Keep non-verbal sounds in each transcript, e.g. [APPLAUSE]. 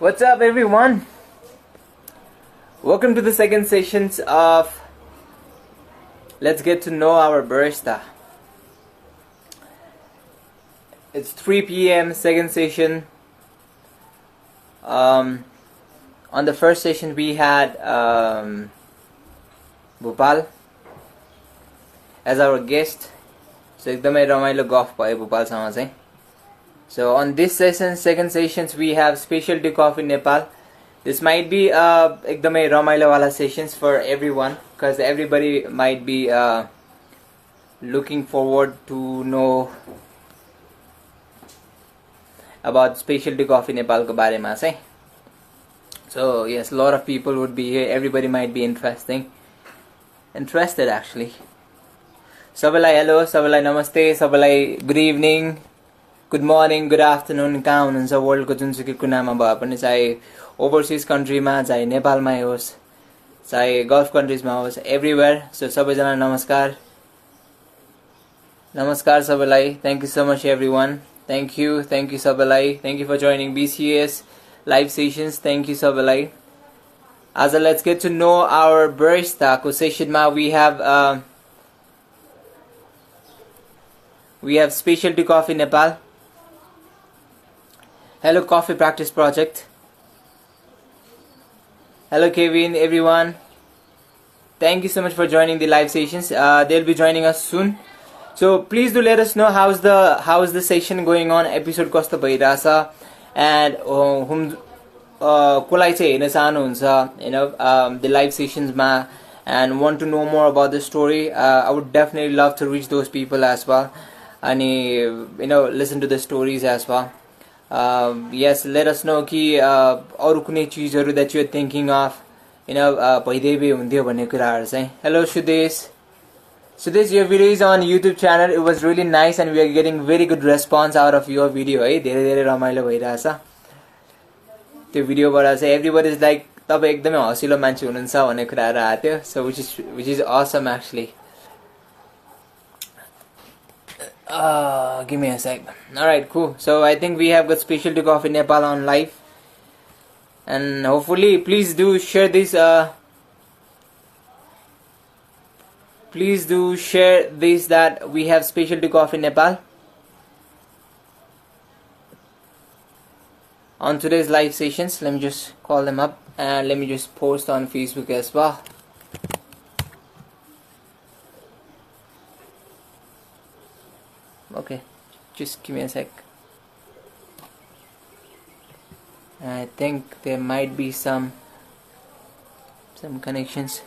What's up, everyone? Welcome to the second sessions of Let's Get to Know Our Barista. It's 3 p.m. second session. Um, on the first session, we had um, Bhopal as our guest. So एकदमै रमाइलो गफ भयो भोपालसँग चाहिँ So on this session, second sessions, we have specialty coffee Nepal. This might be uh, एकदमै रमाइलो वाला sessions for everyone because everybody might be uh, looking forward to know about specialty coffee नेपालको बारेमा चाहिँ So yes, a lot of people would be here. Everybody might be interesting, interested actually. सबैलाई hello सबैलाई नमस्ते सबैलाई good evening Good morning good afternoon कहाँ हुनुहुन्छ? वर्ल्डको जुनसुकै कुनामा भए पनि चाहे ओभरसिज कन्ट्रीमा चाहे नेपालमै होस् चाहे गल्फ कन्ट्रिजमा होस् एभ्रिवेयर सो सबैजना नमस्कार। नमस्कार सबैलाई। Thank you so much everyone thank you thank you सबैलाई thank you for joining BCS live sessions thank you सबैलाई। आज let's get to know our बरिस्ताको सेसनमा we have we have specialty coffee nepal hello coffee practice project hello kevin everyone thank you so much for joining the live sessions uh, they'll be joining us soon so please do let us know how's the how's the session going on episode कस्तो भइरहेछ and uh, whom कसलाई चाहिँ हेर्न चाहनुहुन्छ you know um, the live sessionsमा and want to know more about the story uh, I would definitely love to reach those people as well अनि you know listen to the stories as well yes let us know कि अरू कुनै चिजहरू that you're thinking of you know भइदिए हुन्थ्यो भन्ने कुराहरू चाहिँ। Hello Sudesh Sudesh यो video is on YouTube channel it was really nice and we are getting very good response out of your video है धेरै धेरै रमाइलो भइरहेछ। त्यो भिडियोबाट चाहिँ एभ्री इज लाइक तपाईँ एकदमै हँसिलो मान्छे हुनुहुन्छ भन्ने कुराहरू आएको थियो। So which is which is awesome actually Uh, give me a sec. Alright, cool. So I think we have got specialty coffee Nepal on live. And hopefully, please do share this. Uh, please do share this that we have specialty coffee Nepal. On today's live sessions, let me just call them up and let me just post on Facebook as well. okay just give me a sec. I think there might be some some connections.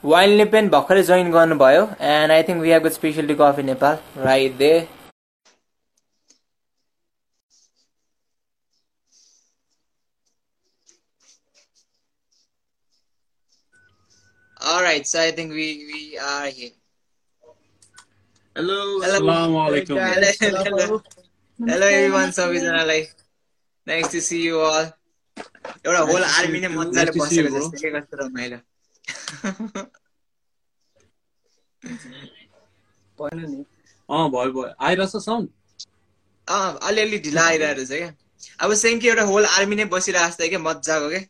While Nipan Bhakhar join Gonbayo and I think we have got specialty coffee Nepal right there. All right so I think we we are here. Hello hello hello everyone सबैजनालाई nice to see you all एउटा whole army नै मजाले बसेको जस्तो के कस्तो रमाइलो अँ भयो भयो आइरहेछ साउन्ड अँ अलिअलि ढिला आइरहेको छ क्या अब सेम कि एउटा होल आर्मी नै बसिरहेको छ क्या मजाको क्या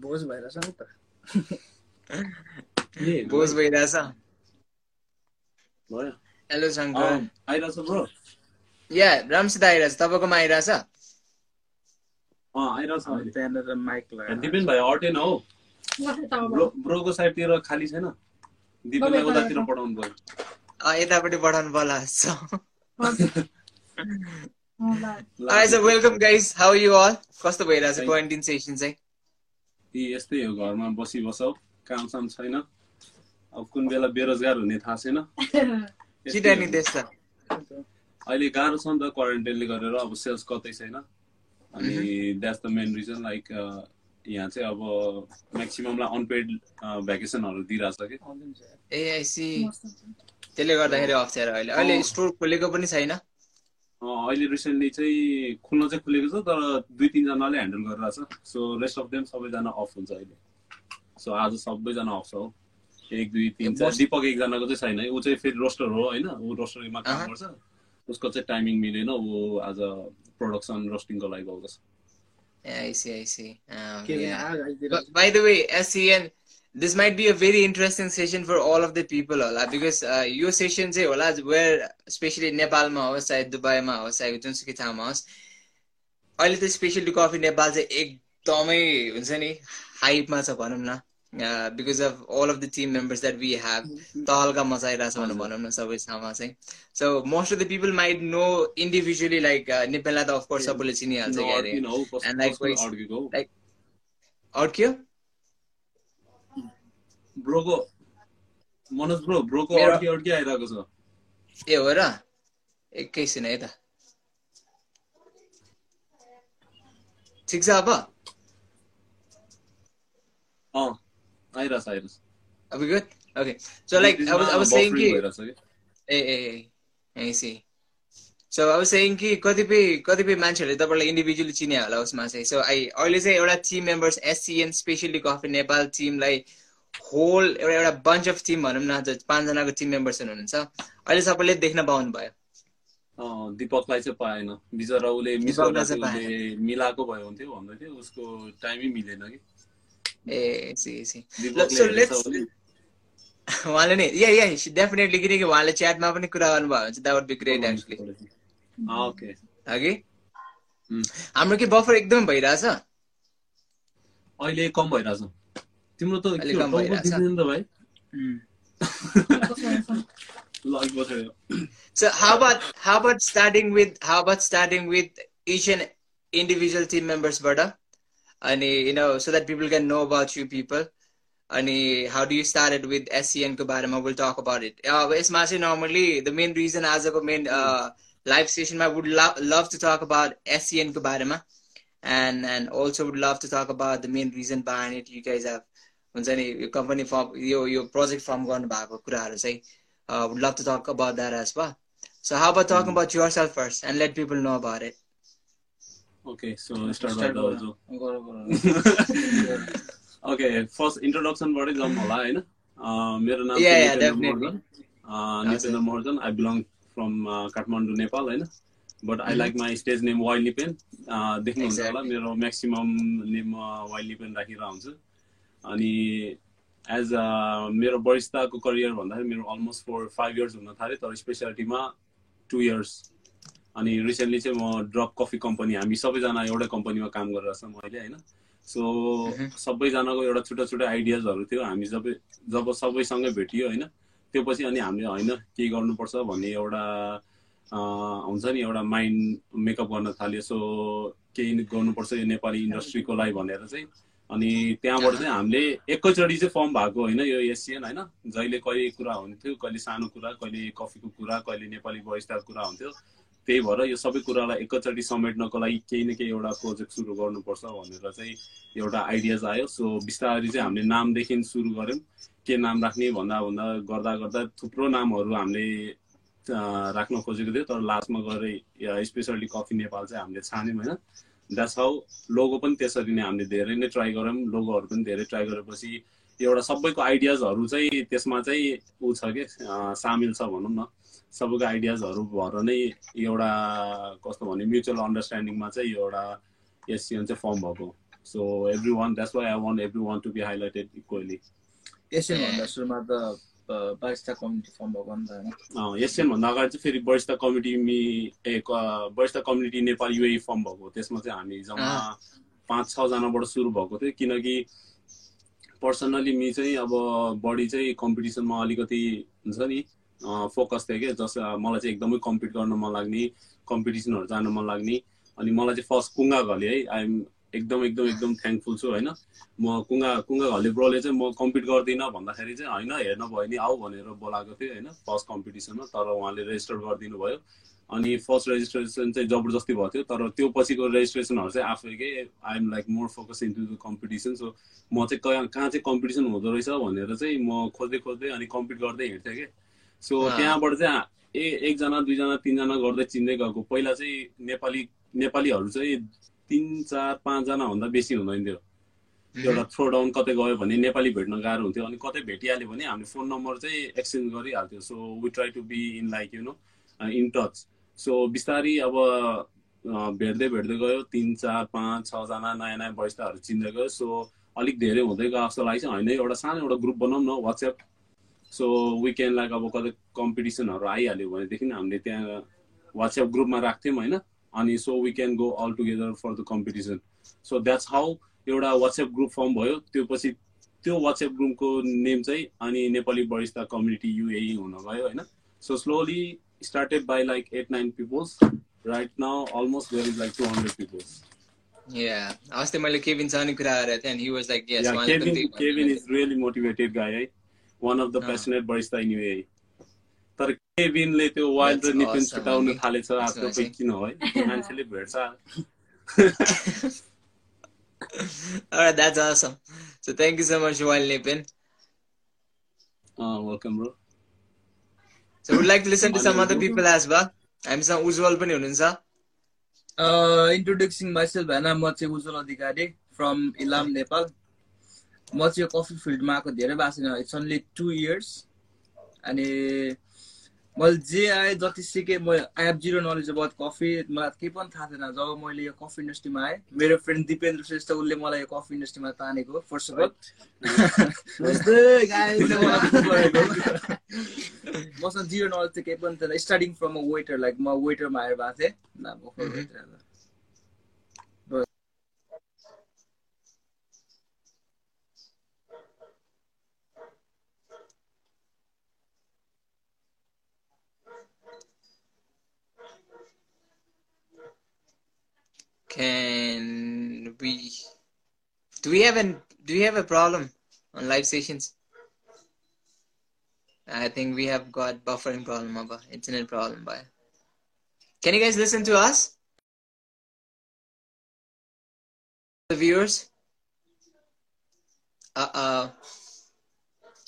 भोज भइरहेछ नि त बोस भइरहेछ हेलो शङ्कर आइरहेछ ब्रो या रामसित आइरहेछ तपाईँकोमा आइरहेछ त्यहाँनिर माइक दिपेन भाइ अटेन हौ ब्रोको साइडतिर खाली छैन दिपेनलाई उतातिर पठाउनु पर्यो यतापट्टि पठाउनु पर्ला जस्तो welcome guys how you all कस्तो भइरहेछ क्वारेन्टिन सेसन चाहिँ यस्तै हो घरमा बसी बसौ काम साम छैन अब कुन बेला बेरोजगार हुने थाहा छैन। [LAUGHS] अहिले गाह्रो छ नि त क्वारेन्टाइनले गरेर अब सेल्स कतै छैन। अनि that's the main reason like यहाँ चाहिँ अब म्याक्सिममलाई अनपेड भ्याकेसनहरू दिइरहेछ कि। एआइसी त्यसले गर्दाखेरि अप्ठ्यारो अहिले। अहिले स्टोर खोलेको पनि छैन। अहिले रिसेन्टली चाहिँ खुल्न चाहिँ खुलेको छ तर दुई तिनजनाले ह्यान्डल गरिरहेछ। सो रेस्ट अफ देम सबैजना अफ हुन्छ अहिले। सो आज सबैजना अफ छ हो। एक दुई तिन चार। दिपक एकजनाको चाहिँ छैन ऊ चाहिँ फेरि रोस्टर हो होइन ऊ रोस्टरमा काम गर्छ। उसको चाहिँ टाइमिङ मिलेन ऊ आज प्रोडक्सन रोस्टिङको लागि गएको छ। I see, I see. Um, के yeah. But by the way, SCN, this might be a very interesting session for all of the people होला because uh, यो session चाहिँ होला where especially नेपालमा होस् चाहे दुबईमा होस् चाहे जुनसुकै ठाउँमा होस् अहिले त स्पेसली कफी नेपाल चाहिँ एकदमै हुन्छ नि हाइपमा छ भनौँ न। Because of all of the team members that we have तहल्का मचाइरहेछ भनेर भनौँ न सबै ठाउँमा चाहिँ so most of the people might know individually like नेपाललाई त अफकोर्स सबैले चिनिहाल्छ like- अड्क्यो ब्रोको मनोज ब्रो ब्रोको अड्की अड्की आइरहेको छ ए हो र एकैछिन है त ठिक छ अब अँ आइरहेछ आइरहेछ। अब good okay so like I was I was saying कि ए ए ए see. सो अब सेयिङ कि कतिपय कतिपय मान्छेहरूले तपाईँलाई इन्डिभिजुअली चिने होला उसमा चाहिँ। सो आई अहिले चाहिँ एउटा team members SCN especially coffee Nepal टिमलाई होल एउटा एउटा बन्च अफ टिम भनौँ न पाँचजनाको टिम मेम्बर्स हुनुहुन्छ। अहिले सबैले देख्न पाउनुभयो। दिपकलाई चाहिँ पाएन। चाहिँ उसले मिलाएको भयो हुन्थ्यो भन्दै थियो। उसको टाइमै मिलेन कि। ए सी उहाँले नि या या डेफिनेटली किनकि उहाँले च्याटमा पनि कुरा गर्नुभयो भने चाहिँ that would be great actually okay. हाम्रो के बफर एकदमै भइरहेछ अहिले कम भइरहेछ तिम्रो त अहिले कम भइरहेछ। भाइ So how about how about starting with how about starting with each and individual team members, Bada? And you know, so that people can know about you people. And how do you started with SCN ko barema? We'll talk about it. Uh, यसमा चाहिँ normally the main reason as a main uh, live session I would lo- love to talk about SCN ko barema. And and also would love to talk about the main reason behind it. You guys have हुन्छ नि यो company form यो यो project form गर्नु भएको कुराहरू चाहिँ uh, would love to talk about that as well. So how about talking about yourself first and let people know about it? Okay so start Start गर। ओके फर्स्ट इन्ट्रोडक्सनबाटै जाउँ होला होइन मेरो नाम Nitendra. Maharjan I belong from Kathmandu Nepal होइन but I like my stage name Wild Nipen देख्नुहुन्छ होला. मेरो म्याक्सिमम नेम वाइल्ड लिपेन राखेर हुन्छु अनि एज मेरो बरिस्ताको करियर भन्दाखेरि मेरो अलमोस्ट फोर फाइभ इयर्स हुन थाल्यो तर स्पेसियालिटीमा टु इयर्स अनि रिसेन्टली चाहिँ म ड्रप कफी कम्पनी हामी सबैजना एउटै कम्पनीमा काम गरिरहेछौँ अहिले होइन? So Mhm. सबैजनाको एउटा छुट्टा छुट्टा आइडियाजहरू थियो। हामी जब जब सबैसँगै भेटियो होइन? त्यो पछि अनि हामीले होइन के गर्नुपर्छ भन्ने एउटा हुन्छ नि एउटा माइन्ड मेकअप गर्न थाल्यो। सो केही गर्नुपर्छ यो नेपाली इन्डस्ट्रीको लागि भनेर चाहिँ। अनि त्यहाँबाट चाहिँ हामीले एकैचोटि चाहिँ फर्म भएको होइन यो एसियन होइन? जहिले कहिले कुरा हुन्थ्यो कहिले सानो कुरा कहिले कफीको कुरा कहिले नेपाली बरिस्ताको कुरा हुन्थ्यो। त्यही भएर यो सबै कुरालाई एकैचोटि समेट्नको लागि केही न केही एउटा प्रोजेक्ट सुरु गर्नुपर्छ भनेर चाहिँ एउटा आइडियाज आयो। सो बिस्तारै चाहिँ हामीले नामदेखि सुरु गऱ्यौँ। के नाम राख्ने भन्दा भन्दा गर्दा गर्दा थुप्रो नामहरू हामीले राख्न खोजेको थियो। तर लास्टमा गएर स्पेसली कफी नेपाल चाहिँ हामीले छान्यौँ होइन? द्याट्स हाउ लोगो पनि त्यसरी नै हामीले धेरै नै ट्राई गऱ्यौँ। लोगोहरू पनि धेरै ट्राई गरेपछि एउटा सबैको आइडियाजहरू चाहिँ त्यसमा चाहिँ ऊ छ कि? सामेल छ भनौँ न। सबैको आइडियाजहरू भएर नै एउटा कस्तो भने म्युचुअल अन्डरस्ट्यान्डिङमा चाहिँ यो एउटा एससिएन चाहिँ फर्म भएको। So everyone that's why I want everyone to be highlighted equally Asian भन्दा सुरुमा त बाइसटा कम्युनिटी फर्म भएको नि त होइन? एसियन भन्दा अगाडि चाहिँ फेरि barista committee me a barista community Nepal UA form भएको त्यसमा चाहिँ हामी जम्मा। पाँच छजनाबाट सुरु भएको थियो। किनकि पर्सनली मी चाहिँ अब बढी चाहिँ कम्पिटिसनमा अलिकति हुन्छ नि। फोकस थियो कि जस मलाई चाहिँ एकदमै कम्पिट गर्न मन लाग्ने कम्पिटिसनहरू जान मन लाग्ने। अनि मलाई चाहिँ फर्स्ट कुङ्गा घले है। आइएम एकदम एकदम एकदम थ्याङ्कफुल छु होइन। म कुङ्गा कुङ्गा घले ब्रोले चाहिँ म कम्पिट गर्दिनँ भन्दाखेरि चाहिँ होइन हेर्न भयो नि आऊ भनेर बोलाएको थिएँ होइन फर्स्ट कम्पिटिसनमा तर उहाँले रेजिस्टर गरिदिनु भयो। अनि फर्स्ट रेजिस्ट्रेसन चाहिँ जबरजस्ती भएको थियो। तर त्यो पछिको रेजिस्ट्रेसनहरू चाहिँ आफैकै I'm like more focus into the competition so म चाहिँ कहाँ कहाँ चाहिँ कम्पिटिसन हुँदो रहेछ भनेर चाहिँ म खोज्दै खोज्दै अनि कम्पिट गर्दै हिँड्थेँ कि। सो। त्यहाँबाट चाहिँ ए एकजना दुईजना तिनजना गर्दै चिन्दै गएको। पहिला चाहिँ नेपाली नेपालीहरू चाहिँ तिन चार पाँचजना भन्दा बेसी हुँदैन थियो। एउटा थ्रो डाउन कतै गयो भने नेपाली भेट्न गाह्रो हुन्थ्यो अनि कतै भेटिहाल्यो भने हामीले फोन नम्बर चाहिँ exchange गरिहाल्थ्यो। So we try to be in like you know in touch so बिस्तारै अब भेट्दै भेट्दै गयो। तिन चार पाँच छजना नयाँ नयाँ बरिस्ताहरू चिन्दै गयो। सो अलिक धेरै हुँदै गयो जस्तो लाग्छ होइन एउटा सानो एउटा ग्रुप बनाऊँ न वाट्सएप सो विकेन्ड लाइक अब कतै कम्पिटिसनहरू आइहाल्यो भनेदेखि हामीले त्यहाँ वाट्सएप ग्रुपमा राख्थ्यौँ होइन अनि so we can go all together for the competition so that's how एउटा वाट्सएप ग्रुप फर्म भयो त्यो पछि त्यो वाट्सएप ग्रुपको नेम चाहिँ अनि नेपाली बरिस्ता कम्युनिटी युए हुन गयो होइन so slowly started by like eight nine peoples right now almost there is like two hundred peoples Yeah. अस्ति मैले केभिनसँग नि कुरा गरेको थिएँ and he was like yes Yeah, उहाँले पनि Kevin, त्यही Kevin भन्नुभयो। is really motivated guy, है. One of the Ah. passionate barista in UAE. तर केभिनले त्यो वाइल्ड र awesome, छुटाउन. थालेछ आफ्नो खोइ किन हो है मान्छेले भेट्छ Alright, that's awesome. So thank you so much, Wild Nipin. Welcome bro So would like to listen to some other people as well. हामीसँग उज्वल पनि हुनुहुन्छ इन्ट्रोड्युसिङ माइसेल्फ होइन म चाहिँ उज्जवल अधिकारी फ्रम इलाम नेपाल म चाहिँ यो कफी फिल्डमा आएको धेरै भएको छैन। इट्स ओन्ली टु इयर्स अनि मैले जे आएँ जति सिकेँ म I have zero knowledge about coffee मलाई केही पनि थाहा थिएन। जब मैले यो कफी इन्डस्ट्रीमा आएँ मेरो फ्रेन्ड दिपेन्द्र श्रेष्ठ उसले मलाई यो कफी इन्डस्ट्रीमा तानेको फर्स्ट अफ अल मसँग जिरो नलेज चाहिँ केही पनि थिएन। Starting from a waiter like म वेटरमा आएर भएको थिएँ। Can we? Do we have an? Do we have a problem on live sessions? I think we have got buffering problem, Abba. Internet problem, bye. Can you guys listen to us? The viewers? Uh oh.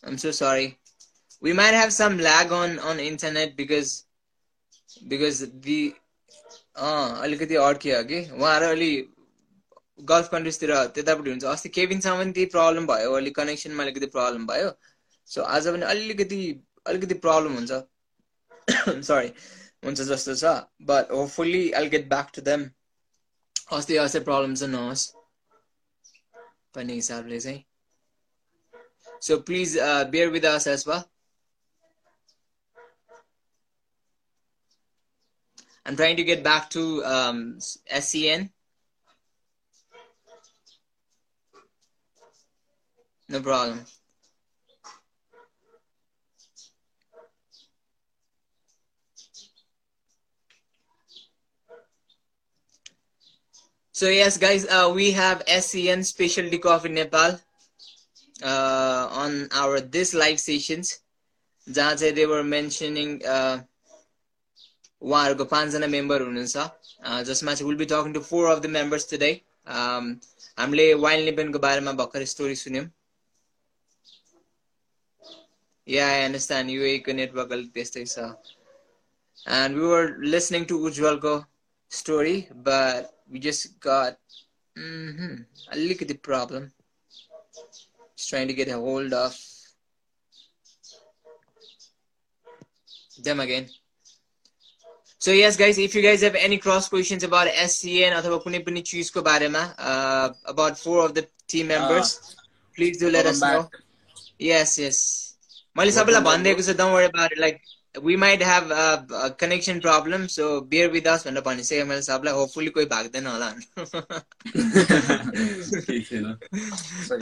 I'm so sorry. We might have some lag on on internet because because the अलिकति अड्कियो कि उहाँहरू अलि golf कन्ट्रिजतिर त्यतापट्टि हुन्छ अस्ति केभिनसँग पनि त्यही problem भयो। अलिक कनेक्सनमा अलिकति प्रब्लम भयो। सो आज पनि अलिकति अलिकति प्रब्लम हुन्छ। [COUGHS] सरी हुन्छ जस्तो छ। But hopefully I get back to them अस्ति अस्ति प्रब्लम चाहिँ नहोस्। भन्ने हिसाबले चाहिँ। So please bear with us as well I'm trying to get back to um, SCN. No problem. So yes, guys, uh, we have SCN Specialty Coffee Nepal uh, on our this live sessions. जहाँ चाहिँ they were mentioning uh, उहाँहरूको पाँचजना member हुनुहुन्छ अ, जसमा चाहिँ will be talking to four of the members today हामीले Wild निपेनको बारेमा भर्खर स्टोरी सुन्यौँ या आई अन्डरस्ट्यान्ड युएको नेटवर्क अलिक त्यस्तै छ and we were listening to उज्वलको story but we just got अलिकति problem trying to get a hold of them again. So yes, guys, if you guys have any cross questions about SCN अथवा कुनै पनि चिजको बारेमा uh, about four of the team members, please do let us know. Welcome back. Yes, yes. मैले सबैलाई भनिदिएको छु don't worry about it. Like we might have a, a connection problem, so bear with us भनेर भनिसकेँ मैले सबलाई hopefully कोही भाग्दैन होला केही छैन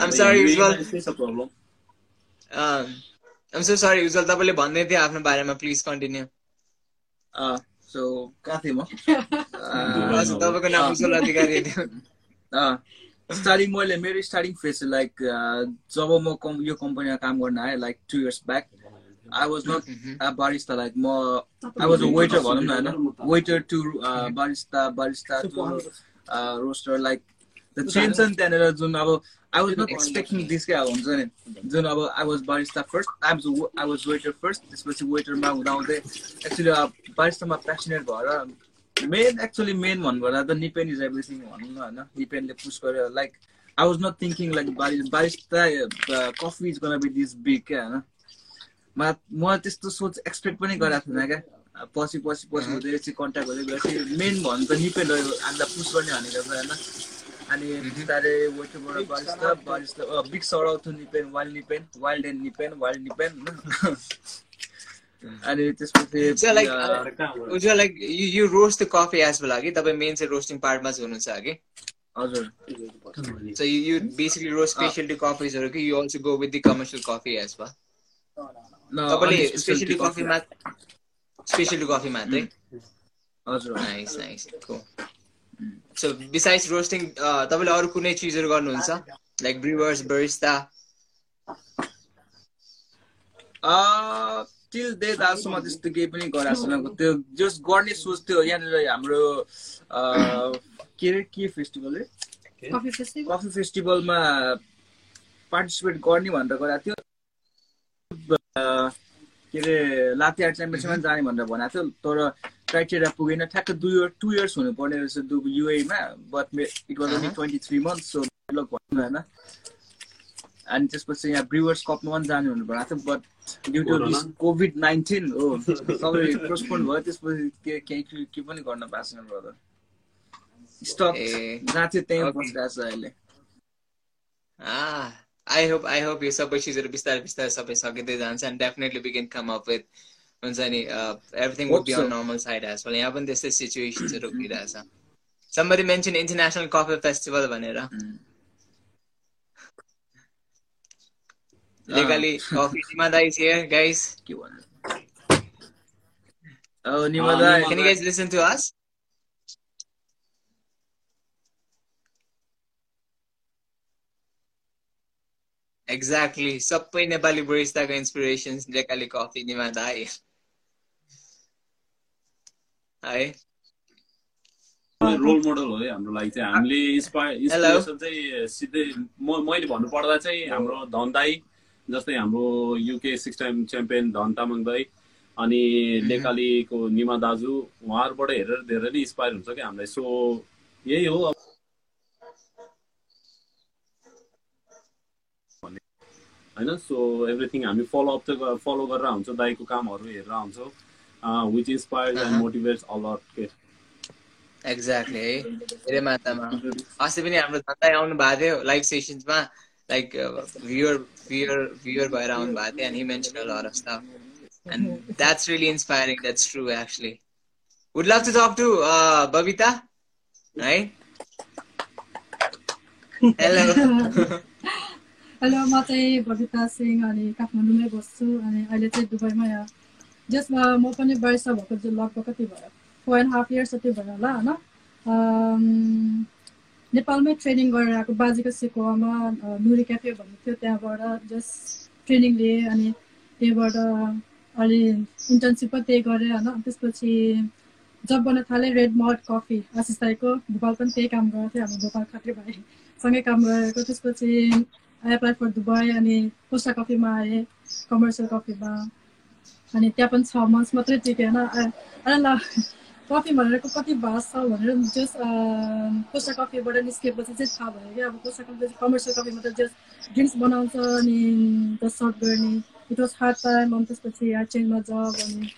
I'm sorry, Ujjwal. It's a problem. um, I'm so sorry, उज्जवल तपाईँले भन्दै थियो आफ्नो बारेमा प्लिज कन्टिन्यू so कहाँ थिएँ म तपाईँको नाम उज्जवल अधिकारी स्टार्टिङ मैले मेरो स्टार्टिङ फेज लाइक जब म कम यो कम्पनीमा काम गर्न आएँ like two years back I was not barista like म आई वाज अ वेटर भनौँ न होइन waiter to barista barista to roaster like the change छ नि त्यहाँनिर जुन अब I was not expecting this क्या हुन्छ नि जुन अब I was barista first I was I was waiter first त्यसपछि वेटरमा हुँदा हुँदै एक्चुली बारिस्तामा प्यासनेट भएर मेन एक्चुली मेन भन्नुपर्दा त निपेन इज एभ्रिथिङ भनौँ न होइन निपेनले पुस गर्यो like I was not thinking like baris barista coffee is gonna be this big क्या होइन म म त्यस्तो सोच एक्सपेक्ट पनि गरेको थिइनँ क्या। पछि पछि पछि हुँदै चाहिँ कन्ट्याक्ट हुँदै गएपछि मेन भन्नु त निपेन हामीलाई पुस गर्ने भनेको होइन अनि बिस्तारै वेटबाट barista barista big sir out Nipen while Wild and Nipen Wild Nipen अनि त्यसपछि you like you like you roast the coffee as well आगे तपाई मेन चाहिँ रोस्टिङ पार्ट मा हुनुहुन्छ आगे हजुर। So you basically roast specialty coffees कि you also go with the commercial coffee as well तपाईले स्पेशलिटी कफी मा स्पेशलिटी कफी मात्रै? हजुर। Nice nice so besides roasting तपाईँले अरू कुनै चिजहरू गर्नुहुन्छ? लाइक ब्रिवर्स बरिस्ता टिल डे दासम्म त्यस्तो केही पनि गराएको छैन। त्यो जस्ट गर्ने सोच थियो। यहाँनिर हाम्रो अ, के अरे के फेस्टिभल कफी फेस्टिभल कफी फेस्टिभलमा पार्टिसिपेट गर्ने भनेर गराएको थियो। अ, के अरे लाते आर्ट च्याम्पियनसिपमा जाने भनेर भनेको थियो। तर क्राइटेरिया पुगेन ठ्याक्क दुई इयर टु इयर्स हुनुपर्ने रहेछ युएमा but it was only twenty three month so भन्नु होइन अनि त्यसपछि यहाँ ब्रिवर्स कपमा पनि जाने भनेर भनेको थियो but due to this COVID nineteen हो [LAUGHS] सबै पोस्टपोन भयो त्यसपछि के केही के- पनि गर्न पाएको छैन ब्रदर स्टक जहाँ थियो त्यहीँ. बसिरहेको छ अहिले। आई होप आई होप यो सबै चिजहरू बिस्तारै बिस्तारै सबै सकिँदै जान्छ and definitely we can come up with हुन्छ नि everything would be Hope on so. Normal side as well यहाँ पनि त्यस्तै सिचुएसन्सहरू भइरहेछ somebody mentioned international coffee festival भनेर legally coffee [LAUGHS] Nimada is here guys के भन्नु Oh, निमदा Ah, can you guys listen to us exactly सबै नेपाली बरिस्ताको इन्सपिरेसन्स लेकाली कफी निमादा है है। रोल मोडल हो है हाम्रो लागि चाहिँ हामीले इन्सपायर इन्सपिरेसन चाहिँ सिधै म मैले भन्नु पर्दा चाहिँ हाम्रो धन दाई जस्तै हाम्रो UK six time champion Dhan Tamang दाई अनि नेपालीको निमा दाजु उहाँहरूबाट हेरेर धेरै नै इन्सपायर हुन्छ कि हामीलाई। सो यही हो। अब होइन? सो एभ्रिथिङ हामी फलो अप त फलो गरेर हुन्छौँ दाईको कामहरू हेरेर हुन्छौँ which inspires and motivates a lot के एक्ज्याक्टली है धेरै मात्रामा अस्ति पनि हाम्रो धन्दा आउनु भएको थियो लाइभ सेसन्समा लाइक भ्युर भ्युर भ्युर भएर आउनु भएको थियो and he mention a lot of stuff and that's really inspiring that's true actually would love to talk to Babita right hello hello म चाहिँ बबिता सिंह अनि काठमाडौँमै बस्छु अनि अहिले चाहिँ दुबईमा यहाँ जसमा म पनि वर्ष भएको लगभग कति भयो? फोर एन्ड हाफ इयर्स जति भयो होला होइन? नेपालमै ट्रेनिङ गरेर आएको बाजेको सिकोवामा नुरी क्याफे भन्ने थियो त्यहाँबाट जस्ट ट्रेनिङ लिएँ अनि त्यहीबाट अलि इन्टर्नसिप पनि त्यही गरेँ होइन? त्यसपछि जब गर्न थालेँ रेड मड कफी आशिष दाईको। भोपाल पनि त्यही काम गरेको थियो हामी भोपाल भाइ सँगै काम गरेको त्यसपछि आई एप्लाई फर दुबई अनि कोस्टा कफीमा आएँ कमर्सियल कफीमा अनि त्यहाँ पनि छ मन्थ्स मात्रै टिकेँ होइन अरे ल कफी भनेर कति भाष छ भनेर जस कोस्टा कफीबाट निस्केपछि चाहिँ थाहा भयो कि अब कोस्टा कफी कमर्सियल कफीमा त जस्ट ड्रिङ्क्स बनाउँछ अनि सर्भ गर्ने इट वाज हार्ड टाइम अनि त्यसपछि यहाँ चेन्जमा जब अनि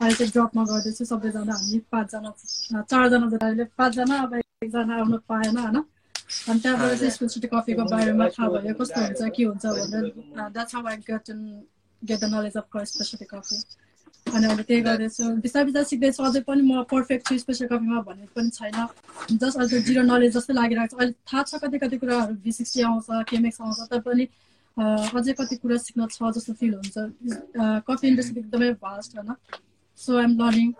अहिले चाहिँ ड्रपमा गर्दैछु सबैजना हामी पाँचजना चारजना जता अहिले पाँचजना अब एकजना आउनु पाएन होइन अनि त्यहाँबाट चाहिँ स्पेसलिटी कफीको बारेमा थाहा भयो कस्तो हुन्छ के हुन्छ भनेर that's how I get get the knowledge of specialty coffee अनि अहिले त्यही गर्दैछु बिस्तारै बिस्तारै सिक्दैछु अझै पनि म पर्फेक्ट छु स्पेसल कफीमा भन्ने पनि छैन। जस्ट अहिले जिरो नलेज जस्तै लागिरहेको छ। अहिले थाहा छ कति कति कुराहरू भी सिक्सटी आउँछ केमेक्स आउँछ तर पनि अझै कति कुरा सिक्न छ जस्तो फिल हुन्छ। कफी इन्डस्ट्री एकदमै भास्ट होइन। सो आइएम लर्निङ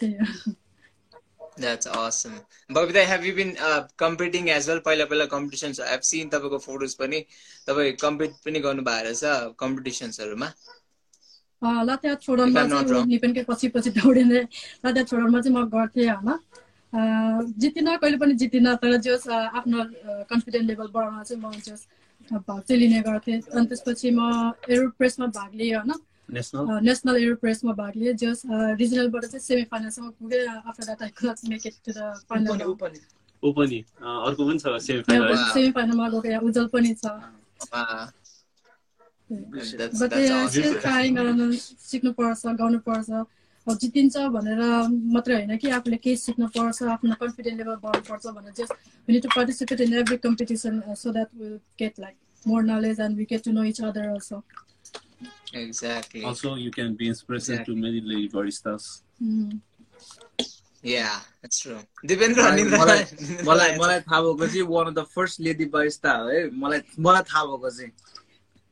त्यही। That's awesome. Babita, have you been uh, competing as well? पहिला पहिला competitions. I've seen तपाईँको photos पनि तपाईँ compete पनि गर्नु भएको रहेछ competitionsहरूमा. लात्या छोडनमा चाहिँ. निपेनकै पछि पछि दौडिने लात्या छोडनमा चाहिँ म गर्थेँ होइन जितिनँ कहिले पनि जितिनँ तर जस आफ्नो कन्फिडेन्ट लेभल बढाउन चाहिँ म जस भाग चाहिँ लिने गर्थेँ अनि त्यसपछि म एरो प्रेसमा भाग लिएँ होइन नेसनल एरो प्रेसमा भाग लिएँ जस रिजनलबाट चाहिँ सेमी फाइनलसम्म पुगेँ after that I could make it to the final ऊ पनि अर्को पनि छ सेमी फाइनल. सेमी फाइनलमा गएको यहाँ उज्जवल पनि छ बट. स्टिल ट्राइङ गर्न सिक्नुपर्छ गाउनुपर्छ अब जितिन्छ भनेर मात्रै होइन कि आफूले केही सिक्न पर्छ आफ्नो कन्फिडेन्ट लेभल बढाउनु पर्छ भनेर just we need to participate in every competition so that will get like more knowledge and we get to know each other also Exactly. Also, you can be inspiration to many lady baristas. Yeah, that's true. Dipendra, मलाई Nindra- मलाई मलाई मलाई थाहा भएको चाहिँ one of the first lady barista हो है मलाई मलाई थाहा भएको चाहिँ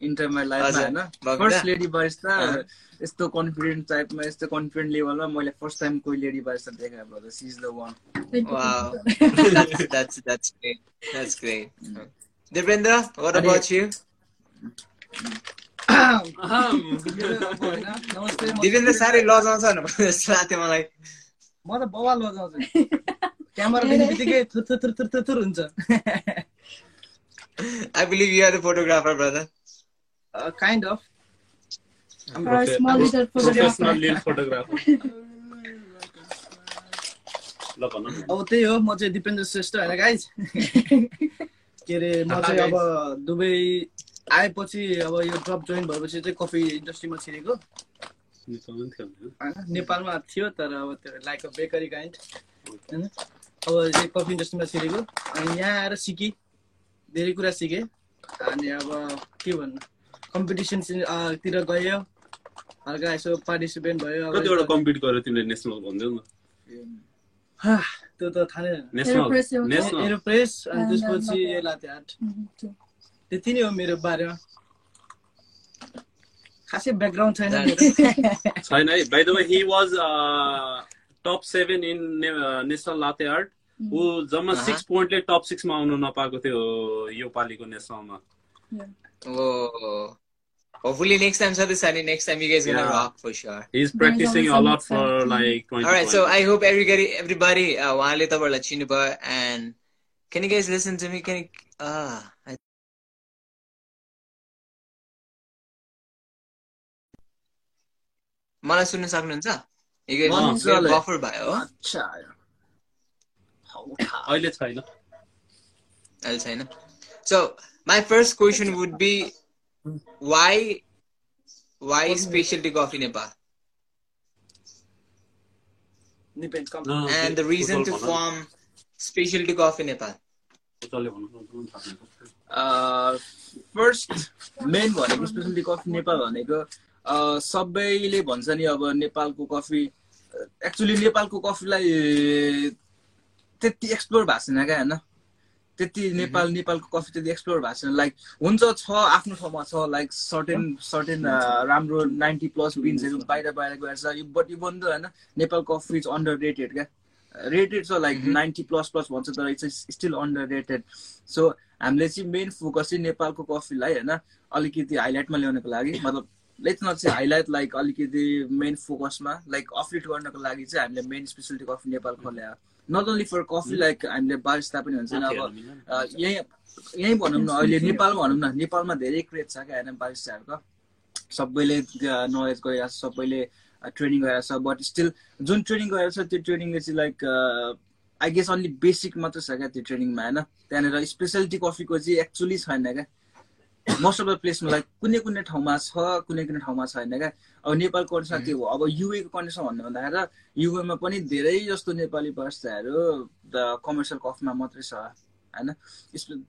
इन्टर माई लाइफमा हजुर, होइन भएको फर्स्ट त? लेडी बारिस्ता अँ। यस्तो कन्फिडेन्ट टाइपमा यस्तो कन्फिडेन्ट लेभलमा मैले फर्स्ट टाइम कोही लेडी बारिस्ता देखाएँ brother she is the one Wow. that's, [LAUGHS] that's that's great. That's great. Dipendra, what Ani- about you? Dipendra साह्रै लजाउँछ जस्तो लाग्थ्यो मलाई म त बवाल बजाउँछु क्यामेरा देख्ने बित्तिकै थुर थुर थुर थुर हुन्छ I believe you are the photographer, brother. Kind of. अब त्यही हो म चाहिँ दिपेन्द्र श्रेष्ठ होइन गाइज के अरे म चाहिँ अब दुबई आएपछि अब यो जब जोइन भएपछि चाहिँ कफी इन्डस्ट्रीमा छिरेको। नेपालमा थियो तर अब त्यो लाइक अ बेकरी काइन्ड होइन। अब चाहिँ कफी इन्डस्ट्रीमा छिरेको। अनि यहाँ आएर सिकेँ धेरै कुरा सिकेँ। अनि अब के भन्नु कम्पिटिसन तिर गयो हल्का यसो पार्टिसिपेन्ट भयो। कतिवटा कम्पिट गर्यो तिमीले नेसनल भनिदेऊ न हा, त्यो त थाहा नै एरोप्रेस अनि त्यसपछि then ए लाते आर्ट too. त्यति नै हो मेरो बारेमा खासै ब्याकग्राउन्ड छैन छैन है by the way he was top seven in national latte art ऊ जम्मा। सिक्स पोइन्टले टप सिक्समा आउनु नपाएको थियो यो पालिको नेसनलमा Oh. Hopefully next time, Sadhusani, next time you guys gonna Yeah. rock for sure. A lot some for excitement. Like twenty All right, so I hope everybody, everybody, uh, and can you guys listen to me? Can you, ah, I- first question would be why why specialty coffee Nepal Depends, come. न, and the त्यो reason to total भन न। form specialty coffee Nepal? टोटलले भन्नु न, थाहा छैन। First main भनेको specialty coffee Nepal भनेको सबैले भन्छ नि अब नेपालको कफी एक्चुली नेपालको कफीलाई त्यति एक्सप्लोर भएको छैन क्या होइन? त्यति नेपाल नेपालको कफी त्यति एक्सप्लोर भएको छैन। लाइक हुन्छ छ आफ्नो ठाउँमा छ लाइक सर्टेन सर्टेन राम्रो नाइन्टी प्लस बिन्सहरू बाहिर बाहिर गएर छ। बट यो बन्द होइन? Nepal coffee is under rated क्या। रेटेड छ लाइक नाइन्टी प्लस प्लस भन्छ तर it's still under rated so हामीले चाहिँ मेन फोकस चाहिँ नेपालको कफीलाई होइन? अलिकति हाइलाइटमा ल्याउनको लागि मतलब लेट्स नट चाहिँ हाइलाइट लाइक अलिकति मेन फोकसमा लाइक अपलिट गर्नको लागि चाहिँ हामीले मेन स्पेसलिटी कफी नेपाल खोल्या। Not only for coffee like हामीले बारिस्ता पनि हुन्छ नि अब यहीँ यहीँ भनौँ न अहिले नेपालमा भनौँ न नेपालमा धेरै क्रेज छ क्या होइन बारिस्ताहरूको। सबैले नलेज गरिरहेको छ सबैले ट्रेनिङ गरिरहेको छ बट स्टिल जुन ट्रेनिङ गरिरहेको छ त्यो ट्रेनिङले चाहिँ like I guess only basic मात्रै छ क्या त्यो ट्रेनिङमा होइन? त्यहाँनिर स्पेसलिटी कफीको चाहिँ एक्चुली छैन क्या। मोस्ट अफ द प्लेसमा लाइक कुनै कुनै ठाउँमा छ कुनै कुनै ठाउँमा छैन क्या। अब नेपालको कन्डिसन के हो? अब युएको कन्डिसन भन्नु भन्दाखेरि युएमा पनि धेरै जस्तो नेपाली द कमर्सियल कफीमा मात्रै छ होइन?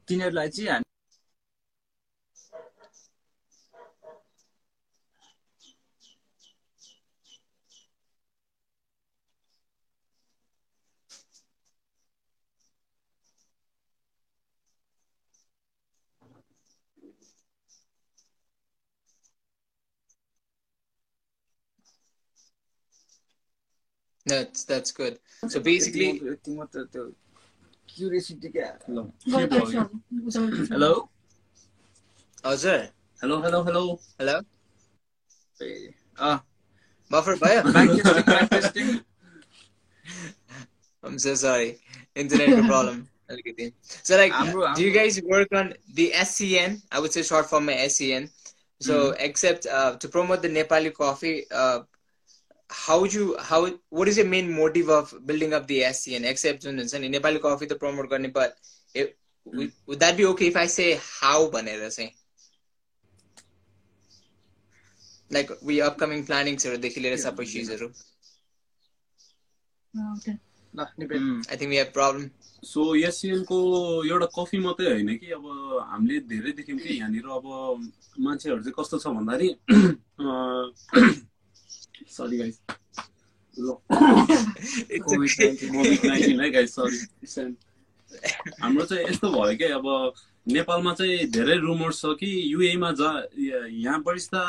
तिनीहरूलाई चाहिँ That's that's good. So basically, यति मात्र त्यो क्युरियोसिटी क्या Go ahead, Sean. हेलो हजुर हेलो हेलो हेलो हेलो अँ बफर भयो [LAUGHS] mic testing mic testing [LAUGHS] I'm so sorry. Internet problem. [LAUGHS] अलिकति. So like, हाम्रो- do you guys work on the SCN? I would say short form my SCN. So except uh, to promote the Nepali coffee, uh, how would you how what is your main motive of building up the SCN? Except जुन हुन्छ नि Nepali coffee त promote गर्ने, but it, would, would that be okay if I say how भनेर चाहिँ? Like we upcoming लिएर सबै चिजहरू. ओके ल Nipen I think we have problem so एसियनको एउटा कफी मात्रै होइन कि अब हामीले धेरै देख्यौँ कि यहाँनिर अब मान्छेहरू चाहिँ कस्तो छ भन्दाखेरि सरी गाइस है गाइस सरी हाम्रो चाहिँ यस्तो भयो कि अब नेपालमा चाहिँ धेरै रुमर्स छ कि युएमा जा यहाँ बरिस्ता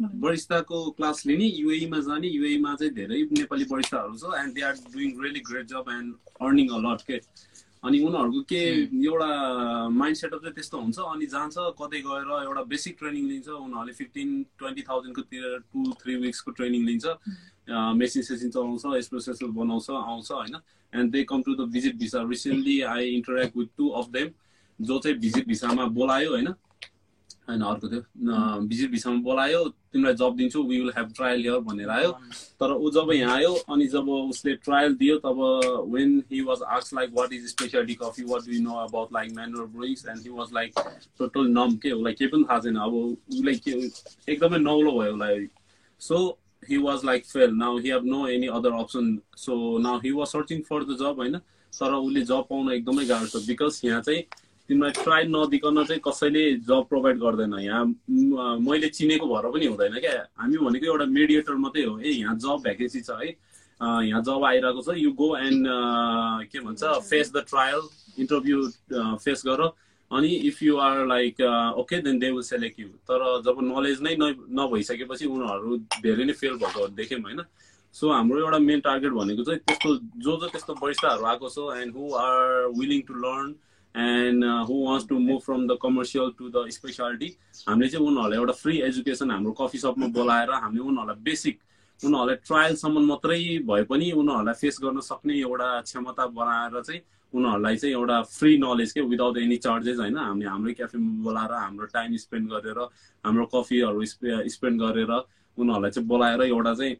बरिस्ताको क्लास लिने युएमा जाने युएमा चाहिँ धेरै नेपाली बरिस्ताहरू छ and they are doing really great job and earning a lot के। अनि उनीहरूको के एउटा माइन्ड सेटअप चाहिँ त्यस्तो हुन्छ अनि जान्छ कतै गएर एउटा बेसिक ट्रेनिङ लिन्छ उनीहरूले फिफ्टिन ट्वेन्टी थाउजन्डकोतिर टु थ्री विक्सको ट्रेनिङ लिन्छ। मेसिन सेसिन चलाउँछ एस्प्रेसो बनाउँछ आउँछ होइन? And they come to the visit visa recently I interact with two of them जो चाहिँ भिजिट भिसामा बोलायो होइन? होइन अर्को थियो भिजिट भिसामा बोलायो तिमीलाई जब दिन्छु we will have trial yeah भनेर आयो। तर ऊ जब यहाँ आयो अनि जब उसले ट्रायल दियो तब when he was आक्स like what is specialty coffee what do know about like manual brewings and he was like total numb के उसलाई केही पनि थाहा छैन। अब उसलाई के एकदमै नौलो भयो उसलाई। So he was like fail now he have no any other option. So now he was searching for the job होइन? तर उसले जब पाउन एकदमै गाह्रो छ। बिकज यहाँ चाहिँ तिमीलाई ट्राई नदिकन चाहिँ कसैले जब प्रोभाइड गर्दैन। यहाँ मैले चिनेको भएर पनि हुँदैन क्या। हामी भनेको एउटा मेडिएटर मात्रै हो। ए यहाँ जब भ्याकेन्सी छ है। यहाँ जब आइरहेको छ। यु गो एन्ड के भन्छ face the trial interview face गर। अनि if you are like okay then they will select you तर जब नलेज नै नभइसकेपछि उनीहरू धेरै नै फेल भएको देख्यौँ होइन। सो हाम्रो एउटा मेन टार्गेट भनेको चाहिँ त्यस्तो जो जो त्यस्तो बरिस्ताहरू आएको छ and who are willing to learn and who wants to move from the commercial to the specialty हामीले चाहिँ उनीहरूलाई एउटा फ्री एजुकेसन हाम्रो कफी सपमा बोलाएर हामीले उनीहरूलाई बेसिक उनीहरूलाई ट्रायलसम्म मात्रै भए पनि उनीहरूलाई फेस गर्न सक्ने एउटा क्षमता बनाएर चाहिँ उनीहरूलाई चाहिँ एउटा फ्री नलेज के विदाउट एनी चार्जेस होइन हामीले हाम्रै क्याफेमा बोलाएर हाम्रो टाइम स्पेन्ड गरेर हाम्रो कफीहरू स्पेन्ड गरेर उनीहरूलाई चाहिँ बोलाएर एउटा चाहिँ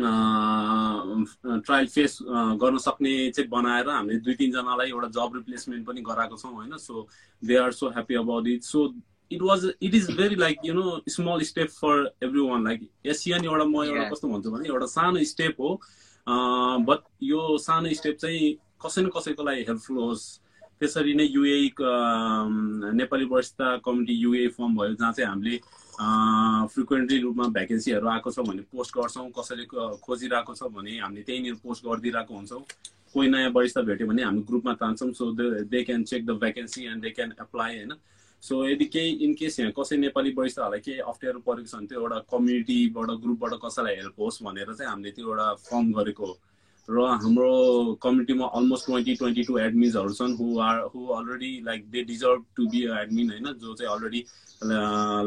ट्रायल फेस गर्न सक्ने चाहिँ बनाएर हामीले दुई तिनजनालाई एउटा जब रिप्लेसमेन्ट पनि गराएको छौँ होइन? So they are so happy about it so it was it is very like you know small step for every one like Asian एउटा म एउटा. कस्तो भन्छु भने एउटा सानो स्टेप हो। बट यो सानो स्टेप चाहिँ कसै न कसैको लागि हेल्पफुल होस्। त्यसरी नै युए नेपाली वरिष्ठ कमिटी युए फर्म भयो जहाँ चाहिँ हामीले फ्रिक्वेन्टली रूपमा भ्याकेन्सीहरू आएको छ भने पोस्ट गर्छौँ कसैले खोजिरहेको छ भने हामीले त्यहीँनिर पोस्ट गरिदिइरहेको हुन्छौँ। कोही नयाँ वरिष्ठ भेट्यो भने हामी ग्रुपमा तान्छौँ so they can check the vacancy and they can apply होइन? सो यदि केही इन केस यहाँ कसै नेपाली वरिष्ठहरूलाई केही अप्ठ्यारो परेको छ भने त्यो एउटा कम्युनिटीबाट ग्रुपबाट कसैलाई हेल्प होस् भनेर चाहिँ हामीले त्यो एउटा फर्म गरेको हो। र हाम्रो कम्युनिटीमा अलमोस्ट ट्वेन्टी ट्वेन्टी टू एडमिन्सहरू छन् who are who already like they deserve to be admin होइन? जो चाहिँ अलरेडी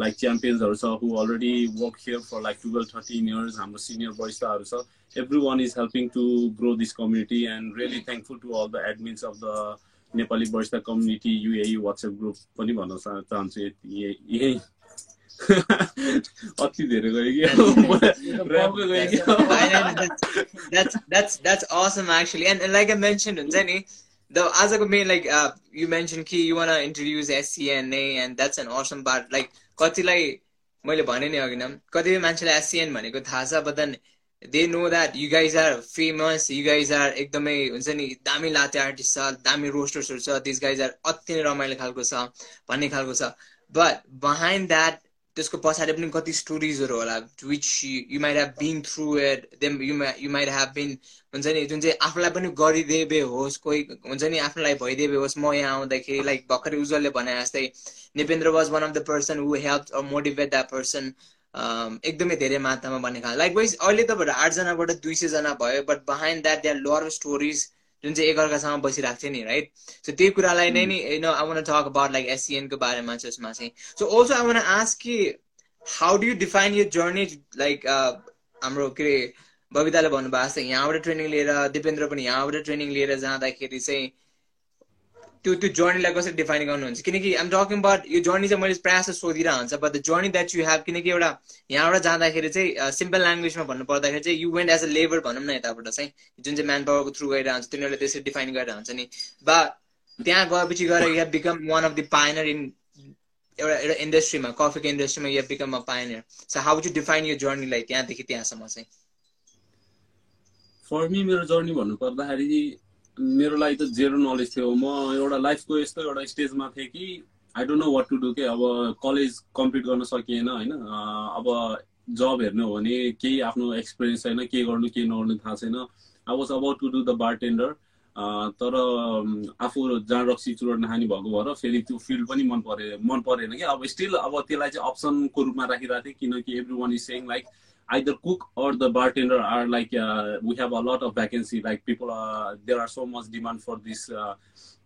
लाइक च्याम्पियन्सहरू छ who already work here for like twelve thirteen years हाम्रो सिनियर वरिष्ठहरू छ every one is helping to grow this community and really thankful to all the admins of the Nepali वरिष्ठ community UAE WhatsApp group पनि भन्न चाहन्छु यही। अति धेरै गयो कि ऱ्यापको गयो कि that's, that's that's that's awesome actually and, and like i mentioned हुन्छ नि the आजको like uh, you mentioned कि you wanna introduce SCNA and that's an awesome part like कतिलाई मैले भने नि अघि नै कतिपय मान्छेलाई एससिएन भनेको थाहा छ but then they know that you guys are famous you guys are एकदमै हुन्छ नि दामी लाते आर्टिस्ट छ दामी रोस्टर्सहरू छ दिस गाइज आर अति नै रमाइलो खालको छ भन्ने खालको छ बट बिहाइन्ड द्याट त्यसको पछाडि पनि कति स्टोरिजहरू होला which you might have been through it then you you might have been हुन्छ नि जुन चाहिँ आफूलाई पनि गरिदेबे होस् कोही हुन्छ नि आफूलाई भइदेबे होस् म यहाँ आउँदाखेरि लाइक भर्खरै उज्जवलले भने जस्तै Nipendra was one of the person who help motivate that person एकदमै धेरै मात्रामा भन्ने खाल लाइक वाइज अहिले त आठजनाबाट दुई सयजना भयो but behind that they are lot stories जुन चाहिँ एकअर्कासँग बसिरहेको थियो नि राइट सो त्यही कुरालाई नै नि you know I want talk about like एसिएनको बारेमा चाहिँ यसमा चाहिँ। So also I want ask कि how do you define your journey like हाम्रो के अरे बबिताले भन्नुभएको छ यहाँबाट ट्रेनिङ लिएर दिपेन्द्र पनि यहाँबाट ट्रेनिङ लिएर जाँदाखेरि चाहिँ त्यो त्यो जर्नीलाई कसरी डिफाइन गर्नुहुन्छ? किनकि आइम टकिङ अबाउट यो जर्नी चाहिँ मैले प्रायः जस्तो सोधिरहेको हुन्छ but the journey that you have किनकि एउटा यहाँबाट जाँदाखेरि चाहिँ सिम्पल ल्याङ्ग्वेजमा भन्नु पर्दाखेरि चाहिँ you went as a labour भनौँ न यताबाट चाहिँ जुन चाहिँ म्यान पावरको थ्रु गइरहेको हुन्छ तिनीहरूले त्यसरी डिफाइन गरेर हुन्छ नि। बा त्यहाँ गएपछि गएर you have become one of the pioneer in एउटा एउटा इन्डस्ट्रीमा कफीको इन्डस्ट्रीमा you have become a pioneer so how to define यो जर्नीलाई त्यहाँदेखि त्यहाँसम्म चाहिँ? फर मी मेरो जर्नी भन्नु पर्दाखेरि मेरो लागि त जेरो नलेज थियो। म एउटा लाइफको यस्तो एउटा स्टेजमा थिएँ कि I don't know what to do के अब कलेज कम्प्लिट गर्न सकिएन होइन? अब जब हेर्ने हो भने केही आफ्नो एक्सपिरियन्स छैन के गर्नु के नगर्नु थाहा छैन। I was about to do the bartender तर आफू जहाँ रक्सी चुरोट नखाने भएको भएर फेरि त्यो फिल्ड पनि मन परे मन परेन कि। अब स्टिल अब त्यसलाई चाहिँ अप्सनको रूपमा राखिरहेको थिएँ किनकि every one is saying like either cook or the bartender are like uh, we have a lot of vacancy. Like people uh, there are so much demand for this uh,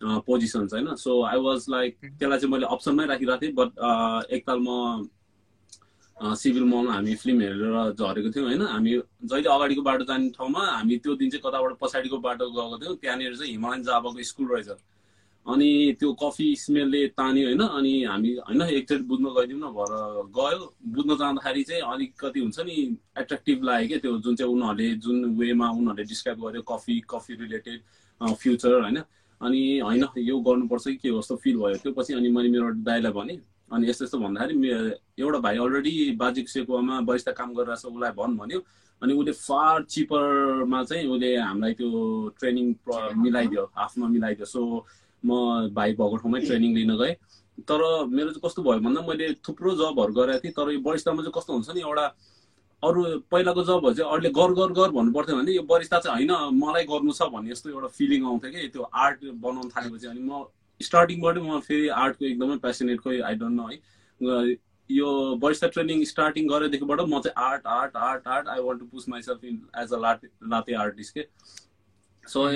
uh, positions होइन so I was like त्यसलाई चाहिँ मैले अप्सनमै राखिरहेको थिएँ but एकताल म civil मलमा हामी फिल्म हेरेर झरेको थियौँ होइन हामी जहिले अगाडिको बाटो जाने ठाउँमा हामी त्यो दिन चाहिँ कताबाट पछाडिको बाटो गएको थियौँ त्यहाँनिर चाहिँ हिमालयन जाबाको स्कुल रहेछ अनि त्यो कफी स्मेलले तान्यो होइन अनि हामी होइन एकचोटि बुझ्न गइदिउँ न भएर गयो। बुझ्न जाँदाखेरि चाहिँ अलिकति हुन्छ नि एट्र्याक्टिभ लाग्यो क्या त्यो जुन चाहिँ उनीहरूले जुन वेमा उनीहरूले डिस्क्राइब गर्यो कफी कफी रिलेटेड फ्युचर होइन। अनि होइन यो गर्नुपर्छ कि के जस्तो फिल भयो त्यो पछि अनि मैले मेरो दाइलाई भनेँ अनि यस्तो यस्तो भन्दाखेरि एउटा भाइ अलरेडी बाजिक सेकुवामा बरिस्ता काम गरिरहेको छ उसलाई भन् भन्यो। अनि उसले फार चिपरमा चाहिँ उसले हामीलाई त्यो ट्रेनिङ मिलाइदियो हाफमा मिलाइदियो। सो म भाइ भएको ठाउँमै ट्रेनिङ लिन गएँ। तर मेरो चाहिँ कस्तो भयो भन्दा मैले थुप्रो जबहरू गरेको थिएँ तर यो बरिस्तामा चाहिँ कस्तो हुन्छ नि एउटा अरू पहिलाको जबहरू चाहिँ अरूले गर गर गर भन्नु पर्थ्यो भने यो बरिस्ता चाहिँ होइन मलाई गर्नु छ भन्ने यस्तो एउटा फिलिङ आउँथ्यो कि त्यो आर्ट बनाउनु थालेपछि। अनि म स्टार्टिङबाटै म फेरि आर्टको एकदमै पेसनेट खोइ आई डोन्ट नो है। यो बरिस्ता ट्रेनिङ स्टार्टिङ गरेदेखिबाट म चाहिँ art art art art I want to push myself in as a latte latte artist के। सो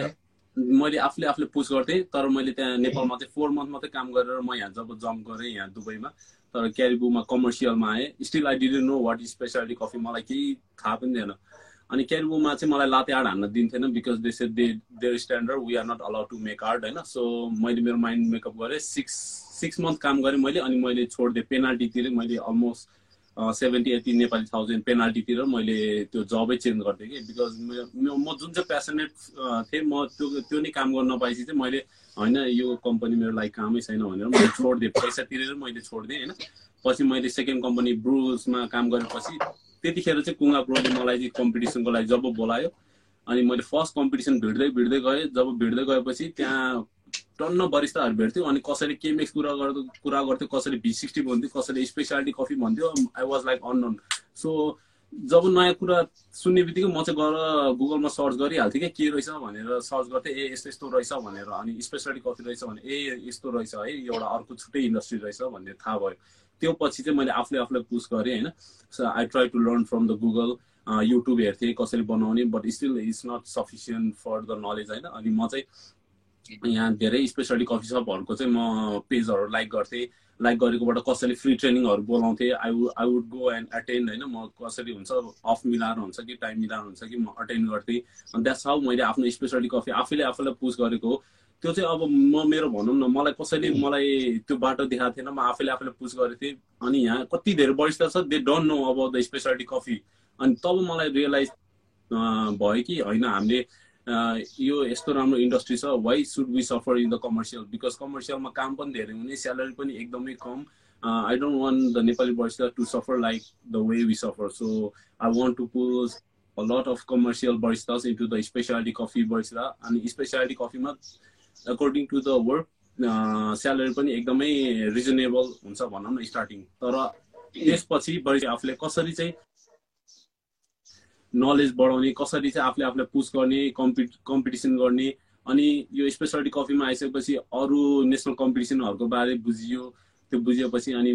मैले आफूले आफूले पुस गर्थेँ तर मैले त्यहाँ नेपालमा चाहिँ फोर मन्थ मात्रै काम गरेर म यहाँ जब जम्प गरेँ यहाँ दुबईमा तर क्यारिबुमा कमर्सियलमा आएँ। Still I didn't know what specialty coffee मलाई केही थाहा पनि थिएन। अनि क्यारिबुमा चाहिँ मलाई लाते आर्ट हान्न दिन्थेन because they say they their standard we are not allowed to make art होइन? सो मैले मेरो माइन्ड मेकअप गरेँ। सिक्स सिक्स मन्थ काम गरेँ मैले अनि मैले छोडिदिएँ। पेनाल्टी तिरेँ। मैले almost seventy eighty Nepali thousand पेनाल्टीतिर मैले त्यो जबै चेन्ज गर्थेँ कि। बिकज म जुन चाहिँ पेसनेट थिएँ म त्यो त्यो नै काम गर्न नपाएपछि चाहिँ मैले होइन यो कम्पनी मेरो लागि कामै छैन भनेर मैले छोडिदिएँ। पैसा तिरेर मैले छोडिदिएँ होइन। पछि मैले सेकेन्ड कम्पनी ब्रुजमा काम गरेपछि त्यतिखेर चाहिँ कुङ्गा ब्रोले मलाई चाहिँ कम्पिटिसनको लागि जब बोलायो अनि मैले फर्स्ट कम्पिटिसन भिड्दै भिड्दै गएँ। जब भिड्दै गएपछि त्यहाँ टन्न बरिस्ताहरू भेट्थ्यो अनि कसैले केमेक्स कुरा गर्दो कुरा गर्थ्यो कसैले भी सिक्सटी भन्थ्यो कसैले स्पेसालिटी कफी भन्थ्यो I was like unknown so जब नयाँ कुरा सुन्ने बित्तिकै म चाहिँ गएर गुगलमा सर्च गरिहाल्थेँ कि के रहेछ भनेर सर्च गर्थेँ ए यस्तो यस्तो रहेछ भनेर अनि स्पेसालिटी कफी रहेछ भने ए यस्तो रहेछ है एउटा अर्को छुट्टै इन्डस्ट्री रहेछ भन्ने थाहा भयो। त्यो पछि चाहिँ मैले आफूले आफूलाई पुस गरेँ होइन। So I try to learn from the Google YouTube हेर्थेँ कसैले बनाउने but still it's not sufficient for the knowledge होइन। अनि म चाहिँ यहाँ धेरै स्पेसली कफी सपहरूको चाहिँ म पेजहरू लाइक गर्थेँ। लाइक गरेकोबाट कसैले फ्री ट्रेनिङहरू बोलाउँथेँ। I would I would go and attend होइन म कसरी हुन्छ अफ मिलाएर हुन्छ कि टाइम मिलाएर हुन्छ कि म अटेन्ड गर्थेँ। अनि द्याट्स हाउ मैले आफ्नो स्पेसली कफी आफैले आफैलाई पुस गरेको हो। त्यो चाहिँ अब म मेरो भनौँ न मलाई कसैले मलाई त्यो बाटो देखाएको थिएन म आफैले आफैलाई पुस गरेको थिएँ अनि यहाँ कति धेरै वरिष्ठ छ दे डोन्ट नो अब द स्पेसालिटी कफी अनि तब मलाई रियलाइज भयो कि होइन हामीले यो यस्तो राम्रो इन्डस्ट्री छ why should we suffer in the commercial because कमर्सियलमा काम पनि धेरै हुने स्यालेरी पनि एकदमै कम। I don't want the Nepali barista to suffer like the way we suffer so I want to push a lot of commercial baristas into the specialty coffee barista. अनि specialty कफीमा according to the work salary पनि एकदमै reasonable हुन्छ भनौँ न starting तर त्यसपछि Barista आफूले कसरी चाहिँ नलेज बढाउने कसरी चाहिँ आफूले आफूलाई पुस गर्ने कम्पि कम्पिटिसन गर्ने अनि यो स्पेसलिटी कफीमा आइसकेपछि अरू नेसनल कम्पिटिसनहरूको बारे बुझियो त्यो बुझिएपछि अनि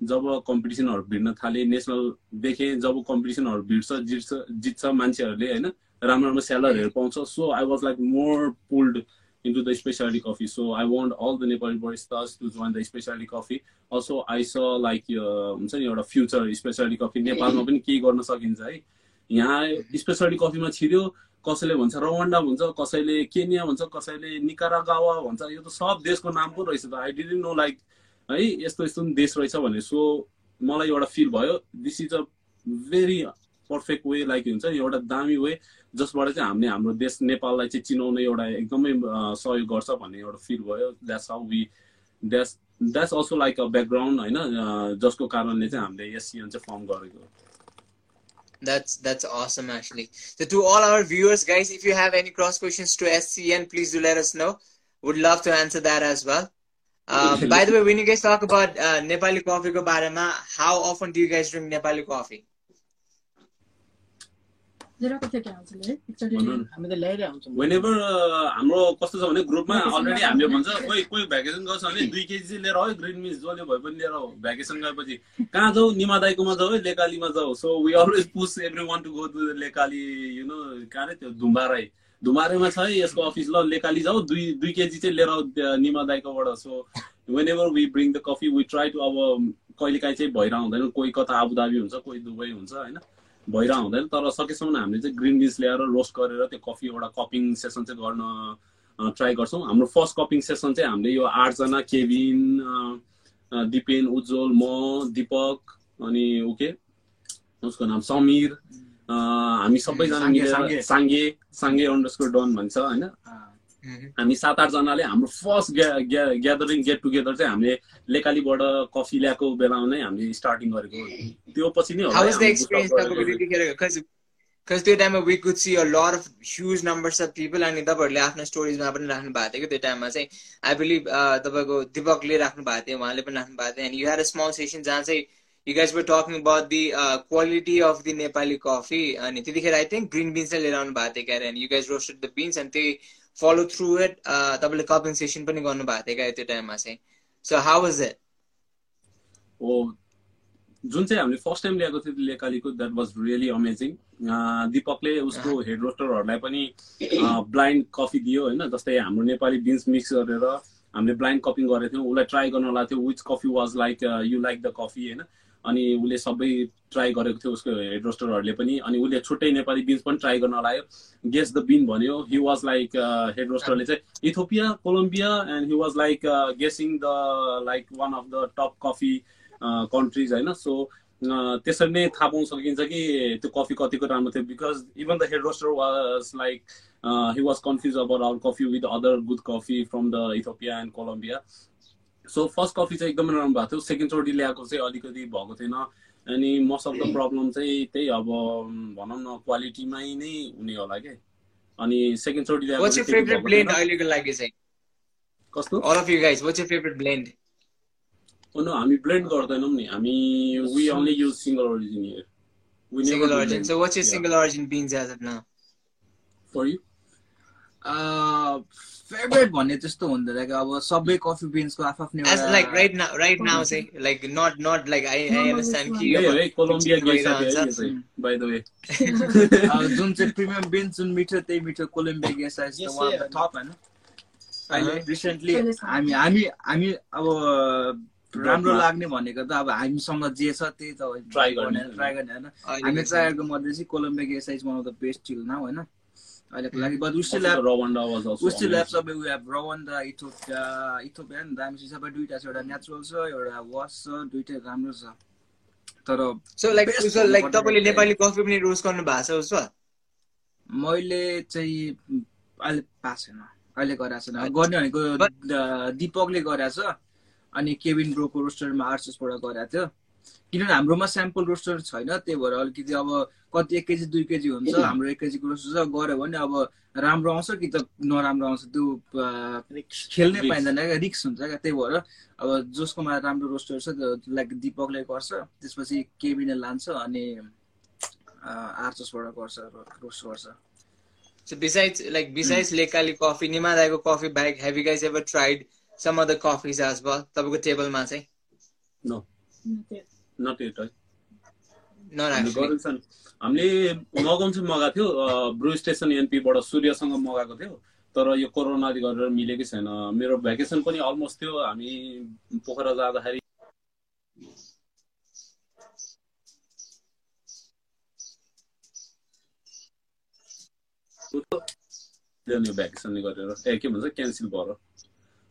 जब कम्पिटिसनहरू भिड्न थाले नेसनल देखेँ जब कम्पिटिसनहरू भिड्छ जित्छ जित्छ मान्छेहरूले होइन राम्रो राम्रो स्यालरहरू पाउँछ so I was like more pulled into the specialty coffee. So I want all the Nepali baristas to join the specialty coffee. Also, I saw like हुन्छ नि एउटा फ्युचर स्पेसालिटी कफी नेपालमा [LAUGHS] पनि केही गर्न सकिन्छ है यहाँ स्पेसली कफीमा छिर्यो कसैले भन्छ रवान्डा भन्छ कसैले केनिया भन्छ कसैले निकारागावा भन्छ यो त सब देशको नाम पो रहेछ त। आई डिडन्ट नो लाइक है यस्तो यस्तो पनि देश रहेछ भने सो मलाई एउटा फिल भयो this is a very perfect way like हुन्छ एउटा दामी वे जसबाट चाहिँ हामीले हाम्रो देश नेपाललाई चाहिँ चिनाउने एउटा एकदमै सहयोग गर्छ भन्ने एउटा फिल भयो। That's how we that's that's also like a background होइन जसको कारणले चाहिँ हामीले यस चाहिँ फर्म गरेको। That's that's awesome actually. So to all our viewers, guys, if you have any cross questions to SCN, please do let us know. Would love to answer that as well. Um, [LAUGHS] by the way, when you guys talk about uh, Nepali coffee barema, how often do you guys drink Nepali coffee? Whenever हाम्रो कस्तो छ भने ग्रुपमा already हामीले भन्छ कोही कोही vacation गर्छ भने दुई केजी चाहिँ लिएर आऊ ग्रिन मिस जसले भए पनि लिएर भ्याकेसन गएपछि कहाँ जाऊ निमा दाईकोमा जाऊ है लेकालीमा जाऊ so we always push every one to go to Lekali you know कहाँ रे त्यो धुम्बाराई धुम्बारेमा छ है यसको अफिस ल लेकाली जाऊ दुई दुई केजी चाहिँ लिएर Nima दाईकोबाट so whenever we bring the coffee we try to अब कहिलेकाहीँ चाहिँ भइरह हुँदैन कोही कता आबुधाबी हुन्छ कोही दुबई हुन्छ होइन भइरह हुँदैन तर सकेसम्म हामीले चाहिँ ग्रिन बिन्स ल्याएर रोस्ट गरेर त्यो कफी एउटा कपिङ सेसन चाहिँ गर्न ट्राई गर्छौँ। हाम्रो फर्स्ट कपिङ सेसन चाहिँ हामीले यो आठजना केभिन दिपेन उज्जवल म दिपक अनि ओके उसको नाम समीर हामी सबैजना मिलेर। साङ्गे। साङ्गे अन्डरस्कोर डन भन्छ होइन? हामी सात आठजनाले हाम्रो फर्स्ट ग्यादरिङ गेट टुगेदर चाहिँ हामीले लेकालीबाट कफी ल्याएको बेलामा नै हामीले स्टार्टिङ गरेको त्यो पछि नै। Because त्यो टाइममा we could see a lot of huge numbers of people अनि तपाईँहरूले आफ्नो स्टोरिजमा पनि राख्नु भएको थियो कि त्यो टाइममा चाहिँ। आई बिलिभ तपाईँको दिपकले राख्नु भएको थियो उहाँले पनि राख्नु भएको थियो। And you had a small session जहाँ चाहिँ you guys were talking about the quality of the Nepali coffee अनि त्यतिखेर आई थिङ्क ग्रिन बिन्स लिएर आउनु भएको थियो क्यारे। And you guys roasted the beans अनि त्यही फलो थ्रु इट तपाईँले कपिङ सेसन पनि गर्नु भएको थियो क्या त्यो टाइममा चाहिँ. सो हाउ वाज इट हो जुन चाहिँ हामीले फर्स्ट टाइम ल्याएको थियो लेकालीको द्याट वाज रियली अमेजिङ दिपकले उसको हेड रोस्टरहरूलाई पनि ब्लाइन्ड कफी दियो होइन? जस्तै हाम्रो नेपाली बिन्स मिक्स गरेर हामीले ब्लाइन्ड कपिङ गरेको थियौँ। उसलाई ट्राई गर्न लगाएको थियो which coffee was like you like the coffee होइन? अनि उसले सबै ट्राई गरेको थियो उसको हेड रोस्टरहरूले पनि। अनि उसले छुट्टै नेपाली बिन्स पनि ट्राई गर्न लाग्यो गेस द बिन भन्यो। हि वाज लाइक हेड रोस्टरले चाहिँ Ethiopia Colombia and he was like guessing the like one of the top coffee countries होइन। सो त्यसरी नै थाहा पाउन सकिन्छ कि त्यो कफी कतिको राम्रो थियो। Because even the head roaster was like he was confuse about our coffee with other good coffee from the Ethiopia and Colombia so first coffee चाहिँ एकदमै राम्रो भएको थियो। सेकेन्डचोटि ल्याएको चाहिँ अलिकति भएको थिएन। अनि मोस्ट अफ द प्रब्लम चाहिँ त्यही अब भनौँ न क्वालिटीमै नै हुने होला कि? अनि सेकेन्डचोटि ल्याएको blend Oh, हामी ब्लेन्ड गर्दैनौँ नि। हामी we only use single origin here blend. so what's your Yeah. single origin beans as favourite भन्ने त्यस्तो हुँदैन like अब सबै कफी बिन्सको आफ्नै now right now say like not not like i, I Normal understand this कि Colombia चाहिँ by the way जुन चाहिँ प्रिमियम बिन्स जुन मिठो त्यही मिठो Colombia Geisha is Yes, one. The top होइन अहिले. रिसेन्टली अहिलेसम्म। हामी हामी हामी अब राम्रो Dropमा। लाग्ने भनेको त अब हामीसँग जे छ त्यही त Try गर्ने। ट्राई गर्ने होइन अहिले हामी चाहिँ- ट्राई गरेको मध्ये चाहिँ Colombia Geisha is one of the best till now होइन अहिलेको लागि but we still have Rwanda was we also still have सबै we have Rwanda Ethiopia Ethiopia नि दामी छ सबै दुइटा छ एउटा नेचुरल छ एउटा वास छ दुइटै राम्रो छ। तर so like भन्नुपर्ने तपाईँले नेपाली कफी पनि रोस्ट गर्नु भएको छ उसो मैले चाहिँ अहिले पाएको छैन अहिले गराएको छैन। गर्ने भनेको दिपकले गराएको छ। अनि केबिन ब्रोको रोस्टरमा आर्सबाट गराएको थियो। किनभने हाम्रोमा स्याम्पल रोस्टर छैन त्यही भएर अलिकति अब कति एक केजी दुई केजी हुन्छ हाम्रो एक केजीको रोस्टर छ गऱ्यो भने अब राम्रो आउँछ कि त नराम्रो आउँछ त्यो खेल्नै. पाइँदैन क्या? रिक्स हुन्छ क्या? त्यही भएर अब जसकोमा राम्रो रोस्टर छ त्यो लाइक दिपकले गर्छ त्यसपछि केबिनले लान्छ अनि आर्चसबाट गर्छ रोस्ट गर्छ। So besides like besides lekali coffee निमादाको coffee bag have you guys ever tried some other coffees as well? तपाईँको टेबलमा चाहिँ? नो नट एट गरेको हामीले मगाउनु चाहिँ मगाएको थियो ब्रु स्टेसन एनपीबाट सूर्यसँग मगाएको थियो तर यो कोरोनाले गरेर मिलेकै छैन। मेरो भ्याकेसन पनि अलमोस्ट थियो हामी पोखरा जाँदाखेरि। भ्याकेसनले गरेर ए के भन्छ क्यान्सल भएर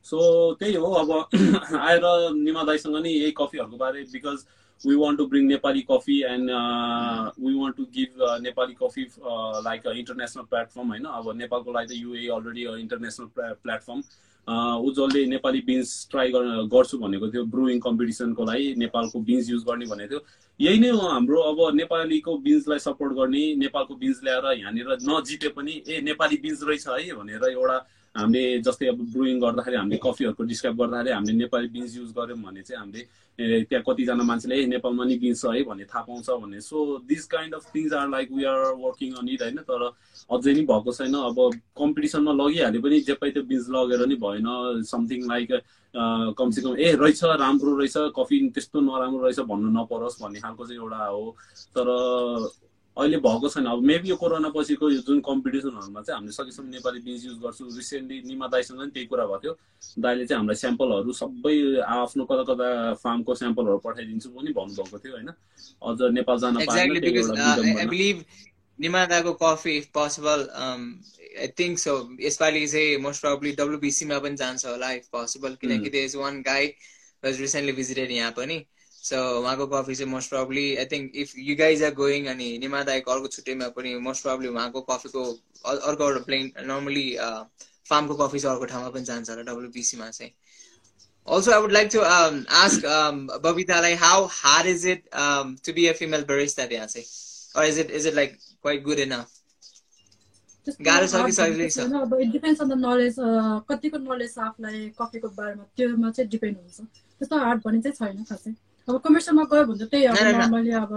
सो त्यही हो अब [CLEARS THROAT] आएर निमा दाईसँग नि यही कफीहरूको बारे because we want to bring Nepali coffee and uh, we want to give uh, Nepali coffee uh, like an international platform होइन अब नेपालको लागि त UAE already international pla- platform. उज्जवलले नेपाली बिन्स ट्राई गर्छु भनेको थियो ब्रुइङ कम्पिटिसनको लागि नेपालको बिन्स युज गर्ने भनेको थियो। यही नै हो हाम्रो अब नेपालीको बिन्सलाई सपोर्ट गर्ने नेपालको बिन्स ल्याएर यहाँनिर नजिते पनि ए नेपाली बिन्स रहेछ है भनेर एउटा हामीले जस्तै अब ब्रुइङ गर्दाखेरि हामीले कफीहरूको डिस्क्राइब गर्दाखेरि हामीले नेपाली बिन्स युज गऱ्यौँ भने चाहिँ हामीले त्यहाँ कतिजना मान्छेले ए नेपालमा नि बिन्स छ है भन्ने थाहा पाउँछ भन्ने। So this kind of things are like we are working on it होइन? तर अझै नि भएको छैन। अब कम्पिटिसनमा लगिहाल्यो पनि जे त्यो बिन्स लगेर नि भएन। समथिङ लाइक कमसेकम ए रहेछ राम्रो रहेछ कफी त्यस्तो नराम्रो रहेछ भन्नु नपरोस् भन्ने खालको चाहिँ एउटा हो। तर अहिले भएको छैन। अब मेबी यो कोरोना पछिको यो जुन कम्पिटिसनहरूमा चाहिँ हामीले सकेसम्म नेपाली बिज युज गर्छु। रिसेन्टली निमा दाईसँग पनि त्यही कुरा भएको थियो। दाईले चाहिँ हामीलाई स्याम्पलहरू सबै आफ्नो कता कता फार्मको स्याम्पलहरू पठाइदिन्छु पनि भन्नुभएको थियो होइन? अझ नेपाल जान निमादाको coffee if possible I think so यसपालि चाहिँ मोस्ट प्रब्ली डब्लुबिसीमा पनि जान्छ होला इफ पोसिबल किनकि there is one guy was recently visited यहाँ पनि। सो उहाँको कफी चाहिँ most probably I think if you guys are going अनि निमादायको अर्को छुट्टैमा पनि मोस्ट प्रब्ली उहाँको कफीको अर्को एउटा प्लेन नर्मली फार्मको कफी चाहिँ अर्को ठाउँमा पनि जान्छ होला डब्लुबिसीमा चाहिँ to um, ask um, Babita, like, how hard is it um, to be a female barista there, say? Or is it is it like quite good enough? गाह्रो छ कि सजिलै छ अब it depends on the knowledge कतिको knowledge छ आफूलाई कफीको बारेमा त्योमा चाहिँ डिपेन्ड हुन्छ त्यस्तो हार्ड भन्ने चाहिँ छैन खासै अब कमर्सियलमा गयो भने त्यही अब नर्मली अब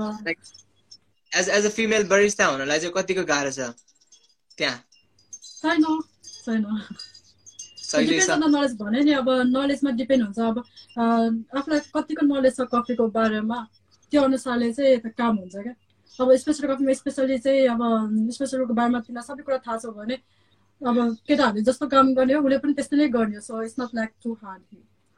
as as a female barista हुनलाई चाहिँ कतिको गाह्रो छ त्यहाँ छैन छैन नलेज भने नि अब नलेजमा डिपेन्ड हुन्छ अब आफूलाई कतिको नलेज छ कफीको बारेमा त्यो अनुसारले चाहिँ काम हुन्छ क्या अब स्पेसल कफीमा स्पेसली चाहिँ अब स्पेसलको बारेमा तिमीलाई सबै कुरा थाहा छ भने अब केटाहरूले जस्तो काम गर्ने हो उसले पनि त्यस्तै नै गर्ने हो so it's not like too hard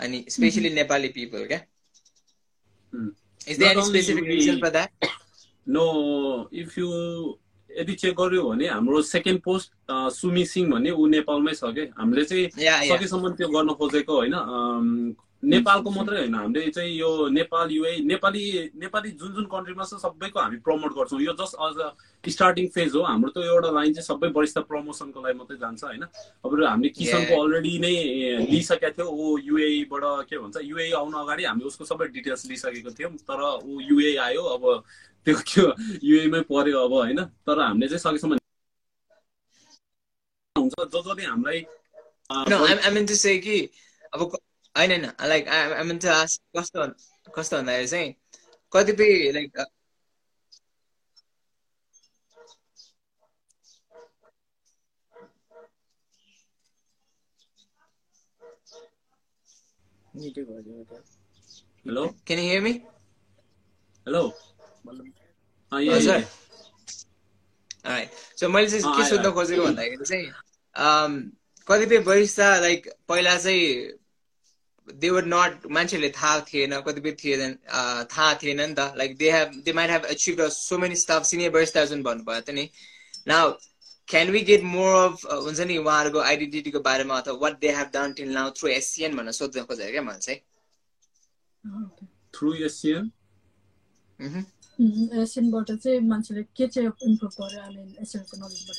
अनि स्पेसली नेपाली पिपल क्या? Is there specific reason for that no if you यदि चेक गर्यो भने हाम्रो सेकेन्ड पोस्ट सुमी सिंह भन्ने ऊ नेपालमै छ कि हामीले चाहिँ सकेसम्म त्यो गर्न खोजेको होइन। नेपालको मात्रै होइन। हामीले चाहिँ यो नेपाल युए नेपाली नेपाली जुन जुन कन्ट्रीमा छ सबैको हामी प्रमोट गर्छौँ। यो जस्ट अझ स्टार्टिङ फेज हो। हाम्रो त एउटा लाइन चाहिँ सबै वरिष्ठ प्रमोसनको लागि मात्रै जान्छ होइन? अब हामीले किसनको अलरेडी नै लिइसकेका थियौँ ऊ युएबाट के भन्छ युए आउन अगाडि हामीले उसको सबै डिटेल्स लिइसकेको थियौँ। तर ऊ युए आयो अब त्यो के युएमै पर्यो अब होइन? तर हामीले चाहिँ सकेसम्म हुन्छ। जो जसले हामीलाई होइन होइन लाइक आई मिन कस्तो कस्तो भन्दाखेरि चाहिँ कतिपय like Hello? Can you hear me? Hello? Uh, yeah, oh, yeah. Alright. So मैले चाहिँ के सोध्न खोजेको भन्दाखेरि चाहिँ कतिपय बरिस्ता लाइक पहिला चाहिँ दे वर नट मान्छेहरूले थाहा थिएन कतिपय थिएन थाहा थिएन नि त like they have they might have achieve so many staff senior barista जुन भन्नुभयो त नि now can we get more of हुन्छ नि उहाँहरूको आइडेन्टिटीको बारेमा अथवा what they have done till now through Asian भनेर सोध्न खोजेको क्या मैले चाहिँ थ्रु एसियन एसियनबाट चाहिँ मान्छेले के चाहिँ इम्प्रुभ गर्यो आई मिन एसियनको नलेजबाट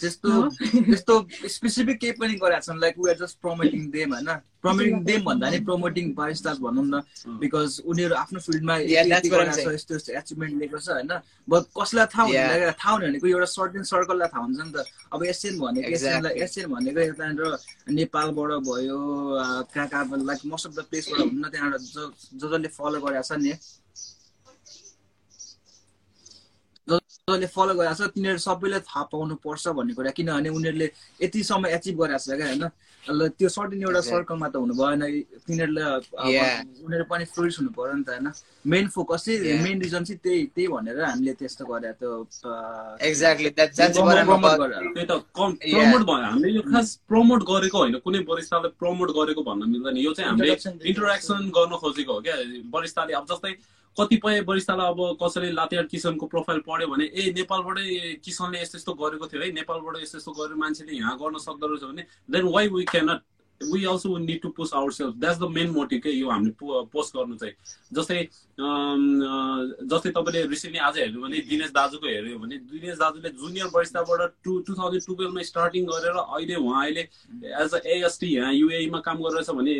त्यस्तो त्यस्तो स्पेसिफिक केही पनि गरेका छन् like we are just promoting them होइन? प्रमोटिङ देम भन्दा नि प्रमोटिङ बारिस्टास भनौँ न बिकज उनीहरू आफ्नो फिल्डमा यस्तो यस्तो एचिभमेन्ट लिएको छ होइन? बट कसलाई थाहा हुने थाहा हुने भनेको एउटा सर्टेन सर्कललाई थाहा हुन्छ नि त। अब एसियन भनेको एसियनलाई एसियन भनेको यतानिर नेपालबाट भयो कहाँ कहाँ लाइक मोस्ट अफ द प्लेसबाट हुन्न त्यहाँबाट जो जसले फलो गरेको छ नि। जसले फलो गरिरहेको छ तिनीहरू सबैले थाहा पाउनु पर्छ भन्ने कुरा किनभने उनीहरूले यति समय एचिभ गरिरहेको छ क्या होइन त्यो सर्टेन एउटा. सर्कलमा त हुनु भएन तिनीहरूले. उनीहरू पनि फ्लुइड्स हुनु पऱ्यो नि त होइन मेन फोकस चाहिँ. मेन रिजन चाहिँ त्यही त्यही भनेर हामीले त्यस्तो गरे त्यो एक्ज्याक्टली. प्रमोट भयो हामीले यो खास प्रमोट गरेको होइन कुनै वरिष्ठलाई प्रमोट गरेको भन्न मिल्दैन यो चाहिँ हामीले। इन्टरेक्सन गर्न खोजेको हो क्या वरिष्ठले अब जस्तै कतिपय वरिष्ठलाई अब कसैले लातेहाट किसनको प्रोफाइल पढ्यो भने ए नेपालबाटै किसनले यस्तो यस्तो गरेको थियो है नेपालबाट यस्तो यस्तो गरेर मान्छेले यहाँ गर्न सक्दो रहेछ भने then why we cannot we also need to push our self that's the main motive के यो हामीले पोस्ट गर्नु चाहिँ। जस्तै जस्तै तपाईँले रिसेन्टली आज हेर्नु भने दिनेश दाजुको हेऱ्यो भने दिनेश दाजुले जुनियर वरिष्ठबाट टु टु थाउजन्ड टुवेल्भमा स्टार्टिङ गरेर अहिले उहाँ अहिले एज अ एएसटी यहाँ युएमा काम गरिरहेछ भने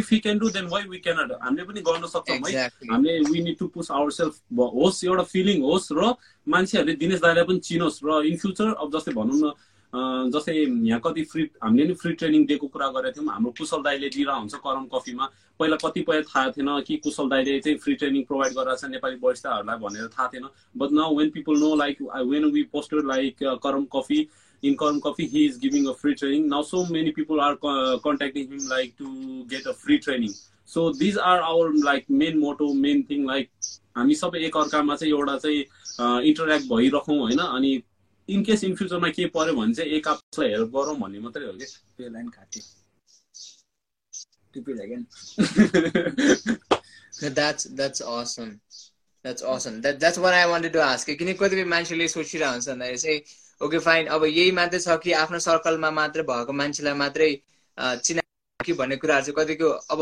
if you can do then why we cannot हामीले पनि गर्न सक्छौँ है? हामीले we need to push our self होस् एउटा फिलिङ होस् र मान्छेहरूले दिनेश दाईलाई पनि चिनोस् र इन फ्युचर अब जस्तै भनौँ न जस्तै यहाँ कति फ्री हामीले नि फ्री ट्रेनिङ दिएको कुरा गरेको थियौँ हाम्रो कुशल दाईले हुन्छ करम कफीमा पहिला कतिपय थाहा थिएन कि कुशल दाईले चाहिँ फ्री ट्रेनिङ प्रोभाइड गरिरहेको छ नेपाली वरिष्ठहरूलाई भनेर थाहा थिएन but now when people know like when we posted like Karam coffee Karam Coffee, he is giving a free training. Now, so many people are co- contacting him like to get a free training. So these are our like main motto, main thing like हामी सबै एकअर्कामा चाहिँ एउटा चाहिँ interact भइरहँ होइन अनि in case in फ्युचरमा के पर्यो भने चाहिँ एक आपलाई हेल्प गरौँ भन्ने मात्रै हो कि? त्यो लाइन काट्यो टिपिरहेको नि। That's that's awesome that's awesome that that's what I wanted to ask किन कतिपय मान्छेले सोचिरहेको हुन्छ भन्दाखेरि चाहिँ ओके फाइन अब यही मात्रै छ कि आफ्नो सर्कलमा मात्रै भएको मान्छेलाई मात्रै चिना कि भन्ने कुराहरू चाहिँ कतिको अब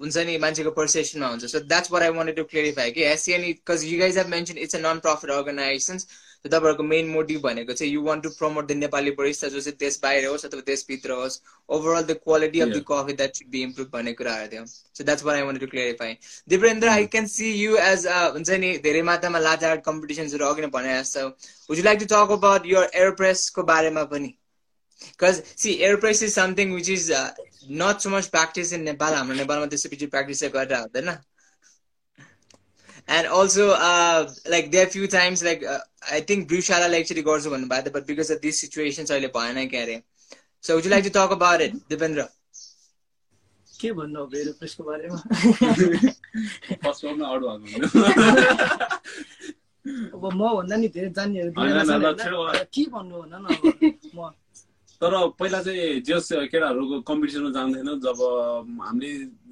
हुन्छ नि मान्छेको पर्सेप्सनमा हुन्छ। So that's what I wanted to clarify कि Asian because you guys have mention it's a non profit organisations तपाईँहरूको मेन मोटिभ भनेको चाहिँ you want to promote the Nepali barista जो चाहिँ देश बाहिर होस् अथवा देशभित्र होस् overall the quality of the. Coffee that should be improve भन्ने कुराहरू थियो। So that's what I wanted to clarify Dipendra I can see you as हुन्छ नि धेरै मात्रामा लाजा आर्ट कम्पिटिसन्सहरू अघि नै भने जस्तो would you like to talk about your एयरप्रेसको बारेमा पनि? Because see AeroPress is something which is not so much practice in Nepal हाम्रो नेपालमा त्यस्तो पछि प्र्याक्टिस चाहिँ गरेर हुँदैन and also like there few times like I think ब्रिउशालाले actually गर्छु भन्नुभएको थियो but because of this situation अहिले भएन क्या अरे so would you like to talk about it Dipendra के भन्नु अब बारेमा? फर्स्ट अरू भएको अब म भन्दा नि धेरै जान्नेहरू के भन्नु भन न म। तर पहिला चाहिँ जस केटाहरूको कम्पिटिसनमा जान्दैन जब हामीले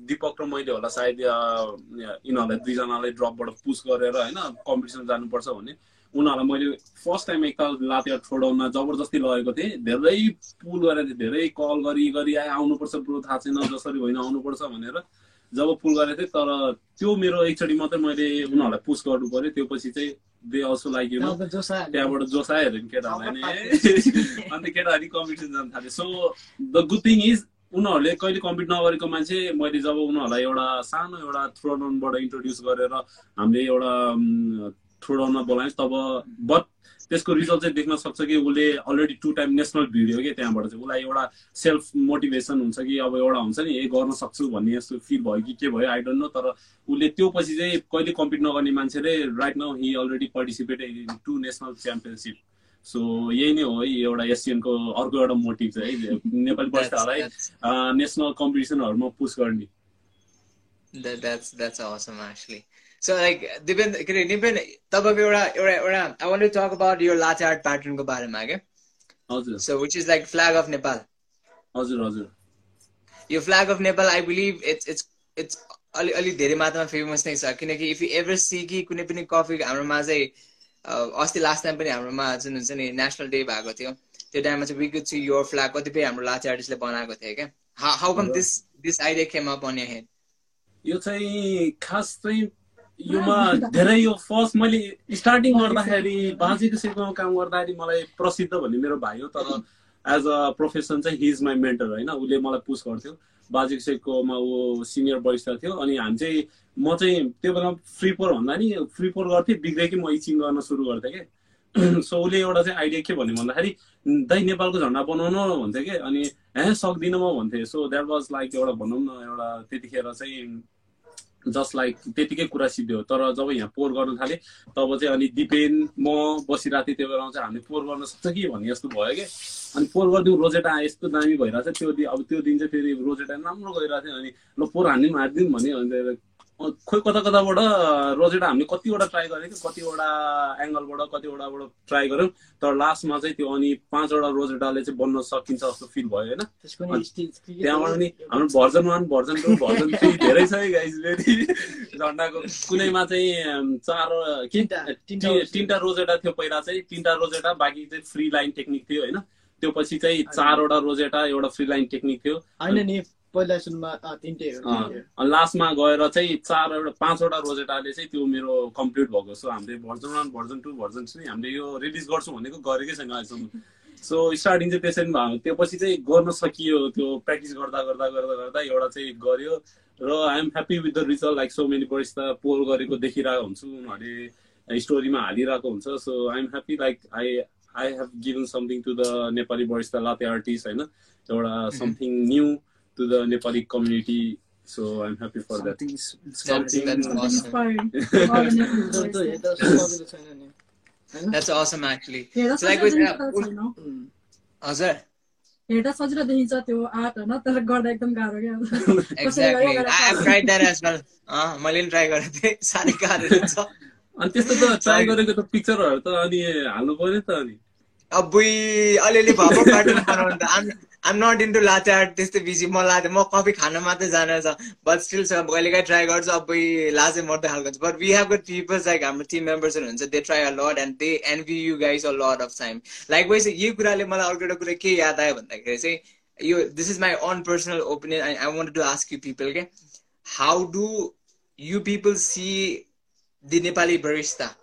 दिपक र मैले होला सायद यिनीहरूलाई दुईजनालाई ड्रपबाट पुस गरेर होइन कम्पिटिसन जानुपर्छ भने उनीहरूलाई मैले फर्स्ट टाइम एकताल लाते छोडाउन जबरजस्ती लगेको थिएँ। धेरै पुल गरेको थिएँ धेरै कल गरी गरी आए आउनुपर्छ ब्रो थाहा छैन जसरी होइन आउनुपर्छ भनेर जब पुल गरेको थिएँ तर त्यो मेरो एकचोटि मात्रै मैले उनीहरूलाई पुस गर्नु पर्यो त्यो पछि चाहिँ they also like you know अब जोस आयो। त्यहाँबाट जोस आयो अरे नि केटाहरूलाई नि। [LAUGHS] अन्त केटाहरू कम्पिटिसन जान थाल्यो so the good thing is उनीहरूले कहिले कम्पिट नगरेको मान्छे मैले जब उनीहरूलाई एउटा सानो एउटा थ्रोडाउनबाट इन्ट्रोड्युस गरेर हामीले एउटा थ्रोडाउनमा बोलाएँ तब बट त्यसको रिजल्ट चाहिँ देख्न सक्छ कि उसले already two time national video कि त्यहाँबाट चाहिँ। उसलाई एउटा सेल्फ मोटिभेसन हुन्छ कि अब एउटा हुन्छ नि ए गर्न सक्छु भन्ने यस्तो फिल भयो कि के भयो आई डोन्ट नो तर उसले त्यो पछि चाहिँ कहिले कम्पिट नगर्ने मान्छेले right now he already participate in two national championship so यही नै हो एउटा एसियनको अर्को एउटा मोटिभ चाहिँ है नेपाली बस्दाहरूलाई नेसनल कम्पिटिसनहरूमा पुस गर्ने। That, that's that's awesome actually. So like Dipen, के अरे निपेन तपाईँको एउटा एउटा एउटा I want to talk about your latte art प्याटर्नको बारेमा क्या हजुर। So which is like flag of Nepal. हजुर हजुर। यो flag of Nepal I believe it's it's it's अलि अलिक धेरै मात्रामा फेमस नै छ। किनकि इफ यु एभर सी कि कुनै पनि कफी हाम्रोमा चाहिँ अस्ति लास्ट टाइम पनि हाम्रोमा जुन हुन्छ नि नेसनल डे भएको थियो त्यो टाइममा चाहिँ we could see your flag कतिपय हाम्रो लाचे आर्टिस्टले बनाएको थियो क्या? How come this this idea came up on head यो चाहिँ खास चाहिँ योमा धेरै यो फर्स्ट मैले स्टार्टिङ गर्दाखेरि बाजेको सेकोमा काम गर्दाखेरि मलाई प्रसिद्ध भन्ने मेरो भाइ हो तर एज अ प्रोफेसन चाहिँ हि इज माई मेन्टर होइन? उसले मलाई पुस गर्थ्यो। बाजेको सेकोमा ऊ सिनियर वरिष्ठ थियो। अनि हामी चाहिँ म चाहिँ त्यो बेला फ्री पोर भन्दा नि फ्री पोर गर्थेँ बिग्रे कि म इचिङ गर्न सुरु गर्थेँ कि। सो [CLEARS THROAT] उसले एउटा चाहिँ आइडिया के भन्यो भन्दाखेरि दाइ नेपालको झन्डा बनाउनु भन्थ्यो कि। अनि हे सक्दिनँ म भन्थेँ। सो द्याट वाज लाइक एउटा भनौँ न एउटा त्यतिखेर चाहिँ जस्ट लाइक त्यतिकै कुरा सिद्धि तर जब यहाँ पोहोर गर्न थालेँ तब चाहिँ अनि दिपेन म बसिरहेको थिएँ त्यो बेलामा चाहिँ हामीले पोहोर गर्न सक्छ कि भन्ने जस्तो भयो कि? अनि पोहोर गरिदिउँ रोजेटा यस्तो दामी भइरहेको छ त्यो दिन अब त्यो दिन चाहिँ फेरि रोजेटा राम्रो गइरहेको थियो अनि ल पोहोर हानिदिउँ हानिदिउँ भन्यो अनि अँ, खोइ कता कताबाट रोजेटा हामीले कतिवटा ट्राई गरेको थियौँ कतिवटा एङ्गलबाट कतिवटाबाट ट्राई गऱ्यौँ तर लास्टमा चाहिँ त्यो अनि पाँचवटा रोजेटाले चाहिँ बन्न सकिन्छ जस्तो फिल भयो होइन? त्यहाँबाट नि हाम्रो version one version two version three धेरै छ है गाइस फेरि झन्डाको कुनैमा चाहिँ चार के? तिनटा- तिनटा ति- तिनटा रोजेटा थियो पहिला चाहिँ। तिनटा रोजेटा बाँकी चाहिँ फ्री लाइन टेक्निक थियो होइन? त्यो पछि चाहिँ चारवटा रोजेटा एउटा फ्री लाइन टेक्निक थियो। होइन नि पहिला सुनमा तिनटै हो, लास्टमा गएर चाहिँ चारवटा पाँचवटा रोजेटाले चाहिँ त्यो मेरो कम्प्लिट भएको सो हामीले version one version two version three हामीले यो रिलिज गर्छौँ भनेको गरेकै छैन अहिलेसम्म। सो स्टार्टिङ चाहिँ त्यसरी भयो त्यो पछि चाहिँ गर्न सकियो त्यो प्र्याक्टिस गर्दा गर्दा गर्दा गर्दा एउटा चाहिँ गर्यो र I'm happy with the result like so many buddies त पोल गरेको देखिरहेको हुन्छु उनीहरूले स्टोरीमा हालिरहेको हुन्छ। So I'm happy like I I have given something to the Nepali buddies त लाते आर्टिस्ट होइन। एउटा [LAUGHS] something new to the Nepali community so I'm happy for that Something is- That's, that's awesome. the Nepali नि That's awesome actually. So like with- हजुर हेर्दा सजिलो देखिन्छ त्यो art होइन तर गर्दा एकदम गाह्रो क्या मैले पनि ट्राई गरेको थिएँ साह्रै गाह्रो छ अनि त्यस्तो त ट्राई गरेको त पिक्चरहरू त अनि हाल्नु पर्यो त अनि अबुई अलिअलि भएको कार्टुन बनाउनु त am not into latte art त्यस्तै बिजी म लाटे म कफी खान मात्रै जाने छ बट स्टिल छ कहिलेकाहीँ ट्राई गर्छु अबुई लाजै मर्दै खालको छ but we have got peoples like हाम्रो टिम मेम्बर्सहरू हुन्छ they try a lot and they envy you guys a lot of time likewise यही कुराले मलाई अर्को एउटा कुरा के याद आयो भन्दाखेरि चाहिँ यो this is my on personal opinion I I want to ask you people के how do you people see the Nepali barista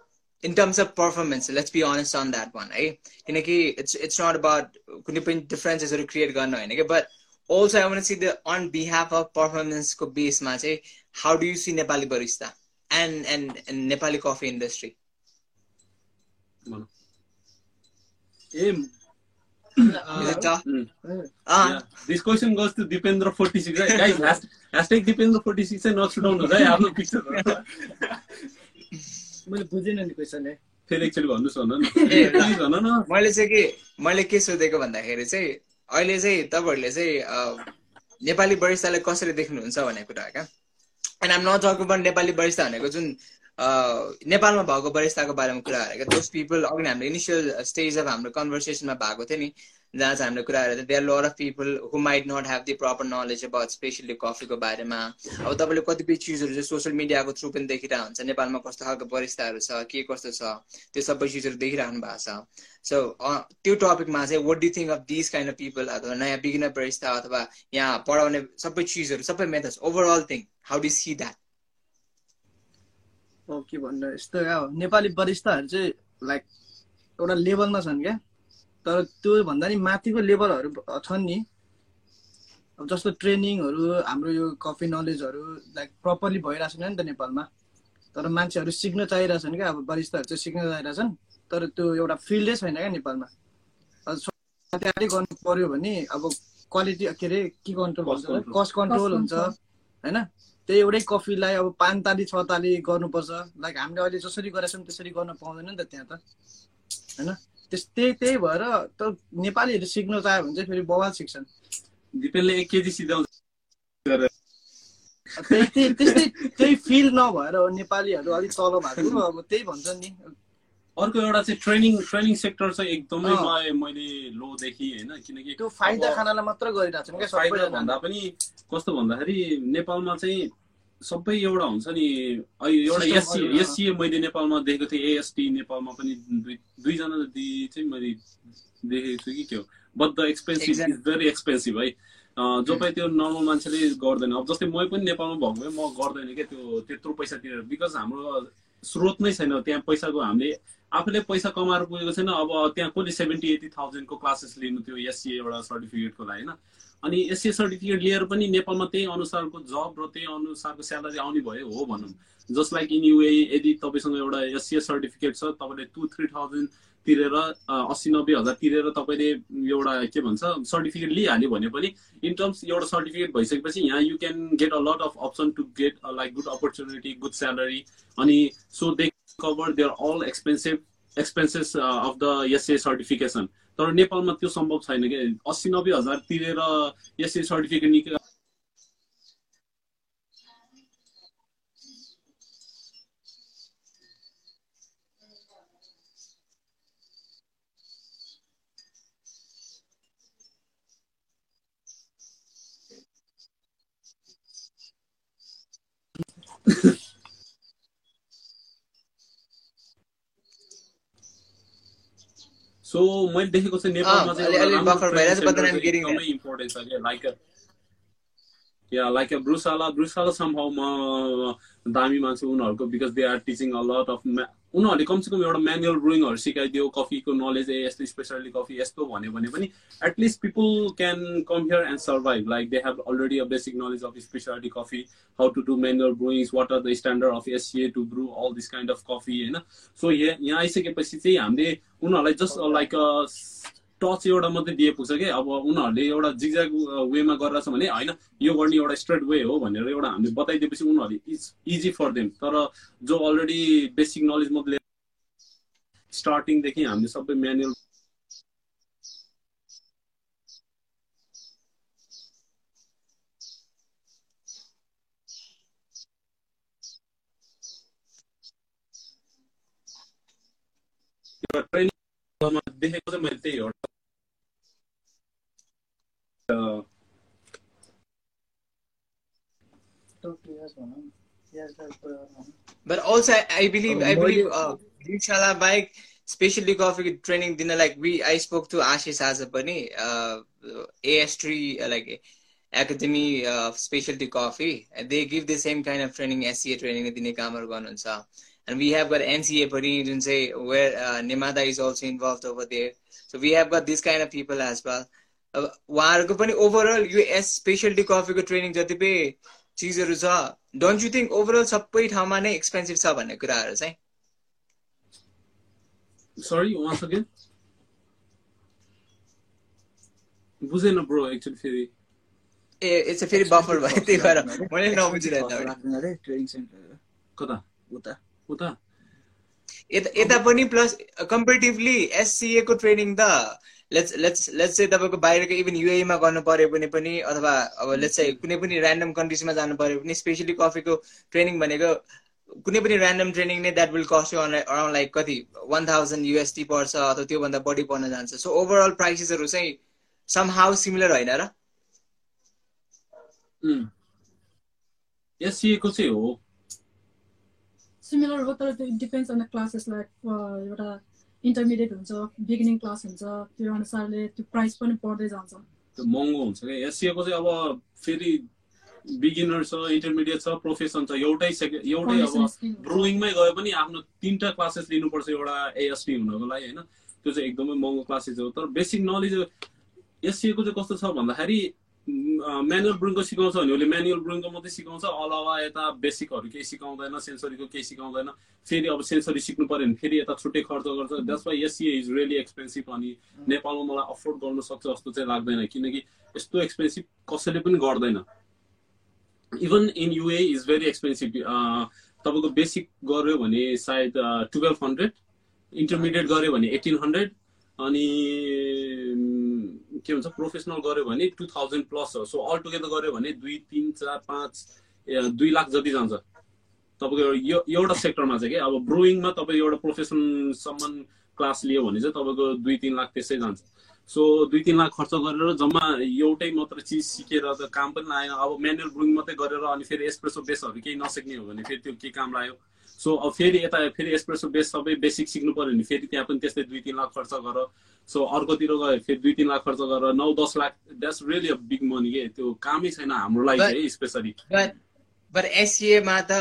in terms of performance let's be honest on that one है किनकि it's it's not about कुनै पनि डिफरेन्सेसहरू create गर्न होइन कि but also I want to see the on behalf of performance को बेसमा चाहिँ how do you see Nepali barista and and and Nepali coffee industry uh is it tough ah this question goes to Dipendra forty six है guys hashtag Dipendra forty six चाहिँ नछुटाउनु है आफ्नो picture मैले बुझेन नि क्वेसन फेरि एकचोटि भन्नुहोस् भन न। [LAUGHS] प्लिज भन न। मैले चाहिँ के मैले के सोधेको भन्दाखेरि चाहिँ अहिले चाहिँ तपाईँहरूले चाहिँ नेपाली बरिस्तालाई कसरी देख्नुहुन्छ भन्ने कुरा हो क्या? And am not talk about Nepali barista भनेको जुन अ, नेपालमा भएको बरिस्ताको बारेमा कुरा गरेको दोज पिपल अघि हाम्रो इनिसियल स्टेज अफ हाम्रो कन्भर्सेसनमा भएको थियो नि जहाँ चाहिँ हाम्रो कुराहरू there lot of people who might not have the proper knowledge about specially कफीको बारेमा अब तपाईँले कतिपय चिजहरू चाहिँ सोसियल मिडियाको थ्रु पनि देखिरहेको हुन्छ। नेपालमा कस्तो खालको बरिस्ताहरू छ के कस्तो छ त्यो सबै चिजहरू देखिराख्नु भएको छ। सो त्यो टपिकमा चाहिँ what do think of this kind of people अथवा नयाँ बिगिनर बरिस्ता अथवा यहाँ पढाउने सबै चिजहरू सबै methods overall thing how do see that के भन्नु यस्तो नेपाली वरिष्ठहरू चाहिँ लाइक एउटा लेभलमा छन् क्या। तर त्यो भन्दा नि माथिको लेभलहरू छन् नि। अब जस्तो ट्रेनिङहरू हाम्रो यो कफी नलेजहरू लाइक प्रपरली भइरहेको छैन नि त नेपालमा। तर मान्छेहरू सिक्न चाहिरहेछन् क्या अब वरिष्ठहरू चाहिँ सिक्न चाहिरहेछन्। तर त्यो एउटा फिल्डै छैन क्या नेपालमा। तयारी गर्नु पर्यो भने अब क्वालिटी के अरे के कन्ट्रोल हुन्छ. कस्ट कन्ट्रोल हुन्छ होइन? त्यही एउटै कफीलाई अब पाँच ताली छ ताली गर्नुपर्छ। लाइक हामीले अहिले जसरी गरेका छौँ त्यसरी गर्न पाउँदैन नि त त्यहाँ त। होइन? त्यही त्यही भएर त नेपालीहरू सिक्न चाह्यो भने चाहिँ फेरि बवाल सिक्छन्। दिपेनले एक केजी त्यही त्यस्तै त्यही फिल नभएर नेपालीहरू अलिक तल भएको अब त्यही भन्छ नि। अर्को एउटा चाहिँ ट्रेनिङ ट्रेनिङ सेक्टर चाहिँ एकदमै मैले लो देखेँ होइन किनकि त्यो फाइदा खानालाई मात्र फाइदा सबैजना। भन्दा पनि कस्तो भन्दाखेरि नेपालमा चाहिँ सबै एउटा हुन्छ नि एउटा एससी। एससिए मैले नेपालमा देखेको थिएँ एएसटी नेपालमा पनि दुई दुईजना जति चाहिँ मैले देखेको छु कि के हो but the expensive. Is very expensive है। जो पनि त्यो नर्मल मान्छेले गर्दैन। अब जस्तै मै पनि नेपालमा भएको भए म गर्दैन क्या त्यो त्यत्रो पैसा तिरेर। बिकज हाम्रो स्रोत नै छैन त्यहाँ पैसाको हामीले आफूले पैसा कमाएर पुगेको छैन। अब त्यहाँ कसले सेभेन्टी एटी थाउजन्डको क्लासेस लिनु थियो एससी एउटा सर्टिफिकेटको लागि होइन? अनि एसए सर्टिफिकेट लिएर पनि नेपालमा त्यही अनुसारको जब र त्यही अनुसारको स्यालेरी आउने भयो हो भनौँ। जस्ट लाइक इन युए यदि तपाईँसँग एउटा एससिए सर्टिफिकेट छ तपाईँले टु थ्री थाउजन्ड तिरेर अस्सी नब्बे हजार तिरेर तपाईँले एउटा के भन्छ सर्टिफिकेट लिइहाल्यो भने पनि इन टर्म्स एउटा सर्टिफिकेट भइसकेपछि यहाँ you can get a lot of option to get like good opportunity good salary अनि so they cover their all expensive expenses of the SCA certification तर नेपालमा त्यो सम्भव छैन कि? अस्सी नब्बे हज़ार तिरेर एसए सर्टिफिकेट निक सो मैले देखेको चाहिँ नेपालमा चाहिँ इम्पोर्टेन्ट छ क्या like yeah like a Brewshala Brewshala सम्भव म दामी मान्छु उनीहरूको because they are teaching a lot of उनीहरूले कमसेकम एउटा म्यानुअल ब्रुइङहरू सिकाइदियो कफीको नलेज ए यस्तो स्पेसली कफी यस्तो भन्यो भने पनि at least people can come here and survive like they have already a basic knowledge of speciality coffee how to do manual brewings what are the standard of SCA to brew all this kind of coffee होइन so यहाँ आइसकेपछि चाहिँ हामीले उनीहरूलाई just like touch एउटा मात्रै दिए पुग्छ कि? अब उनीहरूले एउटा जिग्ज्याग वेमा गरिरहेछ भने होइन यो गर्ने एउटा स्ट्रेट वे हो भनेर एउटा हामीले बताइदिएपछि उनीहरूले इज इजी फर देम। तर जो अलरेडी बेसिक नलेज मात्रै स्टार्टिङदेखि हामीले सबै म्यानुअल ट्रेनिङ देखेको चाहिँ मैले त्यही हो अ, But also, I, I believe, I Uh, believe, uh, Inshallah bike specialty coffee training dinner like we, I spoke to Ashish Azapani, uh, AS3 uh, like Academy of Specialty Coffee, and they give the same kind of training, SCA training दिने कामहरू गर्नुहुन्छ. And we have got NCA पनि जुन चाहिँ where uh, Nimada is also involved over there. So we have got this kind of people as well. अब उहाँहरूको पनि overall यो एस स्पेसलिटी कफीको ट्रेनिङ जति पनि चिजहरू छ डोन्ट यु थिङ्क ओभरअल सबै ठाउँमा नै एक्सपेन्सिभ छ भन्ने कुराहरू चाहिँ सरी वान्स अगेन बुझेन ब्रो एक्चुअली फेरि ए यसो फेरि बफर भयो त्यही भएर मैले नबुझिरहेको अरे ट्रेनिङ सेन्टर कता उता उता यता पनि प्लस कम्पेरिटिभली एससिए को ट्रेनिङ त लेट्स लेट्स लेट्स चाहिँ तपाईँको बाहिरको इभन युएमा गर्नु पर्यो भने पनि अथवा अब लेट्स चाहिँ कुनै पनि ऱ्यान्डम कन्ट्रिजमा जानु पर्यो भने स्पेसली कफीको ट्रेनिङ भनेको कुनै पनि ऱ्यान्डम ट्रेनिङ नै that will cost you around like कति वान थाउजन्ड युएसटी पर्छ अथवा त्योभन्दा बढी पर्न जान्छ। सो ओभरअल प्राइसेसहरू चाहिँ सम हाउ सिमिलर होइन र? एससिएको चाहिँ हो। सिमिलर हो तर त्यो depends on the classes like एउटा इन्टरमिडिएट हुन्छ बिगिनिङ क्लास हुन्छ त्यो अनुसारले त्यो प्राइस पनि बढ्दै जान्छ। त्यो महँगो हुन्छ क्या। एससिएको चाहिँ अब फेरि बिगिनर छ इन्टरमिडिएट छ प्रोफेसन छ एउटै एउटै अब। ब्रुइङमै गए पनि आफ्नो तिनवटा क्लासेस लिनुपर्छ एउटा एएसटी हुनको लागि होइन? त्यो चाहिँ एकदमै महँगो क्लासेस हो। तर बेसिक नलेज एससिएको चाहिँ कस्तो छ भन्दाखेरि म्यानुअल ब्रुइङको सिकाउँछ भने उसले म्यानुअल ब्रुइङको मात्रै सिकाउँछ अलावा यता बेसिकहरू केही सिकाउँदैन सेन्सरीको केही सिकाउँदैन। फेरि अब सेन्सरी सिक्नु पऱ्यो भने फेरि यता छुट्टै खर्च गर्छ। That's why SCA is really expensive अनि नेपालमा मलाई अफोर्ड गर्न सक्छ जस्तो चाहिँ लाग्दैन किनकि यस्तो एक्सपेन्सिभ कसैले पनि गर्दैन। Even in UAE is very expensive तपाईँको बेसिक गऱ्यो भने सायद टुवेल्भ हन्ड्रेड इन्टरमिडिएट गऱ्यो भने एटिन हन्ड्रेड अनि के भन्छ प्रोफेसनल गऱ्यो भने टु थाउजन्ड प्लस हो. सो अल टुगेदर गऱ्यो भने दुई तिन चार पाँच दुई लाख जति जान्छ। तपाईँको यो एउटा सेक्टरमा चाहिँ के अब ब्रुइङमा तपाईँ एउटा प्रोफेसनसम्म क्लास लियो भने चाहिँ तपाईँको दुई तिन लाख त्यसै जान्छ। सो दुई तिन लाख खर्च गरेर जम्मा एउटै मात्र चिज सिकेर त काम पनि लागेन अब म्यानुअल ब्रुइङ मात्रै गरेर अनि फेरि एस्प्रेसो बेसहरू केही नसिक्ने हो भने फेरि त्यो के काम लाग्यो? सो अब फेरि यता फेरि एस्प्रेसो बेस सबै बेसिक सिक्नु पऱ्यो भने फेरि त्यहाँ पनि त्यस्तै दुई तिन लाख खर्च गर। सो अर्कोतिर गयो फेरि दुई तिन लाख खर्च गरेर नौ दस lakh that's really a big money के? त्यो कामै छैन हाम्रो लागि है स्पेसली बट एससिएमा त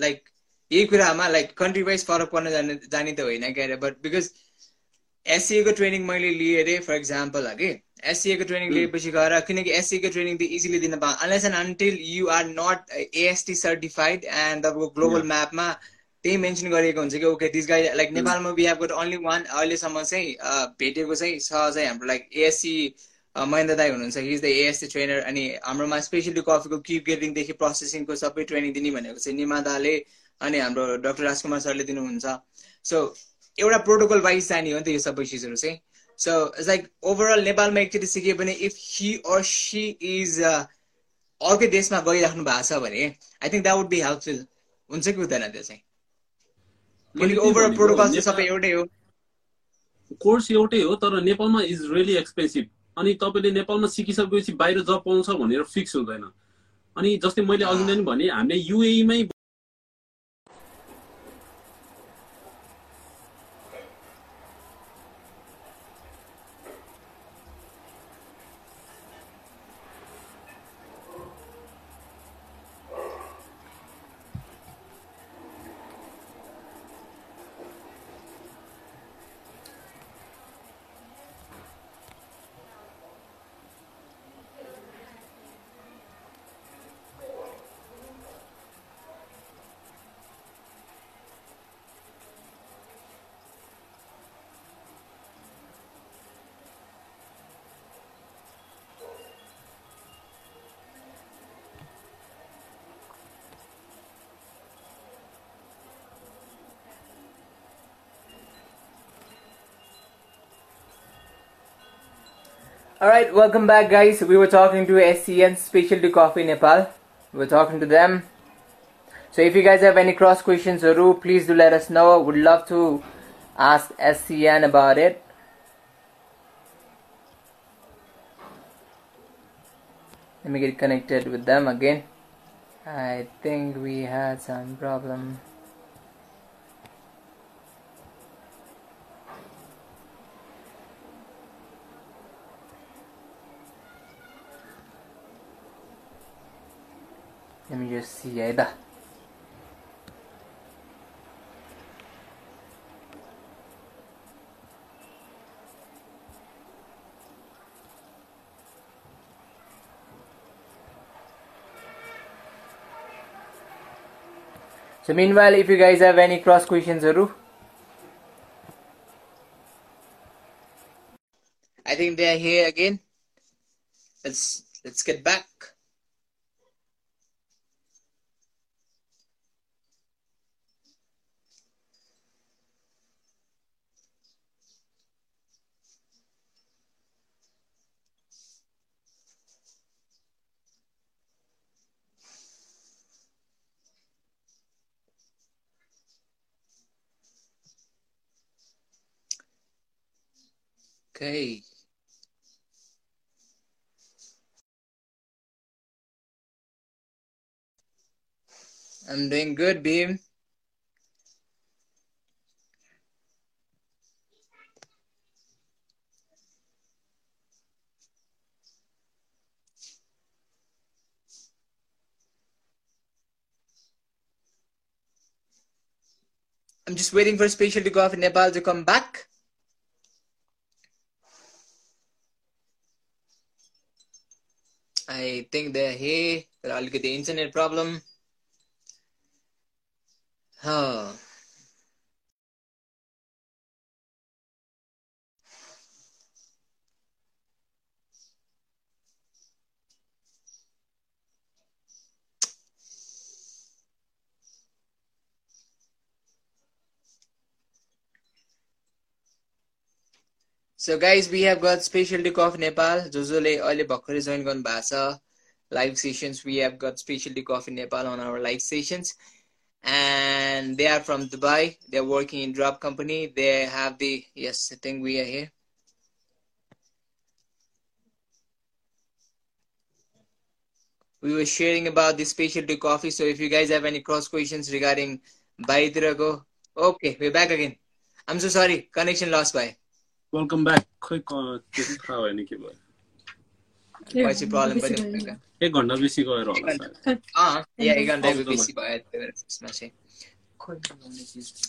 लाइक यही कुरामा लाइक कन्ट्री वाइज फरक पर्न जाने जाने त होइन क्या अरे। बट बिकज एससिएको ट्रेनिङ मैले लिएँ अरे फर इक्जाम्पल हो कि एससिएको ट्रेनिङ लिएपछि गएर किनकि एससिएको ट्रेनिङ त इजिली दिन पाऊँ unless and until you are not AST certified and तपाईँको ग्लोबल म्यापमा त्यही मेन्सन गरिएको हुन्छ कि ओके दिस गाई लाइक नेपालमा we have got only one अहिलेसम्म चाहिँ भेटेको चाहिँ छ चाहिँ हाम्रो लाइक एएससी महेन्द्र दाई हुनुहुन्छ। He is the ASC trainer अनि हाम्रोमा स्पेसली कफीको किप गेटिङदेखि प्रोसेसिङको सबै ट्रेनिङ दिने भनेको चाहिँ निमादाले अनि हाम्रो डक्टर राजकुमार सरले दिनुहुन्छ। सो एउटा प्रोटोकल वाइज जाने हो नि त यो सबै चिजहरू चाहिँ। सो इट्स लाइक ओभरअल नेपालमा एकचोटि सिक्यो भने if he or she is अर्कै देशमा गइराख्नु भएको छ भने I think that would be helpful हुन्छ कि हुँदैन त्यो चाहिँ? किनकि ओभरअल प्रोटोकल चाहिँ नेपाल- सबै एउटै हो। कोर्स एउटै हो तर नेपालमा इज रियली एक्सपेन्सिभ अनि तपाईँले नेपालमा सिकिसकेपछि बाहिर जब पाउँछ भनेर फिक्स हुँदैन। अनि जस्तै मैले अघि नै भने हामीले युएईमै Alright, welcome back, guys. We were talking to SCN Specialty Coffee Nepal. We were talking to them. So, if you guys have any cross questions or Ru, please do let us know. Would love to ask SCN about it. Let me get connected with them again. I think we had some problem. Let me just see either. So meanwhile, if you guys have any cross questions, Aru. I think they are here again. Let's let's get back. Okay. I'm doing good, Beam. I'm just waiting for Special to go off in Nepal to come back. I think they're here, but I'll get the internet problem. Oh. So guys, we have got Specialty Coffee Nepal. जो जसले अहिले भर्खरै join गर्नु भएको छ live sessions. We have got Specialty Coffee Nepal on our live sessions. And they are from Dubai. They're working in drop company. They have the yes, I think we are here. We were sharing about the specialty coffee. So if you guys have any cross questions regarding Baitirago, okay, we're back again. I'm so sorry, connection lost by. Welcome back खै क- त्यति थाहा भएन के भयो? पछि problem पनि बेसी भएको एक घन्टा बेसी गएर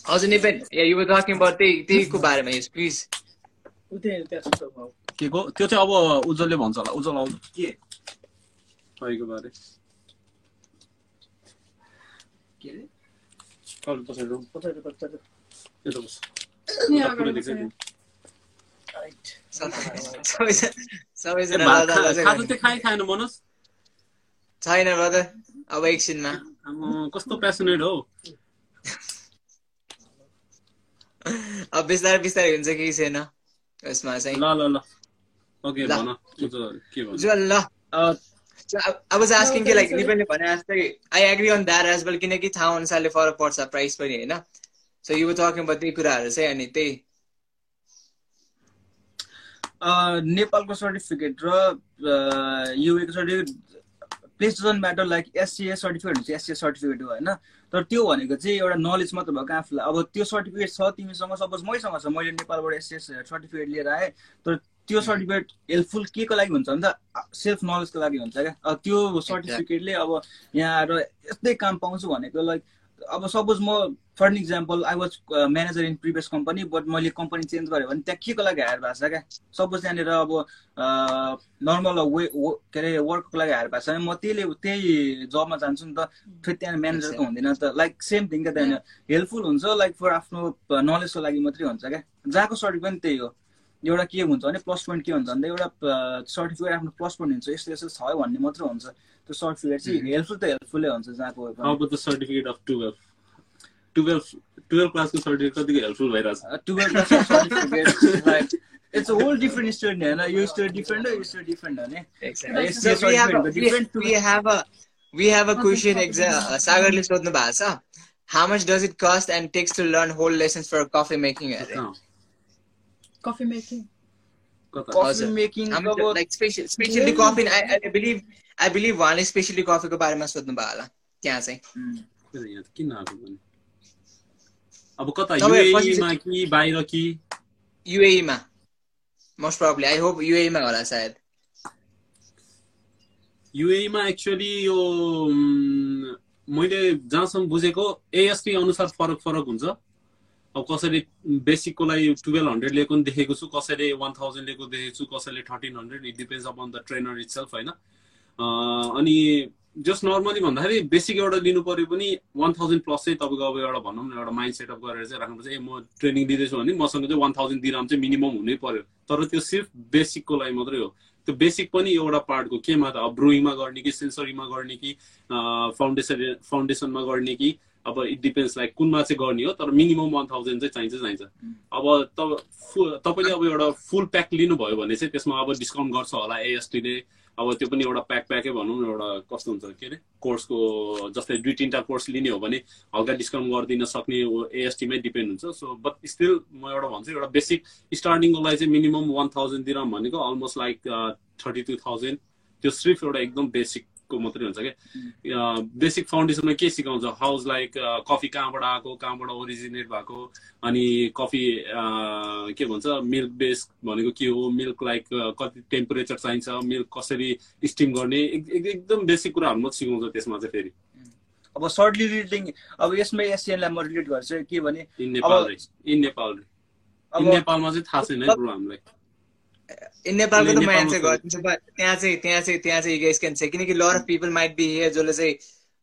हजुर Nipen. Yeah you were talking about त्यही त्यहीको बारेमा यस प्लिज। के को? त्यो चाहिँ अब उज्जवलले भन्छ होला। उज्जवल आउँछ के? तपाईँको बारे। के अरे पछाडि। पछाडि पछाडि। [LAUGHS] छैन ब्रदर अब एकछिनमा। कस्तो पेसनेट हो? अब बिस्तारै बिस्तारै हुन्छ कि छैन। यसमा चाहिँ। ल ल ल। ओके। भन के भन्छ ल। Uh, So, I, I was asking कि like निपलले भने जस्तै I agree on that as well किनकि ठाउँ अनुसारले फरक पर्छ प्राइस पनि होइन? सो यु टकिङ about त्यही कुराहरू चाहिँ अनि त्यही। नेपालको सर्टिफिकेट र युएको certificate place doesn't matter like SCA certificate हुन्छ एससिए सर्टिफिकेट हो होइन? तर त्यो भनेको चाहिँ एउटा नलेज मात्र भएको आफूलाई। अब त्यो सर्टिफिकेट छ तिमीसँग सपोज मैसँग छ मैले नेपालबाट एससिएस सर्टिफिकेट लिएर आएँ तर त्यो सर्टिफिकेट हेल्पफुल के को लागि हुन्छ भने त सेल्फ नलेजको लागि हुन्छ क्या? त्यो सर्टिफिकेटले अब यहाँ आएर यस्तै काम पाउँछु भनेको लाइक अब सपोज म for an example I was manager in previous company but मैले कम्पनी चेन्ज गरेँ भने त्यहाँ के को लागि हायर भएको छ क्या? सपोज त्यहाँनिर अब नर्मल वे wo- के अरे वर्कको लागि हायर भएको छ भने म त्यहीले त्यही जबमा जान्छु नि त फेरि त्यहाँ म्यानेजर त हुँदैन त। लाइक सेम थिङ क्या त्यहाँनिर हेल्पफुल हुन्छ लाइक फर आफ्नो नलेजको लागि मात्रै हुन्छ क्या? जहाँको सर्टिफिकेट पनि त्यही हो। एउटा के हुन्छ भने प्लस पोइन्ट के हुन्छ भन्दा एउटा सर्टिफिकेट आफ्नो प्लस पोइन्ट हुन्छ यस्तो यस्तो छ भन्ने मात्र हुन्छ। त्यो सर्टिफिकेट चाहिँ हेल्पफुल त हेल्पफुलै हुन्छ जहाँको How about the certificate of 12? 12 12 क्लासको सर्टिफिकेट कतिको हेल्पफुल भइरहेछ twelve certificate like it's a whole different story होइन यो स्टोरी डिफ्रेन्ट हो यो स्टोरी डिफ्रेन्ट हो नि Exactly. SCA So we have a, certificate, we, different to- we have a we have a question exam सागरले सोध्नु भएको छ how much does it cost and takes to learn whole lessons for coffee making अरे कहाँ? Coffee making कता coffee हजुर। Making How much, अब like special specialty coffee I, I believe I believe उहाँले specially कफीको बारेमा सोध्नु भयो होला त्यहाँ चाहिँ किन अब कता कि बाहिर कि UAE मा most probably I hope UAE मा होला सायद UAE मा एक्चुअली यो मैले जहाँसम्म बुझेको एएसटी अनुसार फरक फरक हुन्छ अब कसैले बेसिकको लागि टुवेल्भ हन्ड्रेड लिएको पनि देखेको छु कसैले वान थाउजन्ड लिएको देखेको छु कसैले thirteen hundred it depends upon the trainer itself होइन अनि जस्ट नर्मली भन्दाखेरि बेसिक एउटा लिनु पर्यो पनि वान थाउजन्ड प्लस चाहिँ तपाईँको अब एउटा भनौँ न एउटा माइन्ड सेटअप गरेर चाहिँ राख्नुपर्छ ए म ट्रेनिङ दिँदैछु भने मसँग चाहिँ वान थाउजन्ड दिराम चाहिँ मिनिमम हुनै पर्यो। तर त्यो सिर्फ बेसिकको लागि मात्रै हो। त्यो बेसिक पनि एउटा पार्टको केमा त अब ब्रुइङमा गर्ने कि सेन्सरीमा गर्ने कि फाउन्डेसन फाउन्डेसनमा गर्ने कि अब इट डिपेन्ड्स लाइक कुनमा चाहिँ गर्ने हो तर मिनिमम वान थाउजन्ड चाहिँ चाहिन्छ चाहिन्छ। अब तब फु- तपाईँले अब एउटा फुल प्याक लिनुभयो भने चाहिँ त्यसमा अब डिस्काउन्ट गर्छ होला एएसटीले अब त्यो पनि एउटा प्याक प्याकै भनौँ न एउटा कस्तो हुन्छ के अरे कोर्सको जस्तै दुई तिनवटा कोर्स लिने हो भने हल्का डिस्काउन्ट गरिदिन सक्ने एएसटीमै डिपेन्ड हुन्छ। सो बट स्टिल म एउटा भन्छु एउटा बेसिक स्टार्टिङको लागि चाहिँ मिनिमम वान थाउजन्ड दिराम भनेको almost like thirty two thousand त्यो सिर्फ एउटा एकदम बेसिकको मात्रै हुन्छ क्या। बेसिक फाउन्डेसनमा के सिकाउँछ? हाउस लाइक कफी कहाँबाट आएको कहाँबाट ओरिजिनेट भएको अनि कफी के भन्छ? मिल्क बेस भनेको के हो? मिल्क लाइक कति टेम्परेचर चाहिन्छ? मिल्क कसरी स्टिम गर्ने? एक- एक- एकदम बेसिक कुराहरू मात्रै सिकाउँछ त्यसमा चाहिँ फेरि। अब सर्टली रिलेटिङ अब यसमा एसियनलाई म रिलेट गर्छु के भने इन नेपाल इन नेपालमा चाहिँ थाहा छैन हामीलाई। नेपालको त म एन्सर। गरिदिन्छु त्यहाँ चाहिँ त्यहाँ चाहिँ त्यहाँ चाहिँ गाइस क्यान छ किनकि lot of people might be here जसले चाहिँ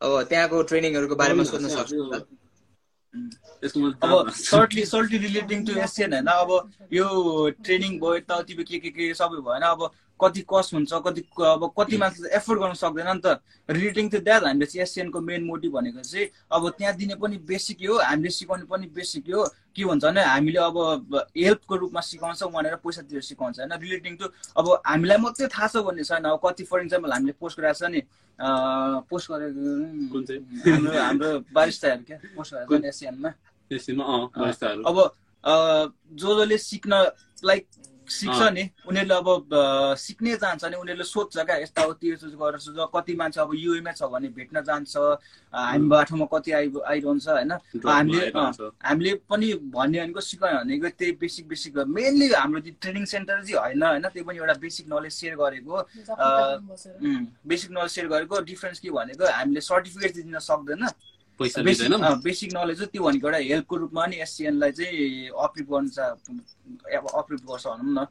अब त्यहाँको ट्रेनिङहरूको बारेमा सोध्न सक्छ। यसको अब shortly shortly relating to Asian होइन? अब यो ट्रेनिङ भयो यताउति के के के सबै भएन। अब कति कस्ट हुन्छ कति अब कति मान्छे एफोर्ड गर्न सक्दैन नि त। रिलेटिङ टु द्याट हामीले चाहिँ एसियनको मेन मोटिभ भनेको चाहिँ अब त्यहाँ दिने पनि बेसिकै हो हामीले सिकाउने पनि बेसिकै हो। के भन्छ भने हामीले अब हेल्पको रूपमा सिकाउँछ उहाँनिर पैसा तिरेर सिकाउँछ होइन? रिलेटिङ टु अब हामीलाई मात्रै थाहा छ भन्ने छैन। अब कति फर इक्जाम्पल हामीले पोस्ट गरेको छ नि पोस्ट गरेको? हाम्रो बारिस्ताहरू क्या पोस्ट गरेको छ एसियनमा अब जो जसले सिक्न लाइक सिक्छ। नि। उनीहरूले अब सिक्ने जान्छ नि। उनीहरूले सोध्छ क्या यस्ता हो त्यो गरेर सोध्छ। कति मान्छे अब युएमा छ भने भेट्न जान्छ। हामी बाटोमा कति आइ आइरहन्छ होइन? हामीले हामीले पनि भन्ने भनेको सिकायो। भनेको त्यही बेसिक बेसिक मेनली हाम्रो त्यो ट्रेनिङ सेन्टर चाहिँ होइन होइन? त्यो पनि एउटा बेसिक नलेज सेयर गरेको। बेसिक नलेज सेयर गरेको। डिफ्रेन्स के भनेको हामीले सर्टिफिकेट चाहिँ दिन सक्दैन। पैसा लिँदैन बेसिक नलेज त्यो भनेको एउटा हेल्पको रूपमा नि एससिएनलाई चाहिँ अप्रिभ गर्नु चाहिँ अप्रिभ गर्छ भनौँ न।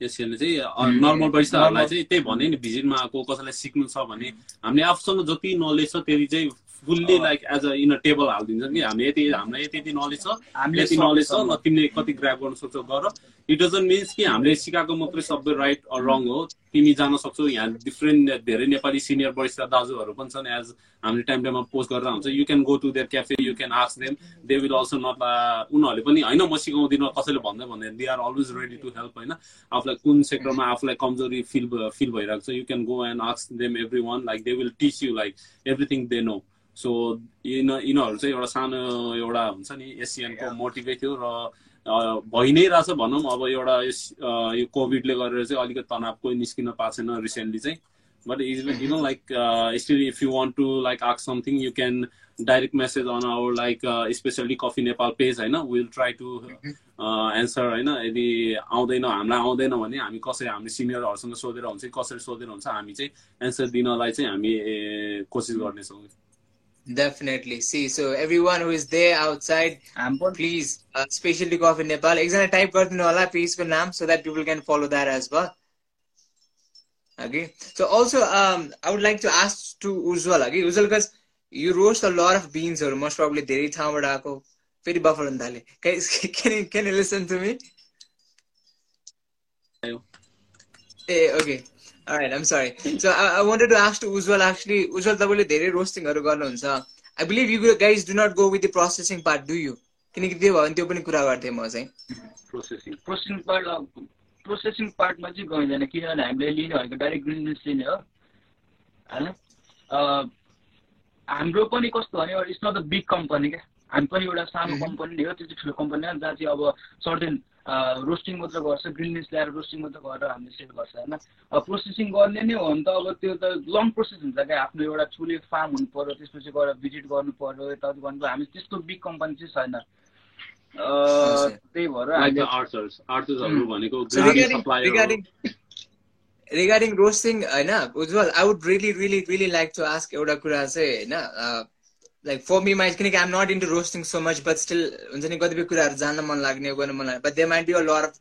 एसियनले चाहिँ नर्मल बरिस्ताहरूलाई चाहिँ त्यही भने नि भिजिटमा आएको कसैलाई सिक्नु छ भने हामीले आफूसँग जति नलेज छ त्यति चाहिँ fully like as a in a table हालिदिन्छ कि? हामीले यति हामीलाई यति यति नलेज छ। हामीले यति नलेज छ ल तिमीले कति ग्राप गर्न सक्छौ गर इट डजन्ट मिन्स कि हामीले सिकाएको मात्रै सबै राइट रङ हो। तिमी जान सक्छौ यहाँ डिफ्रेन्ट धेरै नेपाली सिनियर बरिस्ता दाजुहरू पनि छन्। एज हामीले टाइम टाइममा पोस्ट गरेर हुन्छ you can go to their cafe you can ask them they will also not उनीहरूले पनि होइन म सिकाउँदिनँ कसैले भन्दै भन्दै they are always ready to help होइन। आफूलाई कुन सेक्टरमा आफूलाई कमजोरी फिल फिल भइरहेको छ you can go and ask them everyone like they will teach you like everything they know so यिन यिनीहरू चाहिँ एउटा सानो एउटा हुन्छ नि एसियनको मोटिभै थियो र भइ नै रहेछ भनौँ। अब एउटा यो कोभिडले गरेर चाहिँ अलिकति तनाव कोही निस्किन पाएको छैन रिसेन्टली चाहिँ। But is no like still if you want to like ask something you can direct message on our like specially coffee Nepal page होइन? विल ट्राई टु एन्सर होइन? यदि आउँदैन हामीलाई आउँदैन भने हामी कसरी हामीले सिनियरहरूसँग सोधेर हुन्छ कसरी सोधेर हुन्छ हामी चाहिँ एन्सर दिनलाई चाहिँ हामी कोसिस गर्नेछौँ। Definitely. See, so everyone who is there outside, please, uh, Specialty Coffee Nepal, एकजना टाइप गरिदिनु होला पेजको नाम so that people can follow that as well. Okay. So also, um, I would like to ask to Ujwal, okay, Ujwal, because you roast a lot of beans or most probably धेरै ठाउँबाट आएको फेरि buffer हुन थाले can [LAUGHS] you can you listen to me? A okay Sorry. So I, I wanted to ask to Ujwal actually, Ujwal तपाईँले धेरै रोस्टिङहरू गर्नुहुन्छ। I believe you guys do not go with the processing part, do you? किनकि त्यो भयो भने त्यो पनि कुरा गर्थेँ म चाहिँ। प्रोसेसिङ प्रोसेसिङ पार्ट प्रोसेसिङ पार्टमा चाहिँ गइँदैन किनभने हामीले लिने भनेको डाइरेक्ट ग्रिन मिल्स लिने हो। होइन? हाम्रो पनि कस्तो भने it's not a big company क्या। हामी पनि एउटा सानो कम्पनी हो त्यो चाहिँ ठुलो कम्पनी हो। जहाँ चाहिँ अब सर्टेन रोस्टिङ मात्र गर्छ ग्रिन मिल्स ल्याएर रोस्टिङ मात्र गरेर हामीले सेल गर्छ होइन? प्रोसेसिङ गर्ने नै हो भने त अब त्यो त लङ प्रोसेस हुन्छ क्या। आफ्नो एउटा ठुलो फार्म हुनु पऱ्यो त्यसपछि गएर भिजिट गर्नु पऱ्यो यताउति गर्नु पऱ्यो हामी त्यस्तो बिग कम्पनी चाहिँ छैन। त्यही भएर रिगार्डिङ रोस्टिङ होइन Ujwal I would really really really like to ask एउटा कुरा चाहिँ होइन लाइक फर मी माइट किनकि I'm not into roasting so much but still हुन्छ नि कतिपय कुराहरू जान्न मन लाग्ने गर्नु मन लाग्ने. But they might be a lot of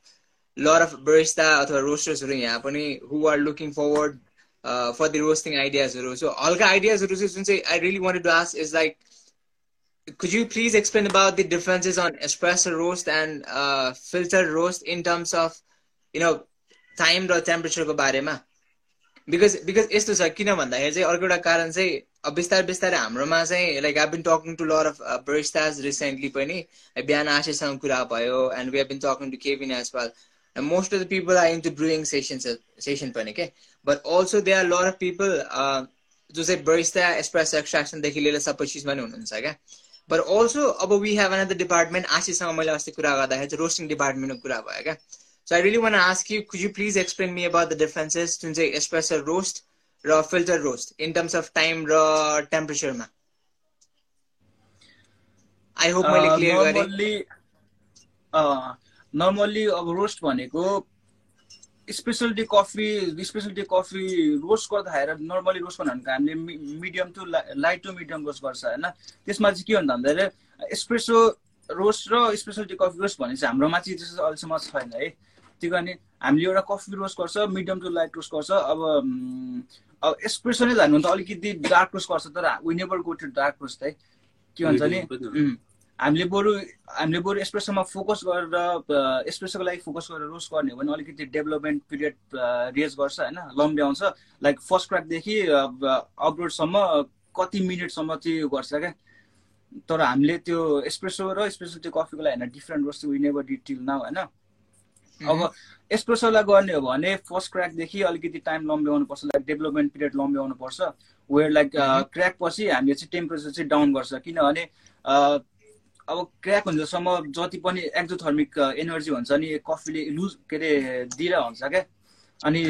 lot of barista अथवा रोस्टर्सहरू यहाँ पनि who are looking forward for the roasting आइडियाजहरू so हल्का आइडियाजहरू चाहिँ जुन चाहिँ I really wanted to ask is like could you please explain about the differences on espresso roast and uh, filter roast in terms of you know time र टेम्परेचरको बारेमा? Because because यस्तो छ किन भन्दाखेरि चाहिँ अर्को एउटा कारण चाहिँ अब बिस्तारै बिस्तारै हाम्रोमा चाहिँ like I been talking to lot of baristas recently पनि बिहान आशेसँग कुरा भयो and we have been talking to Kevin as well most of the people are into brewing session session पनि के but also they are lot of people जो चाहिँ Barista express एक्सट्राक्सनदेखि लिएर सबै चिजमा नै हुनुहुन्छ क्या बट अल्सो अब वी हेभ अनदर डिपार्टमेन्ट आशिषसँग मैले अस्ति कुरा गर्दाखेरि चाहिँ रोस्टिङ डिपार्टमेन्टको कुरा भयो क्या so I really want ask you could you please explain me about the differences जुन चाहिँ एक्सप्रेसर रोस्ट र filter roast in terms of time र टेम्परेचरमा आई होप मैले क्लियर गरेँ नर्मल्ली अब रोस्ट भनेको specialty coffee specialty coffee roast गर्दाखेरि नर्मली रोस्ट भनेको हामीले medium to light to medium roast गर्छ होइन? त्यसमा चाहिँ के भन्दा भन्दाखेरि स्पेसो रोस्ट र स्पेसलिटी कफी रोस्ट भने चाहिँ हाम्रोमा चाहिँ त्यस्तो अहिलेसम्म छैन है। त्यो कारण हामीले एउटा कफी रोस्ट गर्छ मिडियम टु लाइट रोस्ट गर्छ अब अब एक्सप्रेसनै जानु त अलिकति डार्क रोस्ट गर्छ तर we never go to dark roast है। के भन्छ नि? हामीले बरु हामीले बरु एक्सप्रेसनमा फोकस गरेर एक्सप्रेसको लागि फोकस गरेर रोस्ट गर्ने हो भने अलिकति डेभलपमेन्ट पिरियड रेज गर्छ होइन? लम्ब्याउँछ लाइक फर्स्ट क्राकदेखि अपलोडसम्म कति मिनटसम्म चाहिँ गर्छ क्या? तर हामीले त्यो एक्सप्रेसो र स्पेसलिटी कफीको लागि होइन different roast we never detail now होइन? अब एस्प्रेसोलाई गर्ने हो भने फर्स्ट क्र्याकदेखि अलिकति टाइम लम्ब्याउनु पर्छ लाइक डेभलपमेन्ट पिरियड लम्ब्याउनु पर्छ वेयर लाइक क्र्याक पछि हामीले चाहिँ टेम्परेचर चाहिँ डाउन गर्छ। किनभने अब क्र्याक हुँदासम्म जति पनि एक्जोथर्मिक एनर्जी हुन्छ नि कफीले लुज के अरे दिएर हुन्छ क्या। अनि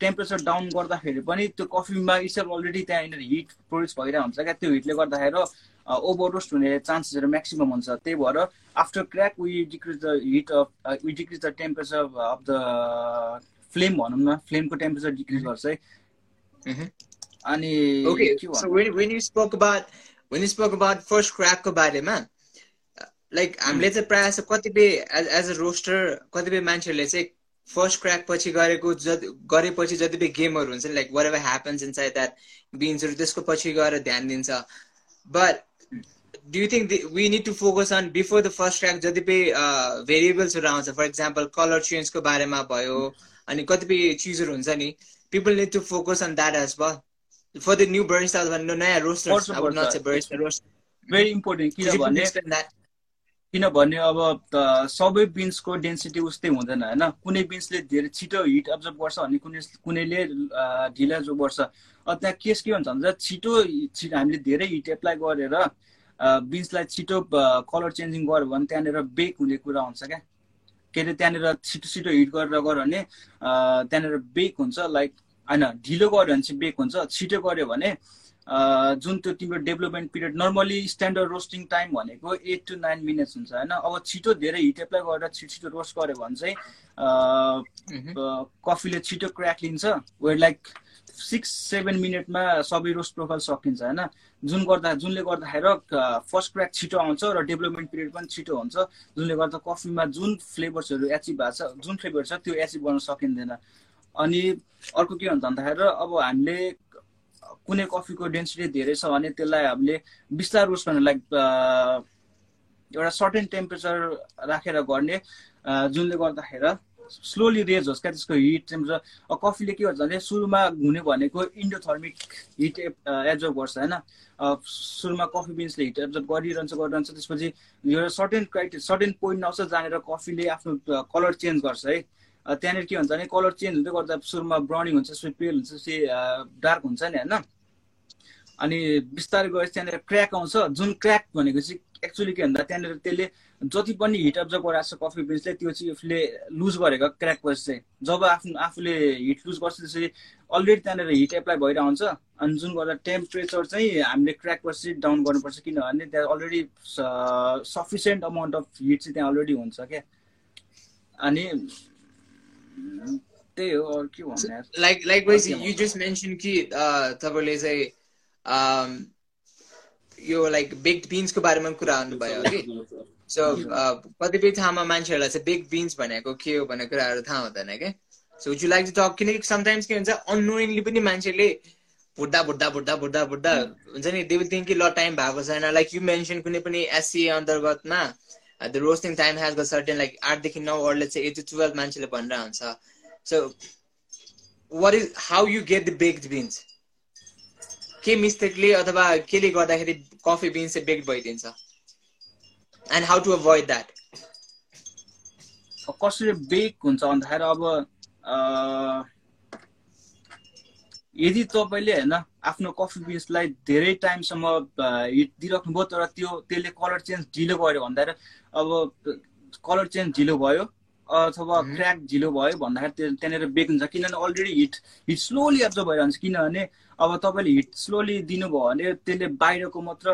टेम्परेचर डाउन गर्दाखेरि पनि त्यो कफीमा इसेल अलरेडी त्यहाँ हिट प्रोड्युस भइरहेको हुन्छ क्या। त्यो हिटले गर्दाखेरि ओभररोस्ट हुने चान्सेसहरू म्याक्सिमम् हुन्छ। त्यही भएर after crack we decrease the heat of we decrease the temperature of the flame भनौँ न फ्लेमको टेम्परेचर डिक्रिज गर्छ है। अनि when, when you spoke about when you spoke about first crack को बारेमा लाइक हामीले चाहिँ प्रायः जस्तो कतिपय एज अ रोस्टर कतिपय मान्छेहरूले चाहिँ फर्स्ट क्र्याक पछि गरेको जति गरेपछि जति पनि गेमहरू हुन्छ like whatever happens inside that बिन्सहरू त्यसको पछि गएर ध्यान दिन्छ। But do think we need to focus on before the first track जति पनि भेरिएबल्सहरू आउँछ फर इक्जाम्पल कलर चेन्जको बारेमा भयो अनि कतिपय चिजहरू हुन्छ नि people need to focus on that as well for the new burst नयाँ रोस्टर अब भेरी इम्पोर्टेन्ट किनभने किनभने अब सबै बिन्सको डेन्सिटी उस्तै हुँदैन होइन? कुनै बिन्सले धेरै छिटो हिट अब्जर्भ गर्छ अनि कुनै कुनैले ढिला अब्जर्भ गर्छ त्यहाँ केस के हुन्छ भने छिटो हामीले धेरै हिट एप्लाई गरेर बिन्सलाई छिटो कलर चेन्जिङ गर्यो भने त्यहाँनिर बेक हुने कुरा हुन्छ क्या। के अरे त्यहाँनिर छिटो छिटो हिट गरेर गऱ्यो भने त्यहाँनिर बेक हुन्छ लाइक होइन ढिलो गऱ्यो भने चाहिँ बेक हुन्छ छिटो गऱ्यो भने जुन त्यो तिम्रो development period normally standard roasting time भनेको एट टु नाइन मिनट्स हुन्छ होइन? अब छिटो धेरै हिट एप्लाई गरेर छिटो छिटो रोस्ट गऱ्यो भने चाहिँ कफीले छिटो क्र्याक लिन्छ वेयर लाइक सिक्स सेभेन मिनटमा सबै रोस्ट प्रोफाइल सकिन्छ होइन? जुन गर्दा जुनले गर्दाखेरि फर्स्ट क्र्याक छिटो आउँछ र डेभलपमेन्ट पिरियड पनि छिटो हुन्छ जुनले गर्दा कफीमा जुन फ्लेभर्सहरू एचिभ भएको छ जुन फ्लेभर छ त्यो एचिभ गर्न सकिँदैन। अनि अर्को के हुन्छ भन्दाखेरि अब हामीले कुनै कफीको डेन्सिटी धेरै छ भने त्यसलाई हामीले बिस्तार रोस्ट गर्ने लाइक एउटा सर्टेन टेम्परेचर राखेर गर्ने जुनले गर्दाखेरि स्लोली रेज होस् क्या त्यसको हिट टेम्परेचर कफीले के गर्छ भने सुरुमा हुने भनेको इन्डोथर्मिक हिट एब्जर्भ गर्छ होइन? सुरुमा कफी बिन्सले हिट एब्जर्भ गरिरहन्छ गरिरहन्छ त्यसपछि एउटा सर्टेन क्राइटे सर्टेन पोइन्ट आउँछ जहाँनिर कफीले आफ्नो कलर चेन्ज गर्छ है? त्यहाँनिर के हुन्छ भने कलर चेन्ज हुँदै गर्दा सुरुमा ब्राउनिङ हुन्छ त्यसपछि पेल हुन्छ त्यसपछि डार्क हुन्छ नि होइन? अनि बिस्तारै गएपछि त्यहाँनिर क्र्याक आउँछ। जुन क्र्याक भनेको चाहिँ एक्चुली के भन्दा त्यहाँनिर त्यसले जति पनि हिट अब्जर्भ गराएको छ कफी बिन्सले त्यो चाहिँ उसले लुज गरेको क्र्याक पछि चाहिँ। जब आफ्नो आफूले हिट लुज गर्छ त्यसरी अलरेडी त्यहाँनिर हिट एप्लाई भइरहेको हुन्छ अनि जुन गर्दा टेम्परेचर चाहिँ हामीले क्र्याक पछि डाउन गर्नुपर्छ किनभने त्यहाँ already sufficient amount of heat चाहिँ त्यहाँ अलरेडी हुन्छ क्या। अनि त्यही हो अरू के भन्ने? Like like you just mention कि तपाईँले चाहिँ यो लाइक बेक्ड बिन्सको बारेमा कुरा गर्नुभयो कि? सो [LAUGHS] कतिपय ठाउँमा मान्छेहरूलाई चाहिँ बेक बिन्स भनेको के हो भन्ने कुराहरू थाहा हुँदैन क्या so you like to talk किनकि समटाइम्स के हुन्छ अनोइङली पनि मान्छेले भुट्दा भुट्दा भुट्दा भुट्दा भुट्दा हुन्छ नि दे विल थिङ्क कि ल टाइम भएको छैन। लाइक यु मेन्सन कुनै पनि SCA अन्तर्गतमा the roasting time has got certain like आठदेखि नौ अरूले चाहिँ एट टु टुवेल्भ मान्छेले भनेर हुन्छ so what is how you get the baked beans के मिस्टेकले अथवा केले गर्दाखेरि कफी बिन्स चाहिँ baked भइदिन्छ and how to avoid that कसरी बेक हुन्छ भन्दाखेरि अब यदि तपाईँले होइन आफ्नो कफी बिन्सलाई धेरै टाइमसम्म हिट दिइराख्नुभयो तर त्यो त्यसले कलर चेन्ज ढिलो गर्यो भन्दाखेरि अब कलर चेन्ज ढिलो भयो अथवा क्र्याक ढिलो भयो भन्दाखेरि त्यहाँनिर बेक हुन्छ। किनभने already heat heat slowly absorb भइरहन्छ। किनभने अब तपाईँले हिट स्लोली दिनुभयो भने त्यसले बाहिरको मात्र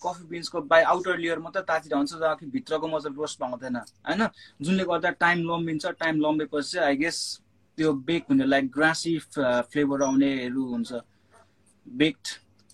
कफी बिन्सको बाई आउटर लेयर मात्र तातिरहन्छ जहाँ भित्रको मात्र रोस्ट पाउँदैन होइन? जुनले गर्दा टाइम लम्बिन्छ टाइम लम्बेपछि चाहिँ आई गेस त्यो बेक हुने लाइक ग्रासी फ्लेभर आउनेहरू हुन्छ। बेक्ड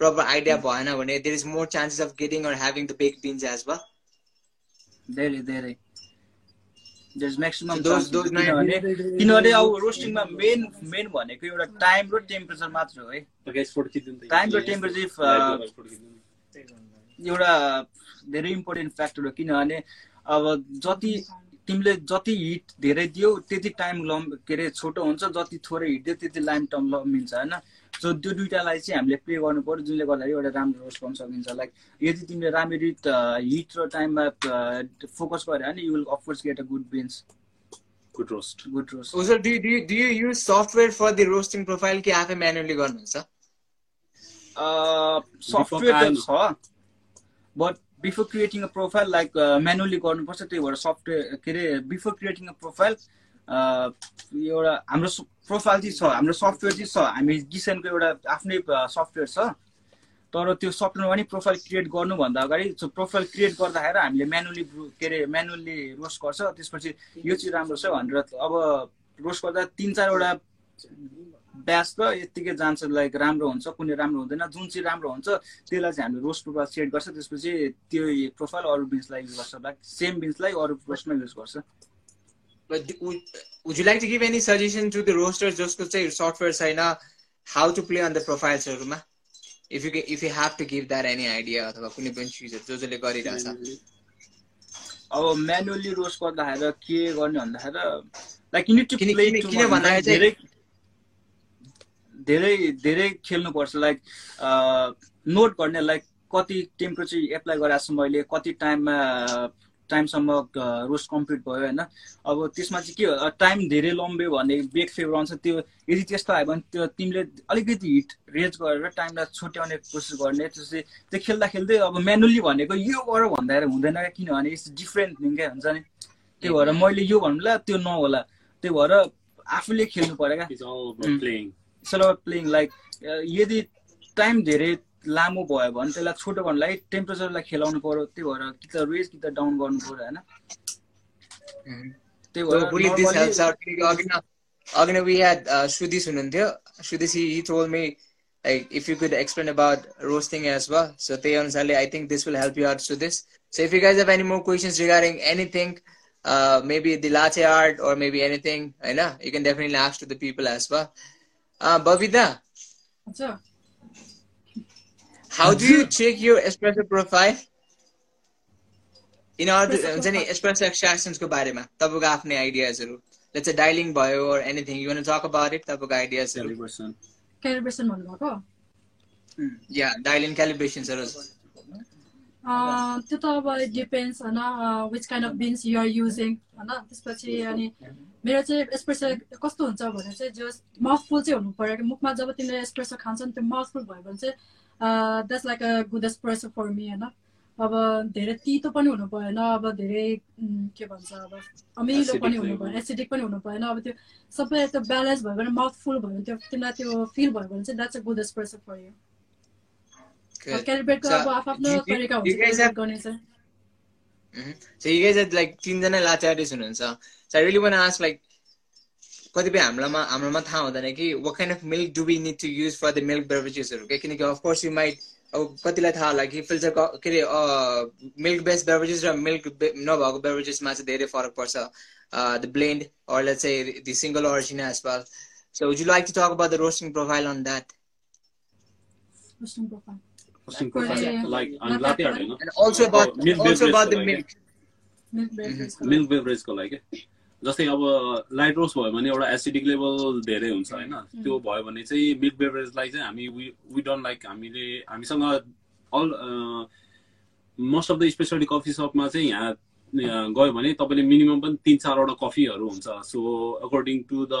proper idea भएन भने there is more chances of getting or having the baked beans as well. धेरै धेरै किनभने अब रोस्टिङमा मेन मेन भनेको एउटा टाइम र टेम्परेचर मात्र हो है टाइम र टेम्परेचर एउटा धेरै इम्पोर्टेन्ट फ्याक्टर हो किनभने अब जति तिमीले जति हिट धेरै दियो त्यति टाइम लम् के अरे छोटो हुन्छ। जति थोरै हिट दियो त्यति लाइम टर्म लम्बिन्छ होइन? सो त्यो दुइटालाई चाहिँ हामीले प्ले गर्नु पऱ्यो जुनले गर्दाखेरि एउटा राम्रो रोस्ट गर्न सकिन्छ। लाइक यदि तिमीले राम्ररी हिट र टाइममा फोकस गर्यो भने you will of course get a good beans good roast good roast software for the roasting profile कि आफै म्यानुअली गर्नुहुन्छ? सफ्टवेयर त छ but before creating a profile like manually गर्नुपर्छ त्यही भएर सफ्टवेयर के अरे बिफोर क्रिएटिङ अ प्रोफाइल एउटा हाम्रो प्रोफाइल चाहिँ छ हाम्रो सफ्टवेयर चाहिँ छ हामी गिसेनको एउटा आफ्नै सफ्टवेयर छ। तर त्यो सफ्टवेयरमा पनि प्रोफाइल क्रिएट गर्नुभन्दा अगाडि प्रोफाइल क्रिएट गर्दाखेरि हामीले म्यानुअली के अरे म्यानुअली रोस्ट गर्छ त्यसपछि यो चाहिँ राम्रो छ भनेर अब रोस्ट गर्दा तिन चारवटा ब्याच त यत्तिकै जान्छ लाइक राम्रो हुन्छ कुनै राम्रो हुँदैन जुन चाहिँ राम्रो हुन्छ त्यसलाई चाहिँ हामीले रोस्ट प्रोफाइल सेट गर्छ त्यसपछि त्यो प्रोफाइल अरू बिन्सलाई युज गर्छ लाइक सेम बिन्सलाई अरू रोस्टमा युज गर्छ। But would, would you like to give any suggestion to the roasters? जसको चाहिँ software छैन how to play on the profiles हरूमा if you ca- if you have to give that any idea अथवा कुनै पनि चिजहरू जो जसले गरिरहेछ अब म्यानुअली रोस्ट गर्दाखेरि के गर्ने भन्दाखेरि टु प्ले चाहिँ- धेरै धेरै धेरै खेल्नुपर्छ लाइक नोट गर्ने लाइक कति टेम्परेचर एप्लाई गरेको छु मैले कति टाइममा टाइमसम्म रोस्ट कम्प्लिट भयो होइन। अब त्यसमा चाहिँ के हो टाइम धेरै लम्ब्यो भने बेक फेभर आउँछ त्यो यदि त्यस्तो आयो भने त्यो तिमीले अलिकति हिट रेज गरेर टाइमलाई छुट्याउने कोसिस गर्ने त्यसपछि त्यो खेल्दा खेल्दै अब म्यानुअली भनेको यो गर भन्दाखेरि हुँदैन क्या किनभने इट्स डिफ्रेन्ट थिङ क्या हुन्छ नि? त्यही भएर मैले यो भन्नुला त्यो नहोला। त्यही भएर आफूले खेल्नु पर्यो क्या. प्लेइङ लाइक यदि टाइम धेरै लामो भयो भने त्यसलाई छोटो गर्नलाई टेम्परेचरलाई खेलाउनु पर्यो त्यही भएर कि त रेज कि त डाउन गर्नु पर्यो होइन त्यही भएर Agna, we had uh, Shrudish हुनुहुन्थ्यो he, he told me like if you could explain about roasting as well. So त्यही अनुसारले I think this will help you out Shrudish. So if you guys have any more questions regarding anything, uh, maybe the latte art or maybe anything, I know you can definitely ask to the people as do you check your espresso profile? In order to, हुन्छ नि espresso extractions को बारेमा तपाईँको आफ्नै आइडियाजहरू let's say dialing भयो or anything. You want to talk about it? तपाईँको आइडियाजहरू. Calibration भन्नुभएको yeah dialing calibrations हरू अँ, त्यो त अब डिपेन्ड्स होइन which kind of beans you're using होइन त्यसपछि अनि मेरो चाहिँ एस्प्रेसो कस्तो हुन्छ भने चाहिँ जस माउथफुल चाहिँ हुनु पऱ्यो। कि मुखमा जब तिमीले एस्प्रेसो खान्छ नि त्यो माउथफुल भयो भने चाहिँ that's like a good espresso for me होइन अब धेरै तितो पनि हुनु भएन अब धेरै के भन्छ अब अमिलो पनि हुनु. भएन एसिडिक पनि हुनु भएन। अब त्यो सबै त्यो ब्यालेन्स भयो भने माउथफुल भयो भने त्यो तिमीलाई त्यो फिल भयो भने चाहिँ that's a good espresso for you So, अब आफ्नो तरिका हुन्छ गर्ने चाहिँ। Mhm. So you guys had like So I really want to ask like कतिपय हाम्रोमा हाम्रोमा थाहा हुँदैन कि what kind of milk do we need to use for the milk beveragesहरू क्या किनकि of course you might अब कतिलाई थाहा होला कि फिल्टर के अरे मिल्क बेस्ड बेभरेजेस र मिल्क नभएको बेभरेजेसमा चाहिँ धेरै फरक पर्छ the blend or let's say the single origin as well so would you like to talk about the roasting profile on that roasting profile. Like latte अनि latte art, art होइन and also about Milk also beverage about the milk Milk beverage milk जस्तै अब light roast भयो भने एउटा acidic level धेरै हुन्छ होइन। त्यो भयो भने चाहिँ मिल्क बेभरेजलाई चाहिँ हामी वी डोन्ट लाइक हामीले हामीसँग all most of the specialty coffee सपमा चाहिँ यहाँ गयो भने तपाईँले मिनिमम पनि तिन चारवटा कफीहरू हुन्छ। So according to the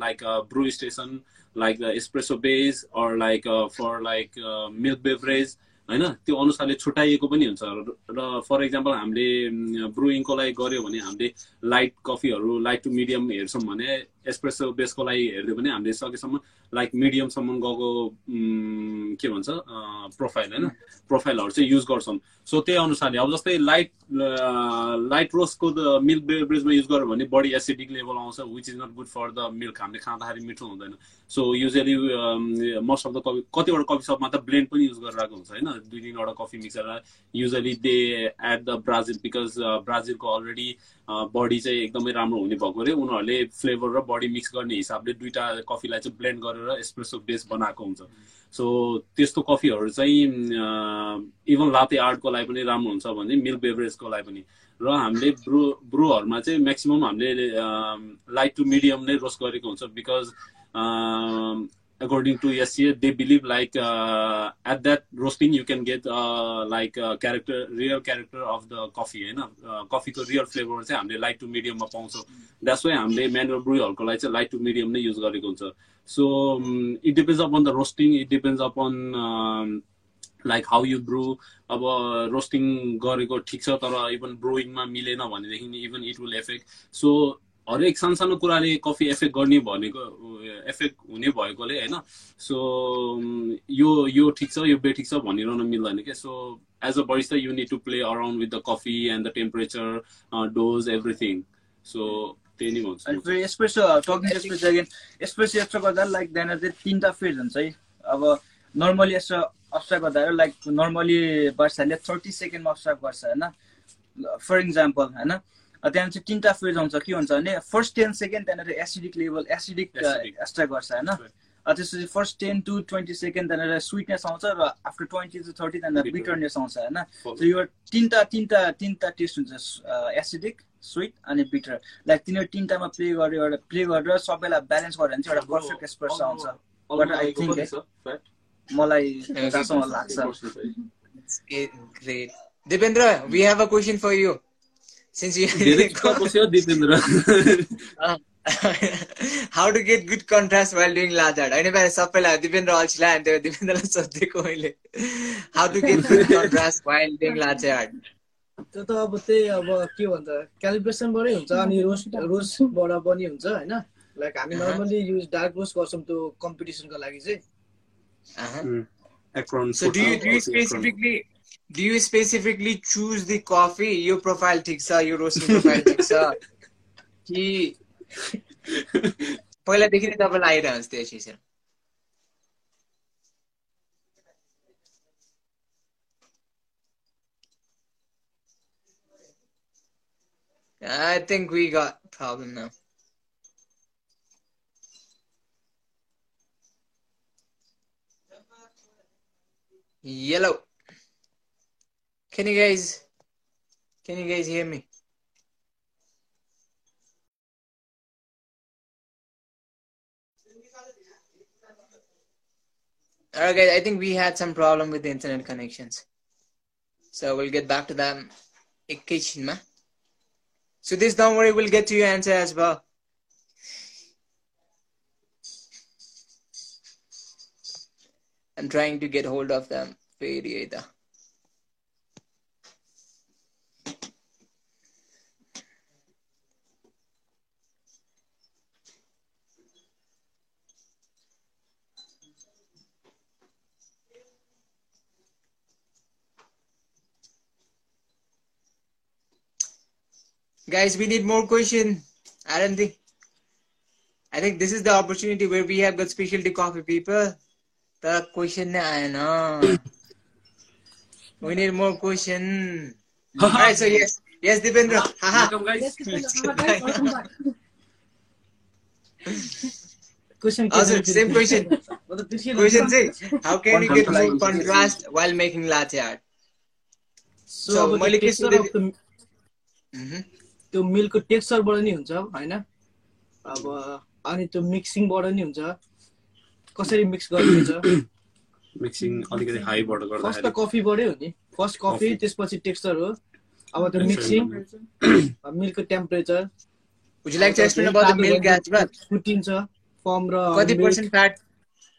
like brew station like the espresso base or like for like milk beverage होइन? त्यो अनुसारले छुट्याइएको पनि हुन्छ। र- फर इक्जाम्पल हामीले ब्रुइङको लागि गऱ्यो भने हामीले लाइट कफीहरू लाइट टु मिडियम हेर्छौँ भने एस्प्रेसो बेसको लागि हेरिदियो भने हामीले सकेसम्म लाइक मिडियमसम्म गएको के भन्छ प्रोफाइल होइन? प्रोफाइलहरू चाहिँ युज गर्छौँ। सो त्यही अनुसारले अब जस्तै लाइट लाइट रोस्टको मिल्क बेभरेजमा युज गर्यो भने बढी एसिडिक लेभल आउँछ which is not good for the milk हामीले खाँदाखेरि मिठो हुँदैन। So usually most of the coffee कतिवटा कफी सपमा त ब्लेन्ड पनि युज गरिरहेको हुन्छ होइन? दुई तिनवटा coffee mixer usually they at the Brazil because ब्राजिलको अलरेडी बडी चाहिँ एकदमै राम्रो हुने भएको अरे। उनीहरूले फ्लेभर र बडी मिक्स गर्ने हिसाबले दुइटा कफीलाई चाहिँ ब्लेन्ड गरेर एस्प्रेसो बेस बनाएको हुन्छ। सो त्यस्तो कफीहरू चाहिँ इभन लाते आर्टको लागि पनि राम्रो हुन्छ भने मिल्क बेभरेजको लागि पनि। र हामीले ब्रु ब्रुहरूमा चाहिँ म्याक्सिमम् हामीले लाइट टु मिडियम नै रोस्ट गरेको हुन्छ because according to SCA, they believe like uh, at that roasting you can get uh, like uh, character, real character of the coffee, होइन कफीको रियल फ्लेभर चाहिँ हामीले लाइट टु मिडियममा पाउँछौँ। That's why हामीले म्यानुअल ब्रुहरूको लागि चाहिँ लाइट टु मिडियम नै युज गरेको हुन्छ। So it depends upon the roasting it depends upon like how you brew अब रोस्टिङ गरेको ठिक छ तर इभन ब्रोइङमा मिलेन भनेदेखि even it will affect so हरेक सानो कुराले कफी एफेक्ट गर्ने भनेको एफेक्ट हुने भएकोले होइन? सो यो यो ठिक छ यो बेठिक छ भनिरहनु मिल्दैन क्या so as a barista you need to play around with the coffee and the temperature dose everything so त्यही नै भन्छु एस्प्रेसो टकिङ अगेन एक्स्ट्रा गर्दा लाइक त्यहाँनिर चाहिँ तिनवटा फेज हुन्छ है। अब नर्मली एक्स्ट्रा अब्सर्भ गर्दा लाइक नर्मली वर्षहरूले थर्टी सेकेन्डमा अब्सर्भ गर्छ होइन? फर इक्जाम्पल होइन? त्यहाँदेखि चाहिँ तिनवटा फेज आउँछ के हुन्छ भने फर्स्ट टेन सेकेन्ड त्यहाँनिर एसिडिक लेभल एसिडिक. एक्स्ट्रा गर्छ होइन? त्यसपछि first ten to twenty second त्यहाँनिर स्विटनेस आउँछ र आफ्टर ट्वेन्टी टु थर्टी त्यहाँनिर. बिटरनेस आउँछ होइन? सो यो तिनवटा तिनवटा तिनवटा टेस्ट हुन्छ एसिडिक स्विट अनि बिटर लाइक तिनीहरू तिनवटामा प्ले गरेर एउटा प्ले गरेर सबैलाई ब्यालेन्स गरेर भने चाहिँ एउटा पर्फेक्ट एक्सप्रेस आउँछ। I think it- मलाई लाग्छ। Great. Dipendra, we have a question for you. Since you [LAUGHS] [LAUGHS] to get good contrast while doing large art. होइन बाहिर सबैलाई दिपेन्द्र अल्छी लाग्यो अनि त्यो दिपेन्द्रलाई सोधिदिएको मैले how to get good contrast while doing large art. त्यो त अब त्यही अब के भन्छ क्यालिब्रेसनबाटै हुन्छ अनि रोज रोजबाट पनि हुन्छ होइन लाइक हामी। नर्मली युज डार्क रोज गर्छौँ त्यो कम्पिटिसनको लागि चाहिँ Uh-huh. So do you do you specifically do you specifically choose the coffee? यो प्रोफाइल ठिक छ यो रोस्टिङ प्रोफाइल ठिक छ कि पहिलादेखि नै तपाईँलाई आइरहन्छ त्यो चिज I think we got problem now. Yellow. Can you guys can you guys hear me? All right, guys. I think we had some problem with the internet connections, so we'll get back to them. So this, don't worry, we'll get to your answer as well. I'm trying to get hold of them. Very either. Guys, we need more question. I don't think. I think this is the opportunity where we have got specialty coffee people. The question, I know. we need more question. [LAUGHS] All right, so yes, yes, Dipendra. Welcome, guys. Question. Same question. question say. How can you get more contrast while making latte art? So, so Malik is the. Mm-hmm. त्यो मिल्कको टेक्सचरबाट नि हुन्छ होइन? अब अनि त्यो मिक्सिङबाट नि हुन्छ। कसरी मिक्स गरिन्छ [COUGHS] मिक्सिङ अलिकति हाईबाट फर्स्ट त गर्दाखेरि कफीबाटै हो नि। First coffee. त्यसपछि टेक्सचर हो। अब त्यो mixing मिल्कको temperature. Would you like to explain about the milk as well? फुटिन्छ फर्म र कति. पर्सेन्ट फ्याट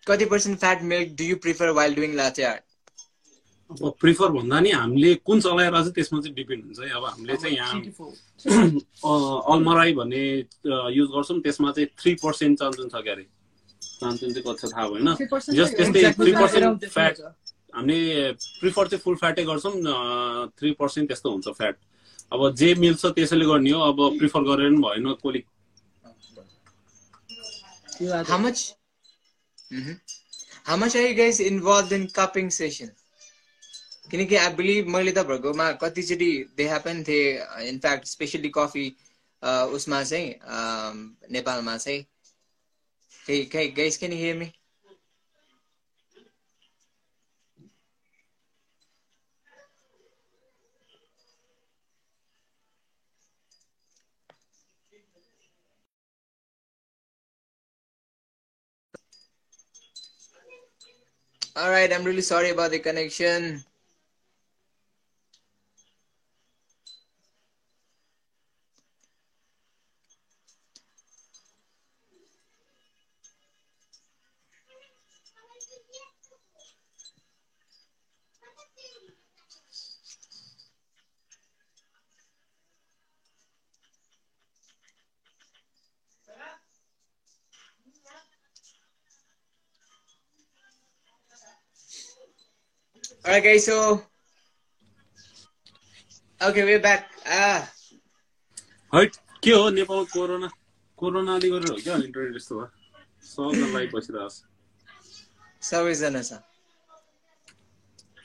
कति percent fat milk do you prefer while doing latte art अब प्रिफर भन्दा नि हामीले कुन चलाएर चाहिँ त्यसमा चाहिँ डिपेन्ड हुन्छ है अब हामीले चाहिँ यहाँ [CLEARS THROAT] अलमराई भन्ने युज गर्छौँ त्यसमा चाहिँ थ्री पर्सेन्ट चान्चुन छ क्यारे चान्चुन चाहिँ कति छ थाहा भएन 3% जस्ट त्यस्तै थ्री पर्सेन्ट फ्याट छ। हामीले प्रिफर चाहिँ फुल फ्याटै गर्छौँ थ्री पर्सेन्ट त्यस्तो हुन्छ फ्याट अब जे मिल्छ त्यसैले गर्ने हो अब प्रिफर गरेर पनि भएन कोली How much? Mhm. How much are you guys involved in cupping session? किनकि आई बिलिभ मैले तपाईँहरूकोमा कतिचोटि देखा पनि थिएँ इनफ्याक्ट स्पेसली कफी उसमा चाहिँ अम, नेपालमा चाहिँ खै खै guys can hear me Alright, I'm really sorry about the connection. Alright, guys. So, okay, we're back. Ah, हैट के हो नेपाल कोरोना कोरोनाले गरेर हो क्या इन्टरनेट यस्तो भयो सबजना लाइभ बसिरहेको छ सबैजना छ.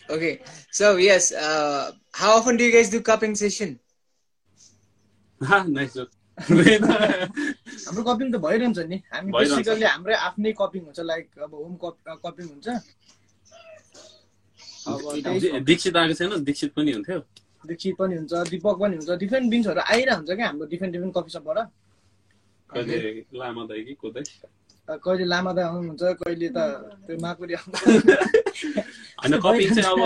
Okay, so yes, uh, how often do you guys do cupping session? हा, nice joke. हुँदैन। [LAUGHS] हाम्रो कपिङ त भइरहन्छ नि हामी भइरहन्छ। बेसिकली हाम्रै आफ्नै कपिङ हुन्छ लाइक अब होम कपिङ हुन्छ त्यही दि- दीक्षित आएको छैन दीक्षित पनि हुन्थ्यो। दीक्षित पनि हुन्छ दिपक पनि हुन्छ डिफ्रेन्ट बिन्सहरू आइरहेको हुन्छ क्या हाम्रो डिफ्रेन्ट डिफ्रेन्ट कफी सपबाट कहिले लामा दाई आउनुहुन्छ कहिले त त्यो माकुरी होइन कपिङ चाहिँ अब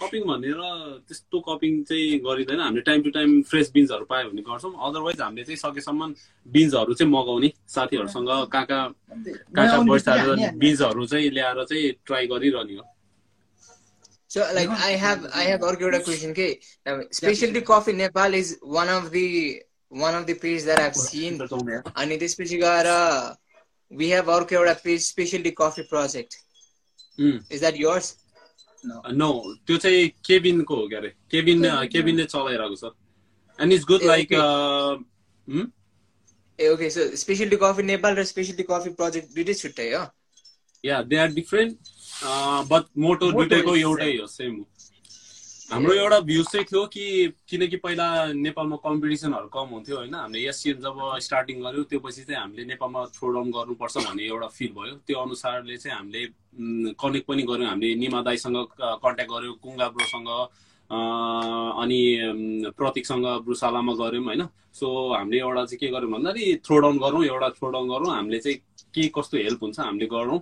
कपिङ भनेर त्यस्तो कपिङ चाहिँ गरिँदैन। हामीले टाइम टु टाइम फ्रेस बिन्सहरू पायो भने गर्छौँ। अदरवाइज हामीले चाहिँ सकेसम्म बिन्सहरू चाहिँ मगाउने साथीहरूसँग कहाँ कहाँ कहाँ कहाँ हानिहाल्ने। बिन्सहरू चाहिँ ल्याएर चाहिँ ट्राई गरिरहने हो। So, like, I have, I have अर्को एउटा question के now, specialty coffee Nepal is one of the one of the page that I've seen. अनि त्यसपछि गएर we have अर्को एउटा page specialty coffee project. Um, Is that yours? No त्यो चाहिँ केबिनको हो क्या अरे केबिन केबिनले चलाइरहेको छ and it's good A, like okay. A okay so specialty coffee Nepal र स्पेसलिटी कफी प्रोजेक्ट दुइटै छुट्टै हो या they are different But motto दुइटैको एउटै हो सेम हो। हाम्रो एउटा भ्यू चाहिँ थियो कि किनकि पहिला नेपालमा कम्पिटिसनहरू कम हुन्थ्यो होइन? हामीले एसियन जब स्टार्टिङ गर्यो त्यो पछि चाहिँ हामीले नेपालमा थ्रो डाउन गर्नुपर्छ भन्ने एउटा फिल भयो। त्यो अनुसारले चाहिँ हामीले कनेक्ट पनि गऱ्यौँ। हामीले निमा दाईसँग कन्ट्याक्ट गऱ्यौँ कुङ्गा ब्रोसँग अनि प्रतीकसँग ब्रुसालामा गऱ्यौँ होइन? सो हामीले एउटा चाहिँ के गर्यौँ भन्दाखेरि थ्रो डाउन गरौँ एउटा थ्रो डाउन गरौँ। हामीले चाहिँ के कस्तो हेल्प हुन्छ हामीले गरौँ।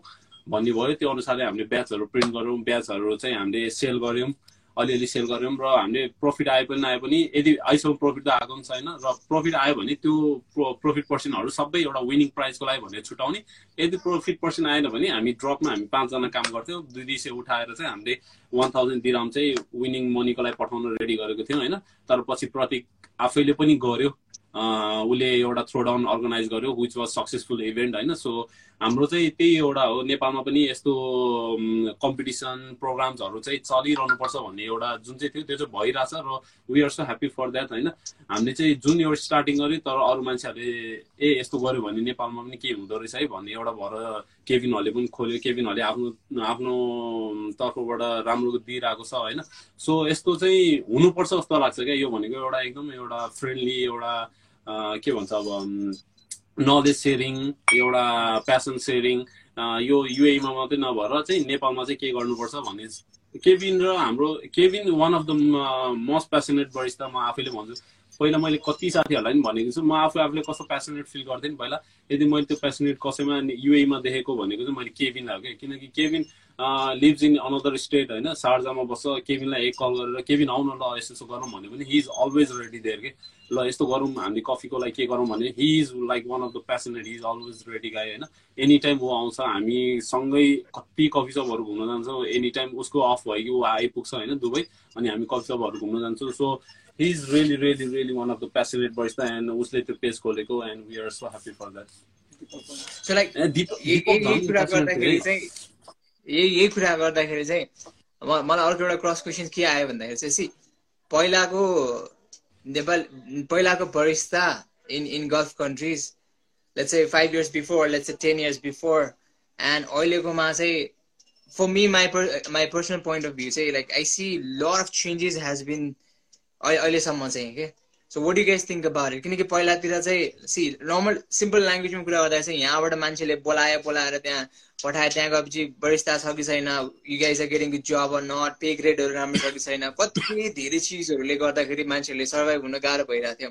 भन्ने भयो त्यो अनुसारले हामीले ब्याचहरू प्रिन्ट गरौँ ब्याचहरू चाहिँ हामीले सेल गऱ्यौँ अलिअलि सेल गऱ्यौँ र हामीले प्रफिट आए पनि नआए पनि यदि अहिलेसम्म प्रफिट त आएको पनि छैन र प्रफिट आयो भने त्यो प्रफिट पर्सेन्टहरू सबै एउटा विनिङ प्राइजको लागि भनेर छुट्याउने। यदि प्रफिट पर्सेन्ट आएन भने हामी ड्रपमा हामी पाँचजना काम गर्थ्यौँ दुई दुई सय उठाएर चाहिँ हामीले वान थाउजन्ड दिराम चाहिँ विनिङ मनीको लागि पठाउन रेडी गरेको थियौँ होइन? तर पछि प्रतीक आफैले पनि गर्यो अँ, उसले एउटा थ्रो डाउन अर्गनाइज गर्यो विच वाज सक्सेसफुल इभेन्ट होइन? सो हाम्रो चाहिँ त्यही एउटा हो। नेपालमा पनि यस्तो कम्पिटिसन प्रोग्राम्सहरू चाहिँ चलिरहनुपर्छ भन्ने एउटा जुन चाहिँ थियो त्यो चाहिँ भइरहेछ र we are so happy for that होइन? हामीले चाहिँ जुन एउटा स्टार्टिङ गर्यो तर अरू मान्छेहरूले ए यस्तो गर्यो भने नेपालमा पनि के हुँदो रहेछ है भन्ने एउटा भएर केभिनहरूले पनि खोल्यो। केभिनहरूले आफ्नो आफ्नो तर्फबाट राम्रो दिइरहेको छ होइन? सो यस्तो चाहिँ हुनुपर्छ जस्तो लाग्छ क्या। यो भनेको एउटा एकदम एउटा फ्रेन्डली एउटा के भन्छ अब नलेज सेयरिङ एउटा प्यासन सेयरिङ यो युएमा मात्रै नभएर चाहिँ नेपालमा चाहिँ के गर्नुपर्छ भन्ने केबिन र हाम्रो Kevin one of the most passionate barista म आफैले भन्छु। पहिला मैले कति साथीहरूलाई पनि भनेको छु म आफू आफूले कस्तो प्यासनेट फिल गर्थेँ नि पहिला। यदि मैले त्यो प्यासनेट कसैमा युएमा देखेको भनेको चाहिँ मैले केबिन हो क्या किनकि Kevin lives in another state होइन। सार्जामा बस्छ केबिनलाई एक कल गरेर केबिन आउन ल यस्तो यस्तो गरौँ भने he is always ready there के? ल यस्तो गरौँ हामीले कफीको लागि के गरौँ भने he is like one of the passionate he is always ready guy होइन? एनी टाइम ऊ आउँछ हामी सँगै कति कफी सपहरू घुम्न जान्छौँ एनी टाइम उसको अफ भयो कि ऊ आइपुग्छ होइन दुबई अनि हामी कफी सपहरू घुम्न जान्छौँ। So he is really really really one of the passionate बस्दा एन्ड उसले त्यो पेज खोलेको and we are so happy for that so like यही कुरा गर्दाखेरि चाहिँ यही यही कुरा गर्दाखेरि चाहिँ मलाई अर्को एउटा क्रस क्वेसन के आयो भन्दाखेरि चाहिँ सी पहिलाको नेपाल पहिलाको barista in in Gulf countries let's say five years before let's say ten years before and अहिलेकोमा चाहिँ for me my my personal point of view चाहिँ like I see lot of changes has been अहिलेसम्म चाहिँ के so what you guys think about it किनकि पहिलातिर चाहिँ सी नर्मल सिम्पल ल्याङ्ग्वेजमा कुरा गर्दा चाहिँ यहाँबाट मान्छेले बोलायो बोलाएर त्यहाँ पठायो त्यहाँ गएपछि बरिस्ता छ कि छैन you guys are getting job not pay ग्रेडहरू राम्रो छ कि छैन कति धेरै चिजहरूले गर्दाखेरि मान्छेहरूले सर्भाइभ हुन गाह्रो भइरहेको थियो.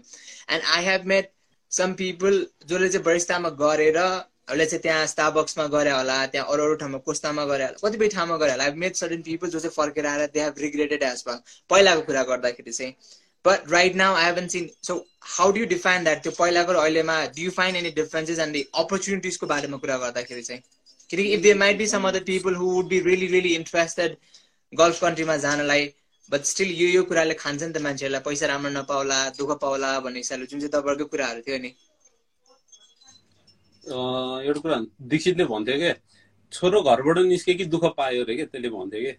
And I have met some people जसले चाहिँ बरिस्तामा गरेर उसले चाहिँ त्यहाँ स्टाबक्समा गरे होला त्यहाँ अरू अरू ठाउँमा कोस्तामा गरे होला कतिपय ठाउँमा गरे होला. आई मेट सर्टन पिपल जो चाहिँ फर्केर आएर they have regretted as well पहिलाको कुरा गर्दाखेरि चाहिँ but right now I haven't seen so how do you define that त्यो र अहिलेमा do you find any differences and the अपर्च्युनिटिजको बारेमा कुरा गर्दाखेरि चाहिँ? किनकि if there might be some other people who would be really really interested Gulf कन्ट्रीमा जानलाई but still यो यो कुराले खान्छ नि त मान्छेहरूलाई पैसा राम्रो नपाउला दुःख पाउला भन्ने हिसाबले जुन एउटा कुरा दीक्षितले भन्थ्यो क्या छोरो घरबाट निस्के कि दुःख पायो अरे क्या त्यसले भन्थ्यो कि?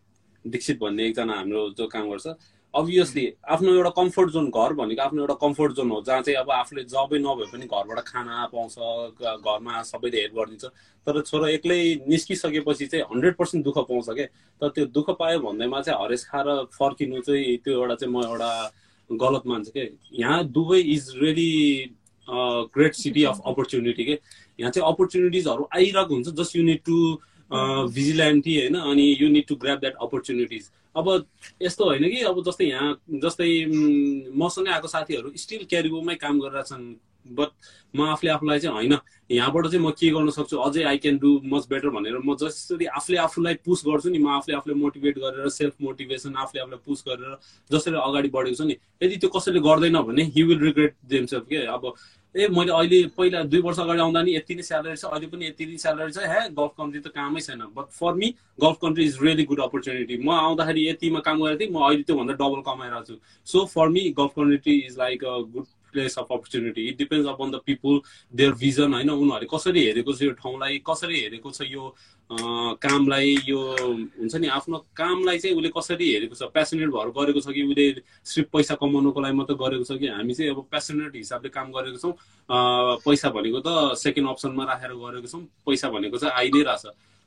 दीक्षित भन्ने एकजना हाम्रो जो काम गर्छ। अभियसली आफ्नो एउटा कम्फोर्ट जोन घर भनेको आफ्नो एउटा कम्फोर्ट जोन हो जहाँ चाहिँ अब आफूले जबै नभए पनि घरबाट खाना पाउँछ घरमा सबैले हेल्प गरिदिन्छ। तर छोरो एक्लै निस्किसकेपछि चाहिँ हन्ड्रेड पर्सेन्ट दुःख पाउँछ क्या तर त्यो दुःख पायो भन्दैमा चाहिँ हरेस खाएर फर्किनु चाहिँ त्यो एउटा चाहिँ म एउटा गलत मान्छु क्या यहाँ Dubai is really great city of opportunity के? यहाँ चाहिँ अपर्च्युनिटिजहरू आइरहेको हुन्छ just you need to vigilant होइन? अनि you need to grab that opportunities अब यस्तो होइन कि अब जस्तै यहाँ जस्तै मसँगै आएको साथीहरू स्टिल क्यारिबोमै काम गरिरहेछन्। बट म आफूले आफूलाई चाहिँ होइन। यहाँबाट चाहिँ म के गर्न सक्छु? अझै I can do much better भनेर म जसरी आफूले आफूलाई पुस गर्छु नि म आफूले आफूलाई मोटिभेट गरेर सेल्फ मोटिभेसन आफूले आफूलाई पुस गरेर जसरी अगाडि बढेको छु नि यदि त्यो कसैले गर्दैन भने हि विल रिग्रेट देमसेल्फ के? अब ए मैले अहिले पहिला दुई वर्ष अगाडि आउँदा नि यति नै स्यालेरी छ अहिले पनि यति नै स्यालेरी छ हे गल्फ कन्ट्री त कामै छैन। But for me Gulf country is really good opportunity म आउँदाखेरि यतिमा काम गरेको थिएँ म अहिले त्योभन्दा डबल कमाइरहेको छु। So for me Gulf country is like a good place of opportunity it depends upon the people their vision होइन उनीहरूले कसरी हेरेको छ यो ठाउँलाई कसरी हेरेको छ यो कामलाई यो हुन्छ नि आफ्नो कामलाई चाहिँ उसले कसरी हेरेको छ? पेसनेट भएर गरेको छ कि उसले सिर्फ पैसा कमाउनुको लागि मात्रै गरेको छ कि हामी चाहिँ अब पेसनेट हिसाबले काम गरेको छौँ? पैसा भनेको त सेकेन्ड अप्सनमा राखेर गरेको छौँ। पैसा भनेको चाहिँ आइ नै रहेछ।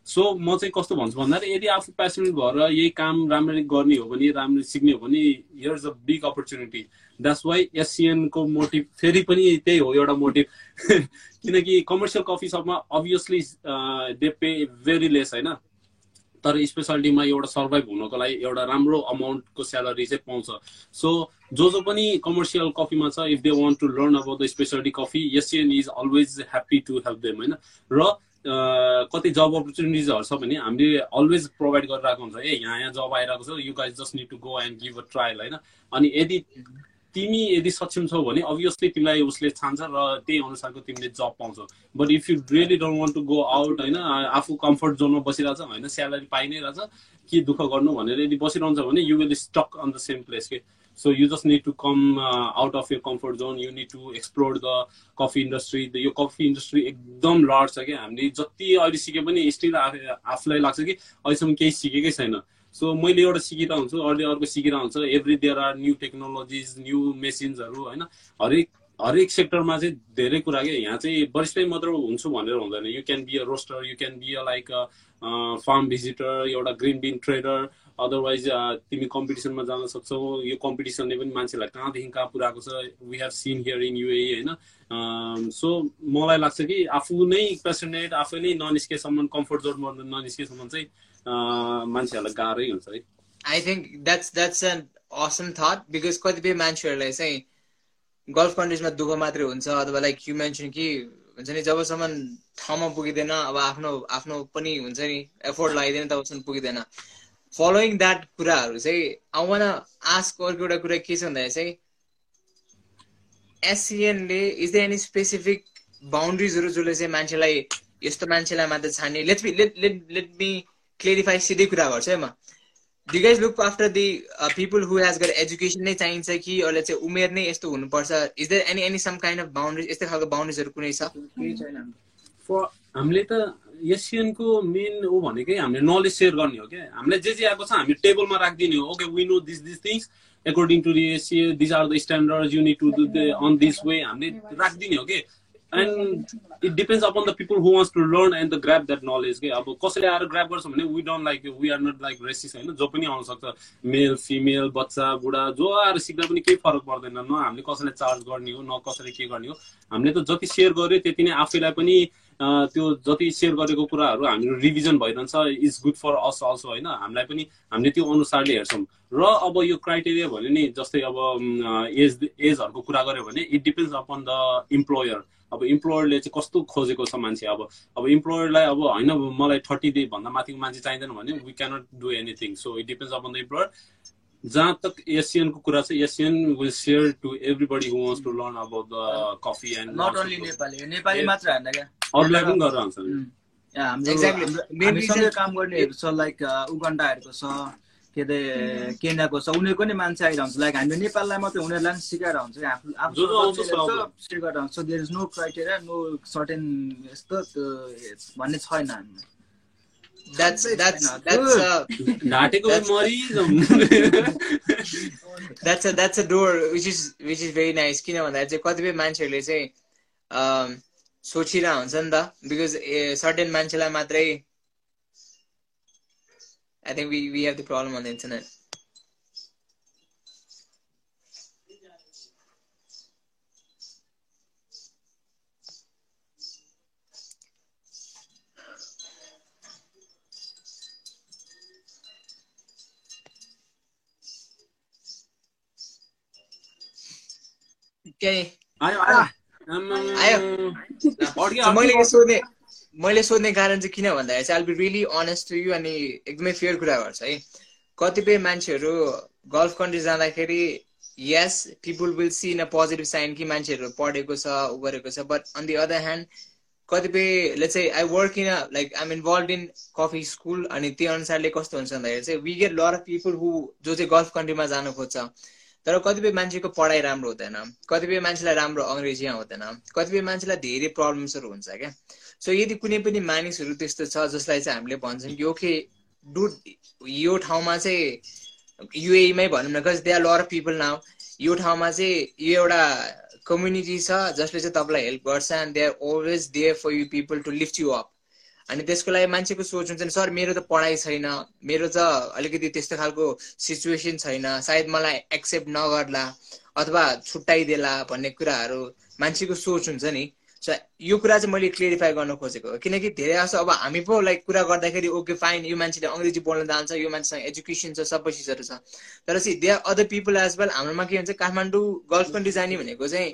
सो म चाहिँ कस्तो भन्छु भन्दाखेरि यदि आफू पेसनेट भएर यही काम राम्ररी गर्ने हो भने राम्ररी सिक्ने हो भने here is a big opportunity that's why एसियनको motive फेरि पनि त्यही हो एउटा मोटिभ [LAUGHS] किनकि कमर्सियल कफी सपमा obviously they pay very less होइन? तर स्पेसालिटीमा एउटा सर्भाइभ हुनको लागि एउटा राम्रो अमाउन्टको स्यालेरी चाहिँ पाउँछ। सो जो जो पनि कमर्सियल कफीमा छ if they want to learn about the specialty coffee Asian is always happy to help them होइन? र अ, कति जब अपर्च्युनिटिजहरू छ भने हामीले अलवेज प्रोभाइड गरिरहेको हुन्छ। ए यहाँ यहाँ जब आइरहेको छ you guys just need to go and give a trial होइन? अनि यदि तिमी यदि सक्षम छौ भने अभियसली तिमीलाई उसले छान्छ र त्यही अनुसारको तिमीले जब पाउँछौ। But if you really don't want to go out होइन आफू कम्फर्ट जोनमा बसिरहेछ होइन स्यालेरी पाइ नै रहेछ के दुःख गर्नु भनेर यदि बसिरहन्छ भने you will stuck on the same place के so you just need to come out of your comfort zone you need to explore the coffee industry यो कफी इन्डस्ट्री एकदम लार्ज छ क्या हामीले जति अहिले सिके पनि स्टिल आफूलाई लाग्छ कि अहिलेसम्म केही सिकेकै छैन। सो मैले एउटा सिकिरहेको हुन्छु अर्को सिकिरहेको every there are new technologies new मेसिन्सहरू होइन? हरेक हरेक सेक्टरमा चाहिँ धेरै कुरा के यहाँ चाहिँ वरिष्ठै मात्र हुन्छु भनेर हुँदैन। You can be a roaster you can be a like farm visitor एउटा ग्रिन बिन ट्रेडर अदरवाइज तिमी कम्पिटिसनमा जान सक्छौ। यो कम्पिटिसनले पनि मान्छेलाई कहाँदेखि कहाँ पुऱ्याएको छ we have seen here in UAE होइन? सो मलाई लाग्छ कि आफू नै पेसनेट आफै नै ननिस्केसम्म कम्फर्ट जोनबाट ननिस्केसम्म चाहिँ अँ, मान्छेहरूलाई गाह्रै हुन्छ है I think that's that's an awesome thought because कतिपय मान्छेहरूलाई चाहिँ गल्फ कन्ट्रिजमा दुःख मात्रै हुन्छ अथवा लाइक यु मेन्सन कि हुन्छ नि जबसम्म ठाउँमा पुगिँदैन अब आफ्नो आफ्नो पनि हुन्छ नि एफोर्ट लगाइदिएन तबसम्म पुगिँदैन। फलोइङ द्याट कुराहरू चाहिँ आई वान आस्क अर्को एउटा कुरा के छ भन्दाखेरि चाहिँ एसिएनले इज द एनी स्पेसिफिक बााउन्ड्रिजहरू जसले चाहिँ मान्छेलाई यस्तो मान्छेलाई मात्र छान्ने? Let let let let me clarify सिधै कुरा गर्छु है म। Do guys look after the people who has got education नै चाहिन्छ कि अहिले चाहिँ उमेर नै यस्तो हुनुपर्छ? Is there any any some kind of boundaries यस्तै खालको बााउन्ड्रिजहरू कुनै छ? छैन। हामीले त एसियनको मेन हो भनेकै हामीले नलेज सेयर गर्ने हो क्या। हामीलाई जे जे आएको छ हामी टेबलमा राखिदिने हो। Okay we know this this things according to Asia this are the standard you need to the on this way हामीले राखिदिने हो कि। And it depends upon the people who wants to learn and the grab that knowledge के अब कसैले आएर grab गर्छ भने we don't like we are not like racist होइन? जो पनि आउन सक्छ मेल फिमेल बच्चा बुढा जो आएर सिक्दा पनि केही फरक पर्दैन। न हामीले कसैलाई चार्ज गर्ने हो न कसैले के गर्ने हो। हामीले त जति सेयर गर्यो त्यति नै आफैलाई पनि त्यो जति सेयर गरेको कुराहरू हाम्रो रिभिजन भइरहन्छ is good for us also होइन? हामीलाई पनि हामीले त्यो अनुसारले हेर्छौँ। र अब यो क्राइटेरिया भन्यो नि जस्तै अब एज एजहरूको कुरा गऱ्यो भने it depends upon the employer अब इम्प्लोयरले चाहिँ कस्तो खोजेको छ मान्छे? अब अब इम्प्लोयरलाई अब होइन मलाई थर्टी डे भन्दा माथिको मान्छे चाहिँदैन भने we cannot do anything so it depends upon the employer जहाँ तक एसियनको कुरा छ Asian will share to everybody who wants to learn about the coffee and not only Nepali Nepali मात्र होइन क्या? अरूलाई पनि गरेर हुन्छ हामीसँगै reason- काम गर्नेहरू छ लाइक उगन्डाहरूको छ के अरे केन्याको छ उनीहरूको नि मान्छे आइरहन्छ। हुन्छ लाइक हामीले नेपाललाई मात्रै उनीहरूलाई पनि सिकाएर हुन्छ कि आफू हुन्छ there is no criteria no certain यस्तो त्यो भन्ने छैन हामीमा that's that's that's a That's- a that's a door which is which is very nice किन भन्दा चाहिँ कतिपय मान्छेहरूले चाहिँ सोचिरहेको हुन्छ नि त। बिकज सर्टेन मान्छेलाई मात्रै I think we, we have the problem on the internet. Okay. Ayo, ayo. Um, ayo. What do you मैले सोध्ने कारण चाहिँ किन भन्दाखेरि चाहिँ I be really honest to you अनि एकदमै फेयर कुरा गर्छ है। कतिपय मान्छेहरू गल्फ कन्ट्री जाँदाखेरि yes people will see in a positive sign कि मान्छेहरू पढेको छ उ गरेको छ but on the other hand कतिपय लेट्स चाहिँ I work in like I'm involve in coffee school अनि त्यो अनुसारले कस्तो हुन्छ भन्दाखेरि चाहिँ we get lot of people who जो चाहिँ गल्फ कन्ट्रीमा जानु खोज्छ। तर कतिपय मान्छेको पढाइ राम्रो हुँदैन कतिपय मान्छेलाई राम्रो अङ्ग्रेजी आउँदैन कतिपय मान्छेलाई धेरै प्रब्लम्सहरू हुन्छ क्या। सो यदि कुनै पनि मानिसहरू त्यस्तो छ जसलाई चाहिँ हामीले भन्छौँ कि ओके डु यो ठाउँमा चाहिँ युएमै भनौँ न because they are lot people now यो ठाउँमा चाहिँ यो एउटा कम्युनिटी छ जसले चाहिँ तपाईँलाई हेल्प गर्छ and they are always there for you people to lift you up अनि त्यसको लागि मान्छेको सोच हुन्छ नि सर मेरो त पढाइ छैन मेरो त अलिकति त्यस्तो खालको सिचुएसन छैन सायद मलाई एक्सेप्ट नगर्ला अथवा छुट्याइदेला भन्ने कुराहरू मान्छेको सोच हुन्छ नि। सो यो कुरा चाहिँ मैले क्लियरिफाई गर्न खोजेको किनकि धेरै जस्तो अब हामी पो लाइक कुरा गर्दाखेरि ओके फाइन यो मान्छेले अङ्ग्रेजी बोल्न जान्छ यो मान्छेसँग एजुकेसन छ सबै चिजहरू छ। तर चाहिँ they are other people as well हाम्रोमा के भन्छ काठमाडौँ गल्फ कन्ट्री जाने भनेको चाहिँ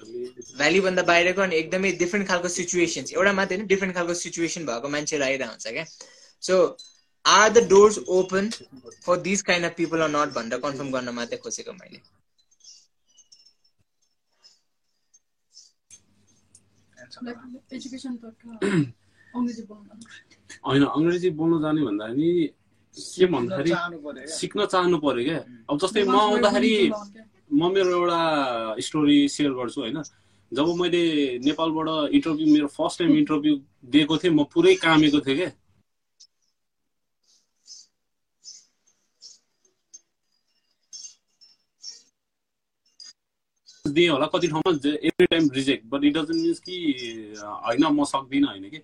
भ्यालीभन्दा बाहिरको अनि एकदमै डिफ्रेन्ट खालको सिचुएसन एउटा मात्रै होइन डिफ्रेन्ट खालको सिचुएसन भएको मान्छेहरू आइरहेको हुन्छ क्या so are the doors open for this kind of people are not भनेर कन्फर्म गर्न मात्रै खोजेको मैले लाइक एजुकेसन तर्फ अङ्ग्रेजी बोल्न [CLEARS THROAT] होइन अङ्ग्रेजी बोल्न जाने भन्दाखेरि के भन्दाखेरि। सिक्न चाहनु पर्यो क्या। अब जस्तै म आउँदाखेरि म मेरो एउटा स्टोरी सेयर गर्छु होइन। जब मैले नेपालबाट इन्टरभ्यू मेरो फर्स्ट टाइम इन्टरभ्यू दिएको थिएँ म पुरै कामेको थिएँ क्या। दिएँ होला कति ठाउँमा every time reject but it doesn't means कि होइन म सक्दिनँ होइन कि।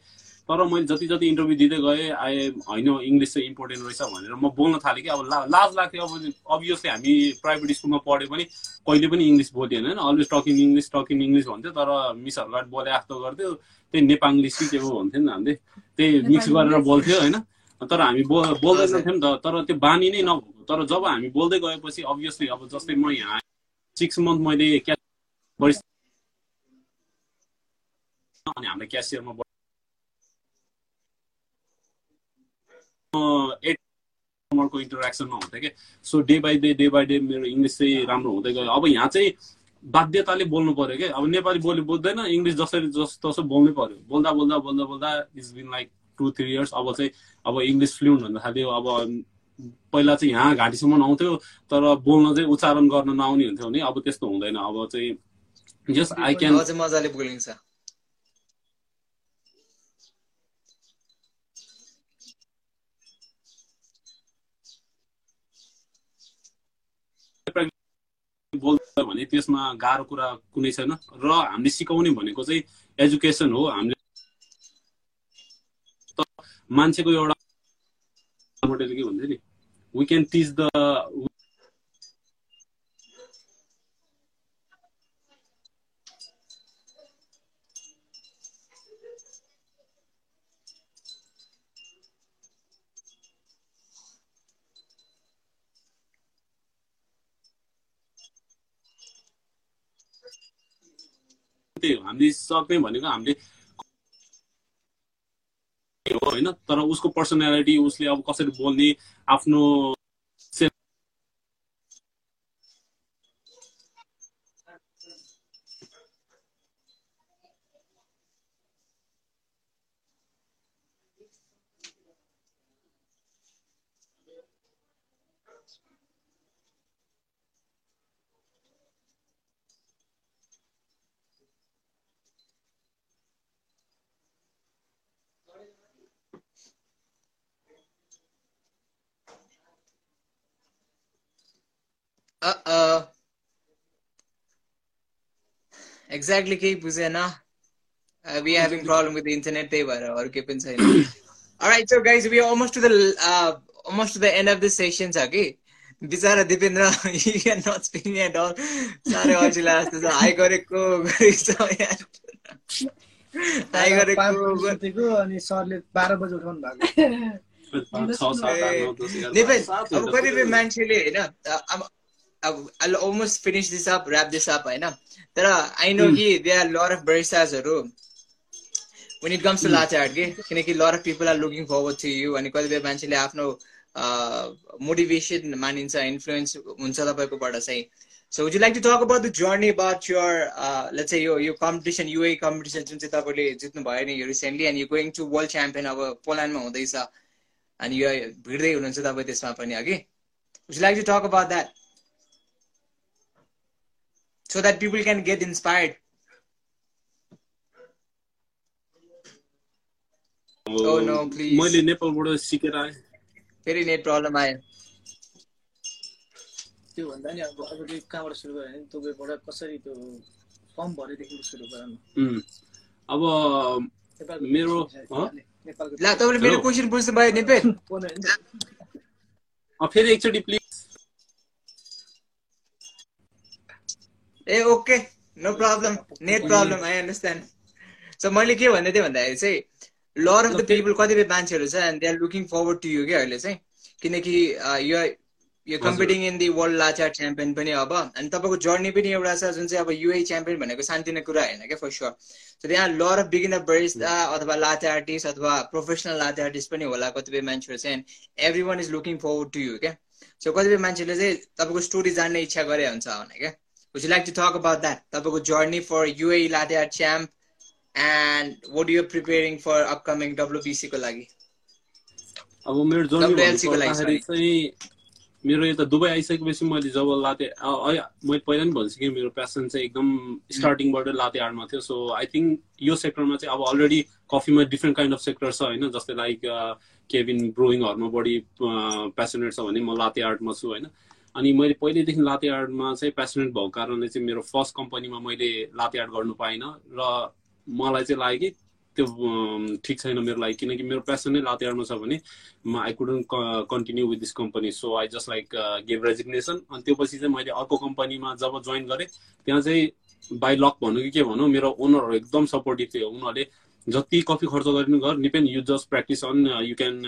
तर मैले जति जति इन्टरभ्यू दिँदै गएँ आए होइन इङ्ग्लिस चाहिँ इम्पोर्टेन्ट रहेछ भनेर म बोल्न थालेँ कि अब ला लाज लाग्थ्यो अब अभियसली हामी प्राइभेट स्कुलमा पढे पनि कहिले पनि इङ्ग्लिस बोल्थेन होइन? Always talking English talking English भन्थ्यो तर मिसहरूलाई बोले जस्तो गर्थ्यो त्यही नेपाङ्ग्लिस कि के हो भन्थ्यो नि त हामीले। त्यही मिक्स गरेर बोल्थ्यो होइन? तर हामी बो बोल्दैन थियौँ नि त तर त्यो बानी नै नभएको। तर जब हामी बोल्दै गएपछि अभियसली अब जस्तै म यहाँ सिक्स मन्थ मैले क्या अनि हामीले क्यासियरमा एट नम्बरको इन्टरेक्सनमा हुन्थ्यो क्या so day by day day by day मेरो इङ्ग्लिस चाहिँ राम्रो हुँदै गयो अब यहाँ चाहिँ बाध्यताले बोल्नु पर्यो क्या? अब नेपाली बोली बोल्दैन इङ्ग्लिस जसरी जस तसो बोल्नै पर्यो बोल्दा बोल्दा बोल्दा बोल्दा it's been like two three years अब चाहिँ अब इङ्ग्लिस फ्लुन्ट हुन थाल्यो अब पहिला चाहिँ यहाँ घाँटीसम्म आउँथ्यो तर बोल्न चाहिँ उच्चारण गर्न नआउने हुन्थ्यो भने अब त्यस्तो हुँदैन। अब चाहिँ आई क्यान अझ मजाले बोलिन्छ। बोल्छ भने त्यसमा गाह्रो कुरा कुनै छैन। र हामीले सिकाउने भनेको चाहिँ एजुकेसन हो। हामीले त मान्छेको एउटा के भन्छ नि? वी क्यान टिच द त्यही हो हामीले सक्ने भनेको हामीले हो होइन तर उसको पर्सनालिटी उसले अब कसरी बोल्ने आफ्नो Exactly केही बुझेन we having problem with the internet त्यही भएर अरू केही पनि छैन guys we are almost to the uh, almost to the end of this session छ कि बिचरा Dipendra you are not speaking at all. साह्रै अल्छिला जस्तो छ हाई गरेको हाई गरेको अनि सरले बाह्र बजी उठाउनु भएको। [LAUGHS] दस। कतिपय मान्छेले होइन अब I almost finish this up wrap this up होइन तर आई नो कि दे आर लर अफ बरिस्टाजहरू when it comes to latte art के किनकि lot of people are looking forward to you अनि कतिपय मान्छेले आफ्नो मोटिभेसन मानिन्छ इन्फ्लुएन्स हुन्छ तपाईँकोबाट चाहिँ so would you like to talk about the journey about your let's say यो यो कम्पिटिसन युए कम्पिटिसन जुन चाहिँ तपाईँले जित्नु भयो नि यो recently and you going to world champion अब पोल्यान्डमा हुँदैछ अनि यो भिड्दै हुनुहुन्छ तपाईँ त्यसमा पनि अघि would like to talk about that so that people can get inspired Oh, no, please. मैले नेपालबाट सिकेर आएँ फेरि नेट प्रब्लम आयो त्यो भन्दा नि अब अब त्यो कहाँबाट सुरु गऱ्यो भने दुबईबाट कसरी त्यो फर्म भरेदेखि सुरु गराउनु उम्. अब नेपालको मेरो- हँ? नेपालको ला तपाईँले मेरो Hello. क्वेसन बुझ्नु भयो नेपाल फोन [LAUGHS] होइन अँ, फेरि एकचोटि please A okay no problem net problem I understand so मैले के भन्दै थिएँ भन्दाखेरि चाहिँ लर अफ द पिपल कतिपय मान्छेहरू छ and they are looking forward to you क्या अहिले चाहिँ? किनकि यो यो कम्पिटिङ इन दि वर्ल्ड लाचार च्याम्पियन पनि अब अनि तपाईँको जर्नी पनि एउटा छ जुन चाहिँ अब युए च्याम्पियन भनेको सानतिनो कुरा होइन क्या फर स्योर सो त्यहाँ लर अफ बिगिनर बरिस्ता अथवा लाते आर्टिस्ट अथवा प्रोफेसनल लाते आर्टिस्ट पनि होला कतिपय मान्छेहरू चाहिँ and every one is looking forward to you क्या सो कतिपय मान्छेले चाहिँ तपाईँको स्टोरी जान्ने इच्छा गरे हुन्छ भने क्या? Would you like to talk about that? तपाईँको journey for UAE Latte Art Champ and what you are preparing for upcoming WBC को लागि? अब मेरो जर्नी WLC को लागि, भन्नुपर्दाखेरि चाहिँ मेरो यता दुबई आइसकेपछि मैले जब लाते अ- अ- मैले पहिला नि भनिसकेँ मेरो प्यासन चाहिँ एकदम स्टार्टिङबाट लाते आर्टमा थियो सो आई थिङ्क यो सेक्टरमा चाहिँ अब अलरेडी कफीमा डिफ्रेन्ट काइन्ड अफ सेक्टर छ होइन जस्तै लाइक केबिन ब्रोइङहरूमा बढी प्यासनेट छ भने म लाते आर्टमा छु होइन अनि मैले पहिल्यैदेखि लाते आर्टमा चाहिँ प्यासनेट भएको कारणले चाहिँ मेरो फर्स्ट कम्पनीमा मैले लाते आर्ट गर्नु पाइनँ र मलाई चाहिँ लाग्यो कि त्यो ठिक छैन मेरो लागि। किनकि मेरो प्यासन नै लाते आर्टमा छ भने म I couldn't continue with this company so I just like give resignation अनि त्यो पछि चाहिँ मैले अर्को कम्पनीमा जब जोइन गरेँ त्यहाँ चाहिँ बाई लक भनौँ कि के भनौँ मेरो ओनरहरू एकदम सपोर्टिभ थियो। उनीहरूले जति कफी खर्च गरिनु गर Nipen you just practice on you can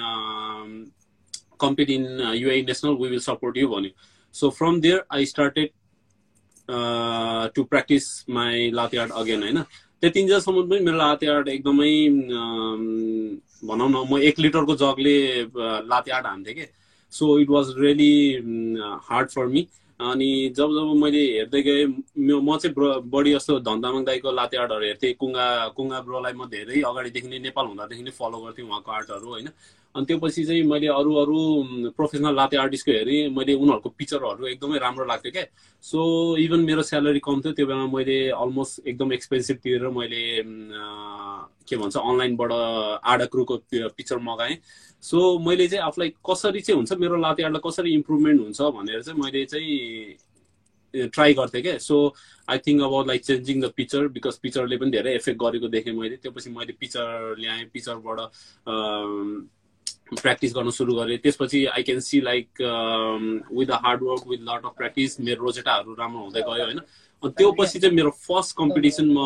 compete in UAE national we will support you भन्यो। So from there I started to practice my latte art again होइन त्यतिन्जेलसम्म पनि मेरो लाते आर्ट एकदमै अम, भनौँ न म एक लिटरको जगले लाते आर्ट हान्थेँ कि? So it was really hard for me अनि जब जब मैले हेर्दै गएँ म चाहिँ ब्र- बढी जस्तो धन्दामङ दाईको लाते आर्टहरू हेर्थेँ। कुङ्गा कुङ्गा ब्रोलाई म धेरै अगाडिदेखि नै नेपाल हुँदादेखि नै फलो गर्थेँ उहाँको आर्टहरू होइन। अनि त्यो पछि चाहिँ मैले अरू अरू प्रोफेसनल लाते आर्टिस्टको हेरेँ। मैले उनीहरूको पिक्चरहरू एकदमै राम्रो लाग्थ्यो क्या। सो इभन मेरो स्यालेरी कम थियो त्यो बेलामा मैले अलमोस्ट एकदम एक्सपेन्सिभ तिरेर मैले के भन्छ अनलाइनबाट आडा क्रुको पिक्चर मगाएँ। सो मैले चाहिँ आफूलाई कसरी चाहिँ हुन्छ मेरो लाते कसरी इम्प्रुभमेन्ट हुन्छ भनेर चाहिँ मैले चाहिँ ट्राई गर्थेँ क्या so I think about like changing the picture because पिक्चरले पनि धेरै इफेक्ट गरेको देखेँ मैले। त्यो पछि मैले पिक्चर ल्याएँ पिक्चरबाट प्र्याक्टिस गर्न सुरु गरेँ। त्यसपछि I can see like with the hard work with lot of practice मेरो रोजेटाहरू राम्रो हुँदै गयो होइन। अनि त्यो पछि चाहिँ मेरो फर्स्ट कम्पिटिसनमा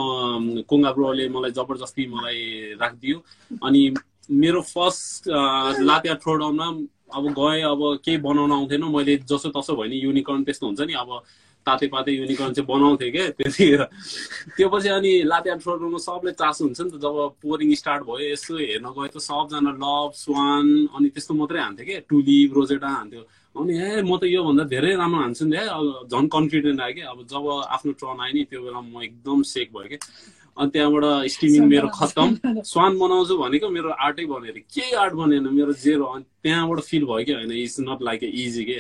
कुङ्गा ब्रोले मलाई जबरजस्ती मलाई राखिदियो। अनि मेरो फर्स्ट लाते थ्रोडाउनमा अब गएँ अब केही बनाउन आउँथेन। मैले जसो तसो भयो नि युनिकर्न त्यस्तो हुन्छ नि अब ताते पाते युनिकर्न चाहिँ बनाउँथेँ क्या त्यतिखेर त्यो पछि अनि लाते थ्रोडाउनमा सबले चासो हुन्छ नि त जब पोरिङ स्टार्ट भयो यसो हेर्न गयो त सबजना लभ स्वान अनि त्यस्तो मात्रै हान्थ्यो क्या टुलिप रोजेटा हान्थ्यो। अनि हे म त योभन्दा धेरै राम्रो हान्छु नि है अब झन् कन्फिडेन्ट आयो कि? अब जब आफ्नो टर्न आयो नि त्यो बेला म एकदम सेक भयो कि? अनि त्यहाँबाट स्टिमिङ मेरो खतम स्वान बनाउँछु भनेको मेरो आर्टै बनेर। केही आर्ट बनेन मेरो जेरो अनि त्यहाँबाट फिल भयो कि होइन it's not like a easy के?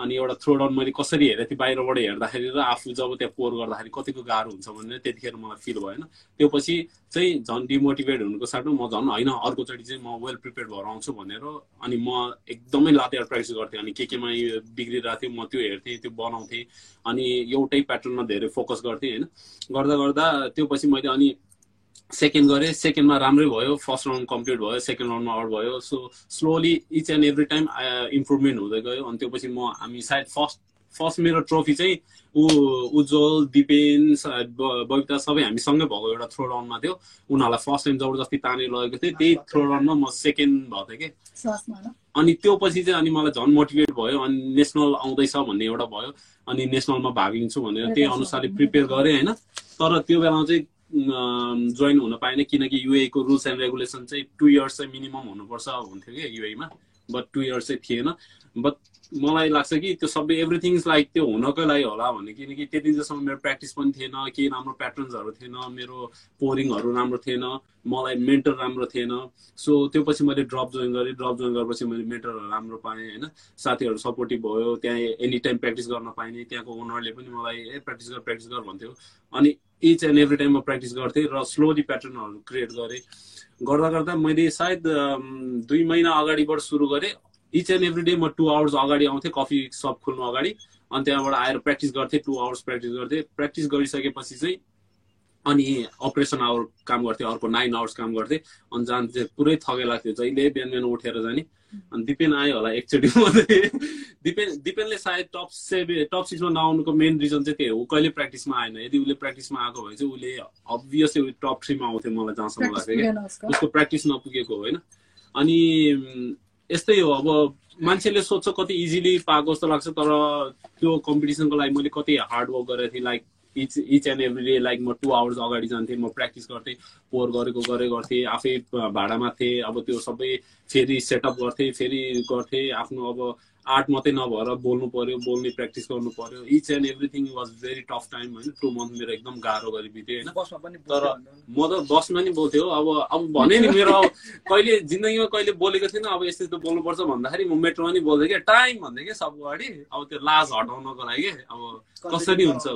अनि एउटा थ्रो डाउन मैले कसरी हेरेँ थिएँ बाहिरबाट हेर्दाखेरि र आफू जब त्यहाँ पोर गर्दाखेरि कतिको गाह्रो हुन्छ भनेर त्यतिखेर मलाई फिल भएन। त्यो पछि चाहिँ झन् डिमोटिभेट हुनुको साथमा म झन् होइन अर्कोचोटि चाहिँ म वेल प्रिपेयर भएर आउँछु भनेर अनि म एकदमै लातेर प्र्याक्टिस गर्थेँ अनि के केमा बिग्रिरहेको थियो म त्यो हेर्थेँ त्यो बनाउँथेँ अनि एउटै प्याटर्नमा धेरै फोकस गर्थेँ होइन। गर्दा गर्दा त्यो पछि मैले अनि सेकेन्ड गरेँ सेकेन्डमा राम्रै भयो फर्स्ट राउन्ड कम्प्लिट भयो सेकेन्ड राउन्डमा आउट भयो। So slowly each and every time improvement हुँदै गयो। अनि त्यो पछि म हामी सायद फर्स्ट फर्स्ट मेरो ट्रफी चाहिँ ऊ उज्जवल दिपेन बबिता सबै हामी सँगै भएको एउटा थ्रो राउन्डमा थियो। उनीहरूलाई फर्स्ट टाइम जबरजस्ती तानेर लगेको थिएँ। त्यही थ्रो राउन्डमा म सेकेन्ड भएको थिएँ कि अनि त्यो पछि चाहिँ अनि मलाई झन् मोटिभेट भयो। अनि नेसनल आउँदैछ भन्ने एउटा भयो। अनि नेसनलमा भाग लिन्छु भनेर त्यही अनुसारले प्रिपेयर गरेँ होइन। तर त्यो बेलामा चाहिँ जोइन हुन पाएन किनकि युएको रुल्स एन्ड रेगुलेसन चाहिँ टु इयर्स चाहिँ मिनिमम हुनुपर्छ हुन्थ्यो कि युएमा बट टु इयर्स चाहिँ थिएन। बट मलाई लाग्छ कि त्यो सबै एभ्रिथिङ लाइक त्यो हुनकै लागि होला भन्ने। किनकि त्यति जसम्म मेरो प्र्याक्टिस पनि थिएन केही राम्रो प्याटर्न्सहरू थिएन मेरो पोरिङहरू राम्रो थिएन मलाई मेन्टर राम्रो थिएन। सो त्यो पछि मैले ड्रप जोइन गरेँ। ड्रप जोइन गरेपछि मैले मेन्टरहरू राम्रो पाएँ होइन। साथीहरू सपोर्टिभ भयो त्यहाँ एनी टाइम प्र्याक्टिस गर्न पाइने त्यहाँको ओनरले पनि मलाई ए प्र्याक्टिस गर प्र्याक्टिस गर भन्थ्यो। अनि इच एन्ड एभ्री टाइम म प्र्याक्टिस गर्थेँ र स्लोली प्याटर्नहरू क्रिएट गरेँ गर्दा गर्दा मैले सायद दुई महिना अगाडिबाट सुरु गरेँ इच एन्ड एभ्री डे म टु आवर्स अगाडि आउँथेँ कफी सप खोल्नु अगाडि अनि त्यहाँबाट आएर प्र्याक्टिस गर्थेँ टु आवर्स प्र्याक्टिस गर्थेँ प्र्याक्टिस गरिसकेपछि चाहिँ अनि अपरेसन आवर काम गर्थेँ अर्को नाइन आवर्स काम गर्थेँ अनि जान चाहिँ पुरै थगे लाग्थ्यो। जहिले बिहान बिहान उठेर जाने। अनि दिपेन आयो होला एकचोटि मात्रै [LAUGHS] दिपेन दिपेनले सायद टप सेभेन टप सिक्समा नआउनुको मेन रिजन चाहिँ त्यही हो। कहिले प्र्याक्टिसमा आएन। यदि उसले प्र्याक्टिसमा आएको भए चाहिँ उसले अभियसली टप थ्रीमा आउँथ्यो मलाई जहाँसम्म लाग्थ्यो क्या। उसको। प्र्याक्टिस नपुगेको होइन। अनि यस्तै हो। अब मान्छेले सोध्छ कति इजिली पाएको जस्तो लाग्छ तर त्यो कम्पिटिसनको लागि मैले कति हार्ड वर्क गरेको थिएँ like each each and every day like म टु आवर्स अगाडि जान्थेँ म प्र्याक्टिस गर्थेँ पोहोर गरेको गरे गर्थेँ आफै भाडामा थिएँ अब त्यो सबै फेरि सेटअप गर्थेँ फेरि गर्थेँ आफ्नो अब आर्ट मात्रै नभएर बोल्नु पर्यो बोल्ने प्र्याक्टिस गर्नु पर्यो। Each and everything was very tough time होइन? टु मन्थ मेरो एकदम गाह्रो गरी बित्यो होइन तर बोल्थ्यो म त बसमा नि बोल्थेँ हो। अब अब भने नि मेरो अब कहिले जिन्दगीमा कहिले बोलेको थिएन अब यस्तो यस्तो बोल्नुपर्छ भन्दाखेरि म मेट्रोमा नि बोल्थेँ क्या। टाइम भन्दै क्या सबको अगाडि अब त्यो लाज हटाउनको लागि अब कसरी हुन्छ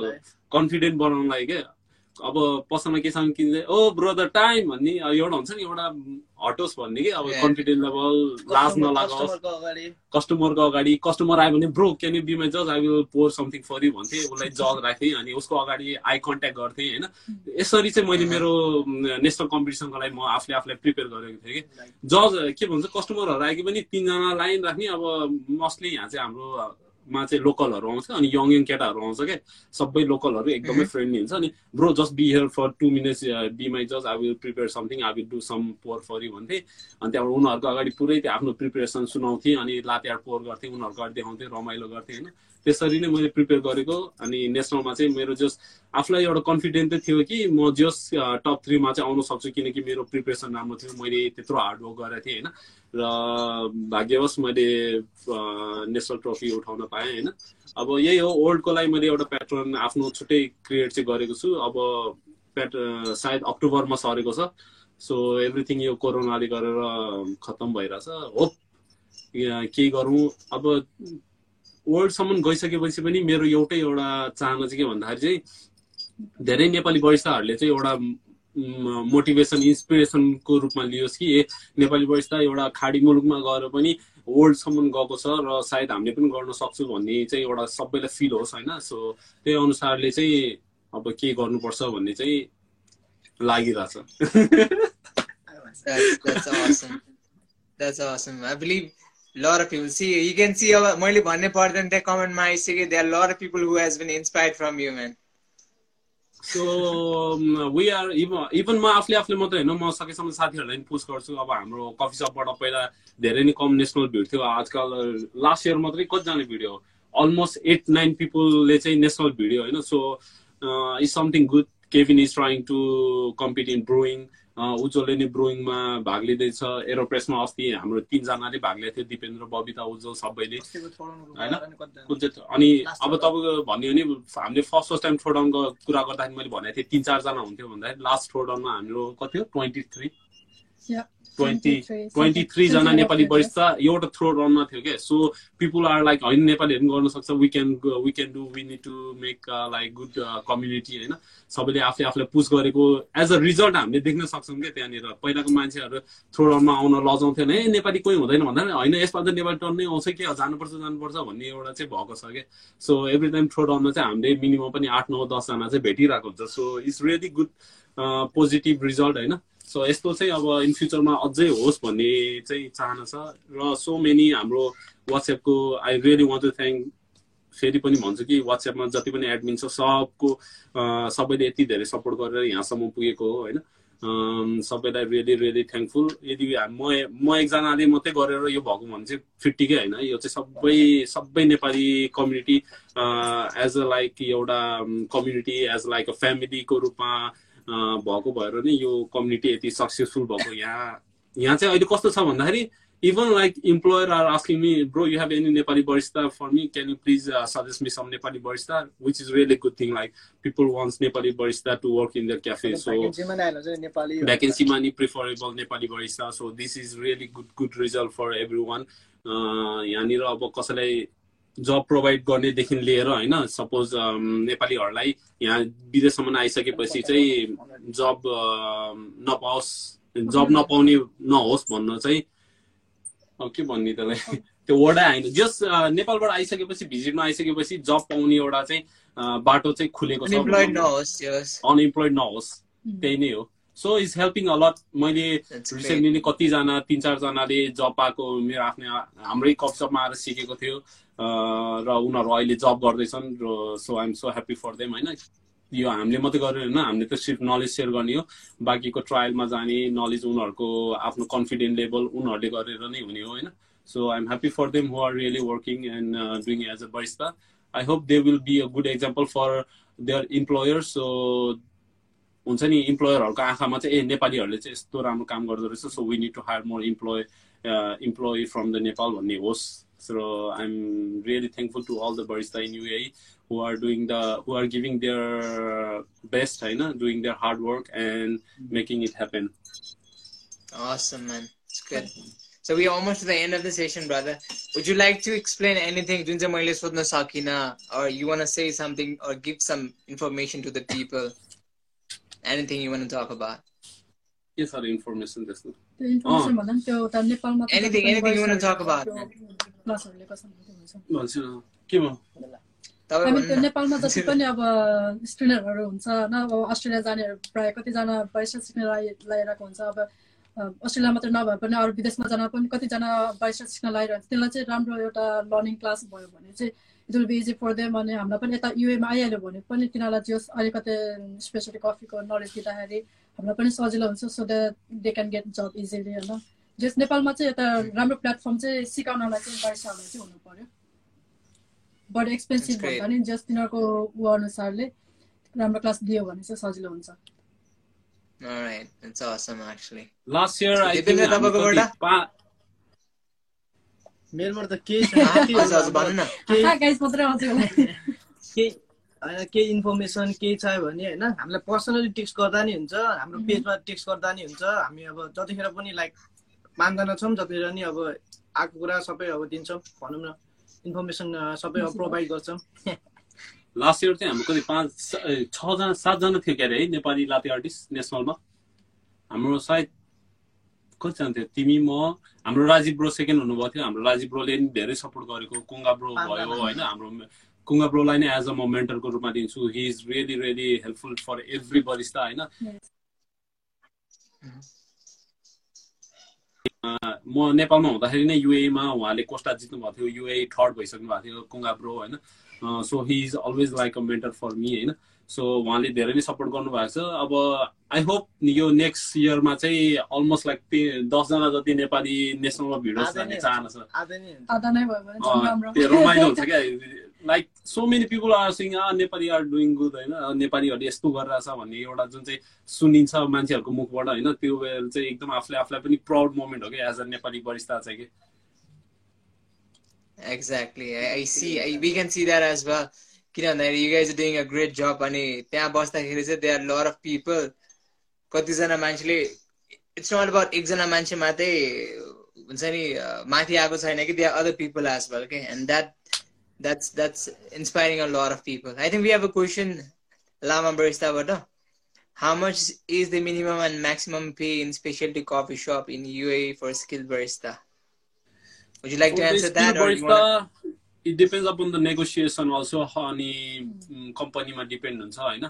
कन्फिडेन्ट बनाउनु लागि क्या। अब पसलमा के सामान किन्दै ओ ब्रदर टाइम भन्ने एउटा हुन्छ नि एउटा हटोस् भन्ने कि अब Yeah. कन्फिडेन्ट लेभल लाज नलागोस्। कस्टमरको अगाडि। कस्टमर आयो भने bro can you be my जज I will pour something for you भन्थेँ उसलाई जज राखेँ अनि उसको अगाडि आई कन्ट्याक्ट गर्थेँ होइन। यसरी चाहिँ मैले मेरो नेसनल कम्पिटिसनको लागि म आफूले आफूलाई प्रिपेयर गरेको थिएँ कि। जज के भन्छ कस्टमरहरू आयो कि पनि तिनजना लाइन राख्ने अब मोस्टली यहाँ चाहिँ हाम्रो मा चाहिँ लोकलहरू आउँछ अनि यङ यङ केटाहरू आउँछ क्या सबै लोकलहरू एकदमै फ्रेन्डली हुन्छ अनि bro just be here for two minutes be my जज I will prepare something I will do some pour for you भन्थेँ। अनि त्यहाँबाट उनीहरूको अगाडि पुरै त्यो आफ्नो प्रिपेरेसन सुनाउँथेँ अनि लाते पोर गर्थेँ उनीहरूको अगाडि देखाउँथेँ रमाइलो गर्थेँ होइन। त्यसरी नै मैले प्रिपेयर गरेको अनि नेसनलमा चाहिँ मेरो जस आफूलाई एउटा कन्फिडेन्ट चाहिँ थियो कि म जस टप थ्रीमा चाहिँ आउन सक्छु किनकि मेरो प्रिपेरेसन राम्रो थियो। मैले त्यत्रो हार्डवर्क गरेको थिएँ होइन? र भाग्यवश मैले नेसनल ट्रफी उठाउन पाएँ होइन? अब यही हो ओल्डको लागि मैले एउटा प्याटर्न आफ्नो छुट्टै क्रिएट चाहिँ गरेको छु। अब प्याट सायद अक्टोबरमा सरेको छ। सो एभ्रिथिङ यो कोरोनाले गरेर खत्तम भइरहेछ। होप केही गरौँ। अब वर्ल्डसम्म गइसकेपछि पनि मेरो एउटै एउटा चाहना चाहिँ के भन्दाखेरि चाहिँ धेरै नेपाली वरिष्ठहरूले चाहिँ एउटा मोटिभेसन इन्सपिरेसनको रूपमा लियोस् कि। ए नेपाली वरिष्ठ एउटा खाडी मुलुकमा गएर पनि वर्ल्डसम्म गएको छ र सायद हामीले पनि गर्न सक्छौँ भन्ने चाहिँ एउटा सबैलाई फिल होस् होइन? सो त्यही अनुसारले चाहिँ अब के गर्नुपर्छ भन्ने चाहिँ लागिरहेछ। That's, that's awesome. That's awesome. I believe a lot of people see you can see अब मैले भन्ने पर्दैन त्यहाँ कमेन्टमा आइसक्यो there are a lot of people who has been inspired from you man. So we are even even म आफूले आफूले मात्रै होइन म सकेसम्म साथीहरूलाई पनि पुस्ट गर्छु अब हाम्रो कफी सपबाट पहिला धेरै नै कम नेसनल भिड थियो आजकल लास्ट इयर मात्रै कतिजना भिडियो अलमोस्ट एट नाइन पिपलले चाहिँ नेसनल भिडियो होइन so is something good Kevin is trying to compete in brewing उज्जवलले नै ब्रोइङमा भाग लिँदैछ। एरोप्रेसमा अस्ति हाम्रो तिनजनाले भाग लिएको थियो दिपेन्द्र बबिता उज्जवल सबैले। होइन? कुन चाहिँ अनि अब तपाईँको भन्यो भने हामीले फर्स्ट फर्स्ट टाइम थ्रोडाउनको कुरा गर्दाखेरि मैले भनेको थिएँ तिन चारजना हुन्थ्यो भन्दाखेरि। लास्ट थ्रोडाउनमा हाम्रो कति हो? ट्वेन्टी थ्री ट्वेन्टी 23, ट्वेन्टी थ्रीजना नेपाली वरिष्ठ एउटा थ्रो रनमा थियो क्या सो पिपुल आर लाइक होइन नेपालीहरू पनि गर्न सक्छ। We can we can do we need to make like good community होइन? सबैले आफूले आफूलाई पुस गरेको एज अ रिजल्ट हामीले देख्न सक्छौँ क्या त्यहाँनिर। पहिलाको मान्छेहरू थ्रो रनमा आउन लजाउँथेन। ए नेपाली कोही हुँदैन भन्दा होइन यसमा त नेपाली टर्न नै आउँछ कि? जानुपर्छ जानुपर्छ भन्ने एउटा चाहिँ भएको छ क्या सो एभ्री टाइम थ्रो रनमा चाहिँ हामीले मिनिमम पनि आठ नौ दसजना चाहिँ भेटिरहेको हुन्छ। So it's really good positive result होइन? सो यस्तो चाहिँ अब इन फ्युचरमा अझै होस् भन्ने चाहिँ चाहना छ। र सो मेनी हाम्रो वाट्सएपको I really want to thank फेरि पनि भन्छु कि वाट्सएपमा जति पनि एडमिन छ सबको सबैले यति धेरै सपोर्ट गरेर यहाँसम्म पुगेको हो होइन? सबैलाई रियली रियली थ्याङ्कफुल यदि म म एकजनाले मात्रै गरेर यो भएको भने चाहिँ फिफ्टीकै होइन। यो चाहिँ सबै सबै Nepali community as a like एउटा कम्युनिटी एज लाइक अ फ्यामिलीको रूपमा भएको भएर नै यो कम्युनिटी यति सक्सेसफुल भएको यहाँ यहाँ चाहिँ अहिले कस्तो छ भन्दाखेरि even like employer are asking me bro you have any Nepali barista for me can you please suggest me some Nepali barista which is really good thing like people wants Nepali barista to work in the cafe so भ्याकेन्सीमा नै preferable Nepali barista so this is really good good result for every one यहाँनिर अब कसैलाई जब provide गर्नेदेखि लिएर होइन suppose नेपालीहरूलाई यहाँ विदेशसम्म आइसकेपछि चाहिँ जब नपाओस् जब नपाउने नहोस् भन्न चाहिँ अब के भन्ने त्यसलाई? [LAUGHS] त्यो वर्डै आएन। जस नेपालबाट आइसकेपछि भिजिटमा आइसकेपछि जब पाउने एउटा चाहिँ अ, बाटो चाहिँ खुलेको छ. अनइम्प्लोइड नहोस् त्यही नै हो। So is helping a lot मैले. रिसेन्टली नै कतिजना तिन चारजनाले जब पाएको मेरो आफ्नै हाम्रै कपसपमा आएर सिकेको थियो। र उनीहरू अहिले जब गर्दैछन् र so I'm so happy for them होइन? यो हामीले मात्रै गरेर होइन हामीले त सिर्फ नलेज सेयर गर्ने हो। बाँकीको ट्रायलमा जाने नलेज उनीहरूको आफ्नो कन्फिडेन्ट लेभल उनीहरूले गरेर नै हुने हो होइन? So I'm happy for them who are really working and doing as a barista I hope they will be a good example for their employer so हुन्छ नि इम्प्लोयरहरूको आँखामा चाहिँ ए नेपालीहरूले चाहिँ यस्तो राम्रो काम गर्दो रहेछ so we need to hire more employ from the Nepal भन्ने होस्। I am really thankful to all the barista in UAE who are doing the who are giving their best होइन doing their hard work and making it explain anything, जुन सोध्न सकिनँ? Anything you want to talk about? के छ information त्यस्तो त्यो information भन्दा पनि त्यो नेपालमा त Anything- जति पनि anything you wanna talk about, त्यो man. क्लासहरू लिएको छ भने त्यो हुन्छ। भन्छु के भयो हामी त्यो। नेपालमा जति पनि अब स्टुडेन्टहरू हुन्छ होइन अब अस्ट्रेलिया जानेहरू प्रायः कतिजना बाइस सिक्न लगाइरहेको हुन्छ अब अस्ट्रेलिया मात्रै नभए पनि अरू विदेशमा जान पनि कतिजना बाइस सिक्न लगाइरहेको हुन्छ त्यसलाई चाहिँ राम्रो एउटा लर्निङ क्लास भयो भने चाहिँ it will be easy for them अनि हामीलाई पनि यता युएमा आइहाल्यो भने पनि तिनीहरूलाई जस अलिकति स्पेसली कफीको नलेज दिँदाखेरि हामीलाई पनि सजिलो हुन्छ so that they can get job easily होइन जस नेपालमा चाहिँ एउटा राम्रो प्लेटफर्म चाहिँ सिकाउनलाई चाहिँ बाइसहरूलाई चाहिँ हुनु पर्यो बट एक्सपेन्सिभ. भन्दा नि जस्ट तिनीहरूको ऊ अनुसारले राम्रो क्लास दियो भने चाहिँ सजिलो हुन्छ Alright, that's awesome actually. Last year I Dipendra, तपाईँकोबाट? मेरोबाट त केही छैन के हजुर हजुर भन्नु न केही गाइस मात्रै [LAUGHS] केही होइन केही इन्फर्मेसन केही चाहियो भने होइन हामीलाई पर्सनली टेक्स्ट गर्दा नि हुन्छ हाम्रो पेजमा टेक्स्ट गर्दा नि हुन्छ। हामी अब जतिखेर पनि लाइक पाँचजना छौँ जतिखेर नि अब आएको कुरा सबै अब दिन्छौँ भनौँ न। इन्फर्मेसन सबै अब प्रोभाइड गर्छौँ। लास्ट इयर चाहिँ हाम्रो कति पाँच छजना सातजना थियो क्यारे है नेपाली लाते आर्टिस्ट नेसनलमा हाम्रो सायद कतिजना थियो? तिमी म हाम्रो राजीव ब्रो सेकेन्ड हुनुभएको थियो। हाम्रो राजीव ब्रोले नि धेरै सपोर्ट गरेको। कुङ्गा ब्रो भयो होइन हाम्रो कुङ्गा ब्रोलाई नै एज अ म मेन्टरको रूपमा दिन्छु। He is really really helpful for every barista होइन। म नेपालमा हुँदाखेरि नै युएमा उहाँले कोस्टा जित्नु भएको थियो युए थर्ड भइसक्नु भएको थियो कुङ्गा ब्रो होइन। So he is always like a mentor for me होइन। सो उहाँले धेरै नै सपोर्ट गर्नुभएको छ। अब आई होप यो नेक्स्ट इयरमा चाहिँ अलमोस्ट लाइक दसजना जति नेपाली नेसनलमा भिडोस् आधा भन्ने नै चाहना छ। त्यो रमाइलो हुन्छ क्या। Like so many people are seeing ah Nepali are doing good होइन। नेपालीहरूले यस्तो गरिरहेछ भन्ने एउटा जुन चाहिँ सुनिन्छ मान्छेहरूको मुखबाट होइन। त्यो बेला चाहिँ एकदम आफूले आफूलाई पनि प्राउड मोमेन्ट हो क्या एज अ नेपाली वरिष्ठ चाहिँ कि Exactly. I, I see. I, we can see that as well. किन भन्दाखेरि you guys are doing a great job अनि त्यहाँ बस्दाखेरि चाहिँ there are a lot of people. कतिजना मान्छेले इट्स नट अबाउट एकजना मान्छे मात्रै हुन्छ नि अ, माथि आएको छैन कि they are other people as well के and that that's that's inspiring a lot of people I think we have a question Lama बरिस्ताबाट how much is the minimum and maximum pay in speciality coffee shop in UAE for skill barista Would you like to For the answer skill that or you wanna... it depends upon the negotiation also अनि कम्पनीमा depend हुन्छ होइन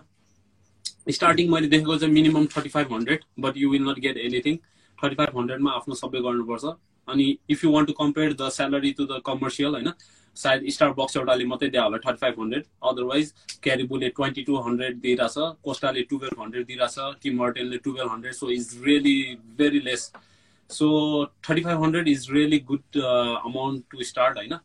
starting मैले देखेको चाहिँ minimum thirty five hundred but you will not get anything thirty five हन्ड्रेडमा आफ्नो सबै गर्नुपर्छ। अनि if you want to compare the salary to the commercial होइन सायद स्टार बक्स एउटाले मात्रै दियो होला थर्टी फाइभ हन्ड्रेड अदरवाइज क्यारिबुले ट्वेन्टी टू हन्ड्रेड दिइरहेछ कोस्टाले टुवेल्भ हन्ड्रेड दिइरहेछ Tim मर्टेनले twelve hundred so is really very less so thirty five hundred is really good amount to start होइन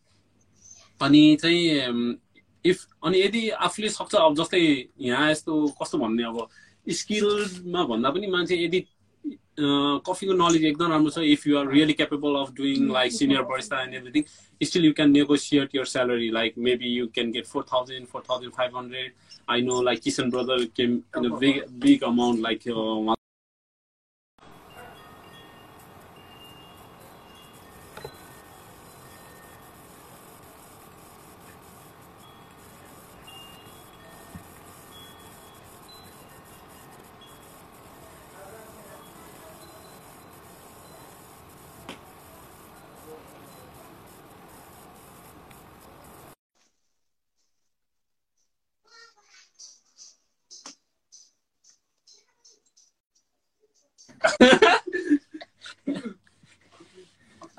अनि चाहिँ इफ अनि यदि आफूले सक्छ अब जस्तै यहाँ यस्तो कस्तो भन्ने अब स्किलमा भन्दा पनि मान्छे यदि कफीको नलेज एकदम राम्रो छ if you are really capable of doing like senior barista and everything still you can negotiate your salary like maybe you can get four thousand four thousand five hundred I know like Kisan brother came big big amount like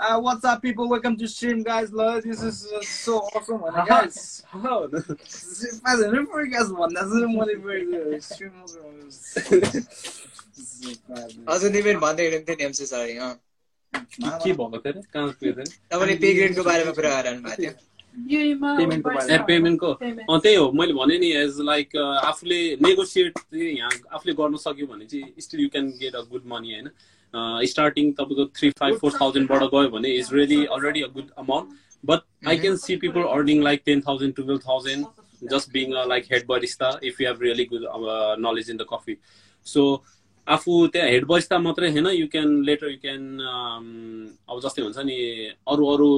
Uh, what's up, people? Welcome to stream, guys. Lord, this is uh, so awesome, man. Guys, Fazendo por que as bandas não podem stream. हजुर तिमीले भन्दै हुनुहुन्थ्यो नि MC sir अँ के भएको थियो अरे कहाँ गएको थियो अरे तपाईँले पे ग्रेडको बारेमा कुरा गरिरहनु भएको थियो युएमा Payment को ए पेमेन्टको Payment. अँ त्यही हो। मैले भने नि एज लाइक आफूले नेगोसिएट चाहिँ यहाँ आफूले गर्न सक्यो भने चाहिँ still you can get a good money होइन? स्टार्टिङ तपाईँको थ्री फाइभ फोर थाउजन्डबाट गयो भने is really already a good amount but I can see people earning like ten thousand twelve thousand just being like head barista if you have really good knowledge in the coffee so आफू त्यहाँ head barista मात्रै होइन you can later you can अब जस्तै हुन्छ नि अरू अरू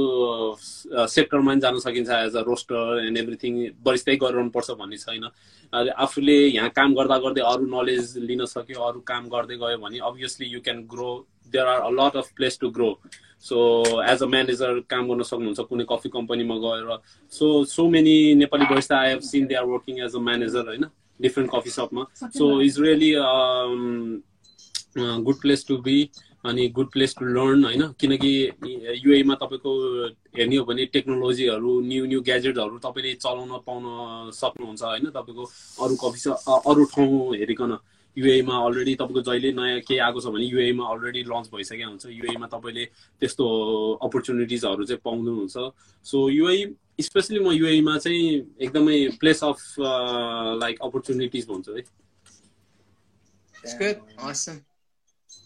सेक्टरमा पनि जान सकिन्छ as a roaster and everything बरिस्तै गरिरहनुपर्छ भन्ने छैन। आफूले यहाँ काम गर्दा गर्दै अरू नलेज लिन सक्यो अरू काम गर्दै गयो भने obviously you can grow there are a lot of place to grow so as a manager काम गर्न सक्नुहुन्छ कुनै कफी कम्पनीमा गएर। So so many Nepali barista I have seen they are working as a manager होइन? Different coffee सपमा so is really good place to be अनि good place to learn होइन किनकि युएमा तपाईँको हेर्ने हो भने टेक्नोलोजीहरू न्यू न्यू ग्याजेटहरू तपाईँले चलाउन पाउन सक्नुहुन्छ होइन तपाईँको अरू कफी अरू ठाउँ हेरिकन युएमा अलरेडी तपाईँको जहिले नयाँ केही आएको छ भने युएमा अलरेडी लन्च भइसकेको हुन्छ। युएमा तपाईँले त्यस्तो अपर्च्युनिटिजहरू चाहिँ पाउनुहुन्छ। सो युए स्पेसली म युएमा चाहिँ एकदमै प्लेस अफ लाइक अपर्च्युनिटिज भन्छु है.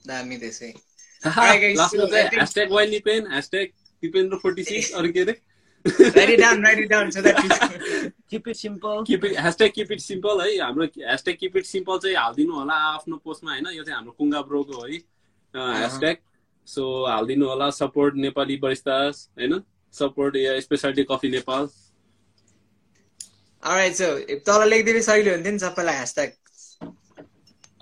दामी त्यसै अरू के अरे सिम्पल हाम्रो ह्यासट्याग किप इट सिम्पल चाहिँ हालिदिनु होला आफ्नो पोस्टमा होइन। यो चाहिँ हाम्रो कुङ्गा ब्रोको है ह्यासट्याग सो हालिदिनु होला सपोर्ट नेपाली बरिस्तास होइन। Support speciality coffee Nepal. Alright, so if तल लेखिदिने सहिलो हुन्थ्यो नि सबैलाई ह्यासट्याग [LAUGHS]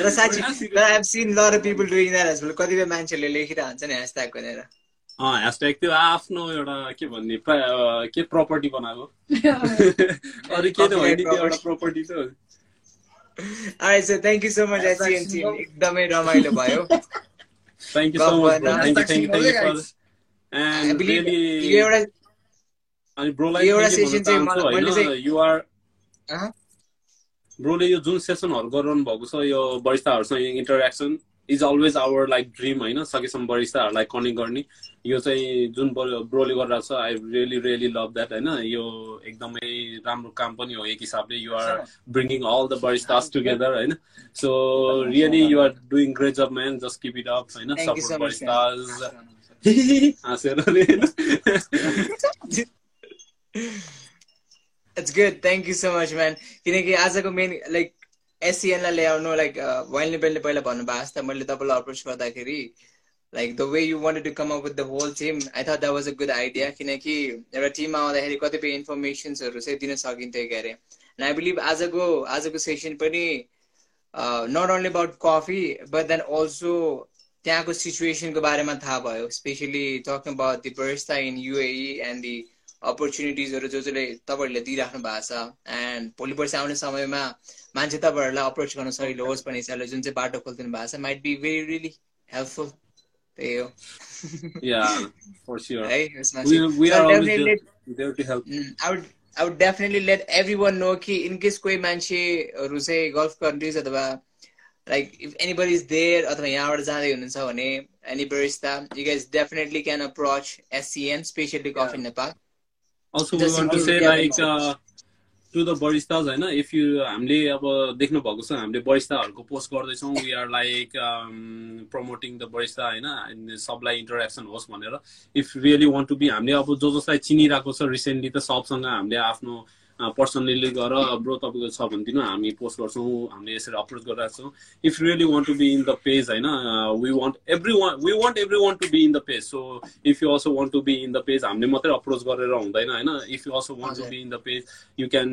र साँच्ची but I've seen lot of people doing that as well. कतिपय मान्छेहरूले लेखिरहन्छ नि ह्यासट्याग भनेर। अँ ह्यासट्याग त्यो आफ्नो एउटा के भन्ने के प्रपर्टी बनाएको। [LAUGHS] अरू के त होइन एउटा प्रपर्टी त हो। Alright, so thank you so much SCN team. एकदमै रमाइलो भयो। [LAUGHS] Thank you so much, bro. Thank you, thank you, thank you. I And believe really, यो एउटा अनि ब्रोलाई यो एउटा भन्न चाहिँ मैले चाहिँ- यु आर? ब्रोले यो जुन सेसनहरू गरिरहनु भएको छ यो बरिस्ताहरूसँग interaction is always our like dream होइन? सकेसम्म बरिस्ताहरूलाई कनेक्ट गर्ने। यो चाहिँ जुन ब्रो- ब्रोले गरिरहेको छ I really really love that होइन? यो एकदमै राम्रो काम पनि हो एक हिसाबले। You are bringing all the baristas together होइन? So really you are doing great job man just keep it up होइन? सपोर्ट बरिस्तास हाँसेर It's good. Thank you so much, man. किनकि आजको मेन लाइक एसिएनलाई ल्याउनु लाइक वाइल्ड नेपालले पहिला भन्नुभएको छ त मैले तपाईँलाई अप्रोच गर्दाखेरि like the way you wanted to come up with the whole team I thought that was a good idea किनकि एउटा टिममा आउँदाखेरि कतिपय इन्फर्मेसन्सहरू चाहिँ दिन सकिन्थ्यो के अरे एन्ड आई बिलिभ आजको आजको सेसन पनि not only about coffee but then also त्यहाँको सिचुएसनको बारेमा थाहा भयो। Specially talking about the barista in UAE and the अपर्च्युनिटिजहरू जो जसले तपाईँहरूले दिइराख्नु भएको छ। एन्ड भोलि पर्सि आउने समयमा मान्छे तपाईँहरूलाई अप्रोच गर्न सजिलो होस् भन्ने हिसाबले जुन चाहिँ बाटो खोलिदिनु भएको छ might be very really helpful त्यही हो। Yeah. है definitely- there, there. Mm, I would definitely let everyone know कि in case कोही मान्छेहरू चाहिँ गल्फ कन्ट्रिज अथवा like if anybody is there अथवा यहाँबाट जाँदै हुनुहुन्छ भने any barista you guys definitely can approach SCN specially coffee Nepal Also, we want to say like any uh, to the baristas होइन? इफ यु हामीले अब देख्नु भएको छ हामीले बरिस्ताहरूको पोस्ट गर्दैछौँ। We are like promoting the barista होइन? सबलाई इन्टरेक्सन होस् भनेर। If really want to be हामीले अब जो जसलाई चिनिरहेको छ रिसेन्टली त सबसँग हामीले आफ्नो पर्सनल्ली ब्रो तपाईँको छ भनिदिनु हामी पोस्ट गर्छौँ हामीले यसरी अप्रोच गरिरहेको छौँ। If really want to be in the page होइन we want every one we want every one to be in the page so if you also want to be in the page हामीले मात्रै approach गरेर हुँदैन होइन। If you also want to be in the page you can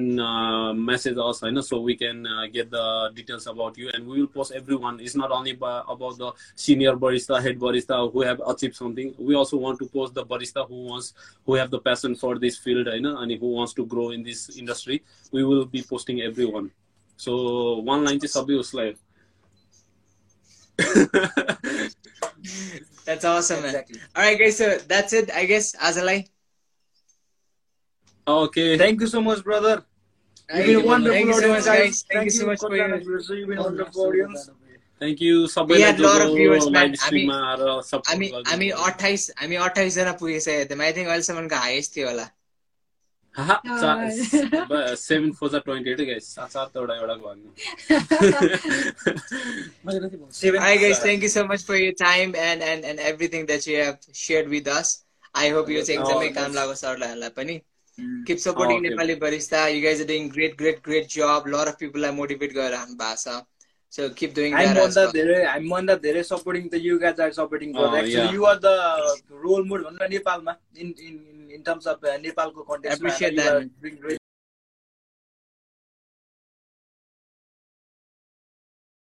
message us होइन। So we can get the details about you and we will post everyone is not only about the senior barista head barista who have achieve something we also want to post the barista who wants who have the passion for this field होइन अनि who wants to grow in this industry we will be posting everyone so one line to sabi usलाई That's awesome, man. Exactly. All right, guys. So that's it, I guess. Azalai. okay Thank you so much, brother. Thank You've you, been wonderful thank you so audience, much, guys. Thank you so much for your. Konkan, You've been wonderful audience. thank you सबैलाई had lot of viewers, man. Live स्ट्रिममा आएर support हामी हामी गरिदिनु अठाइस हामी अठाइसजना पुगिसकेको थियौँ I think अहिलेसम्मको हाइएस्ट थियो होला सेभेन फोर जा ट्वेन्टी एट गाइस सात सातवटा एउटा भन्नु Seven. Hi guys, thank you so much for your time and and and everything that you have shared with us. I hope यो चाहिँ एकदमै काम लागोस् पनि supporting. You guys are are भएको छ. So keep doing that as well. धेरै हामीभन्दा धेरै सपोर्टिङ त you guys are supporting Oh, yeah. You are the role model भन्नु न नेपालमा in in in terms of नेपालको Appreciate that, man.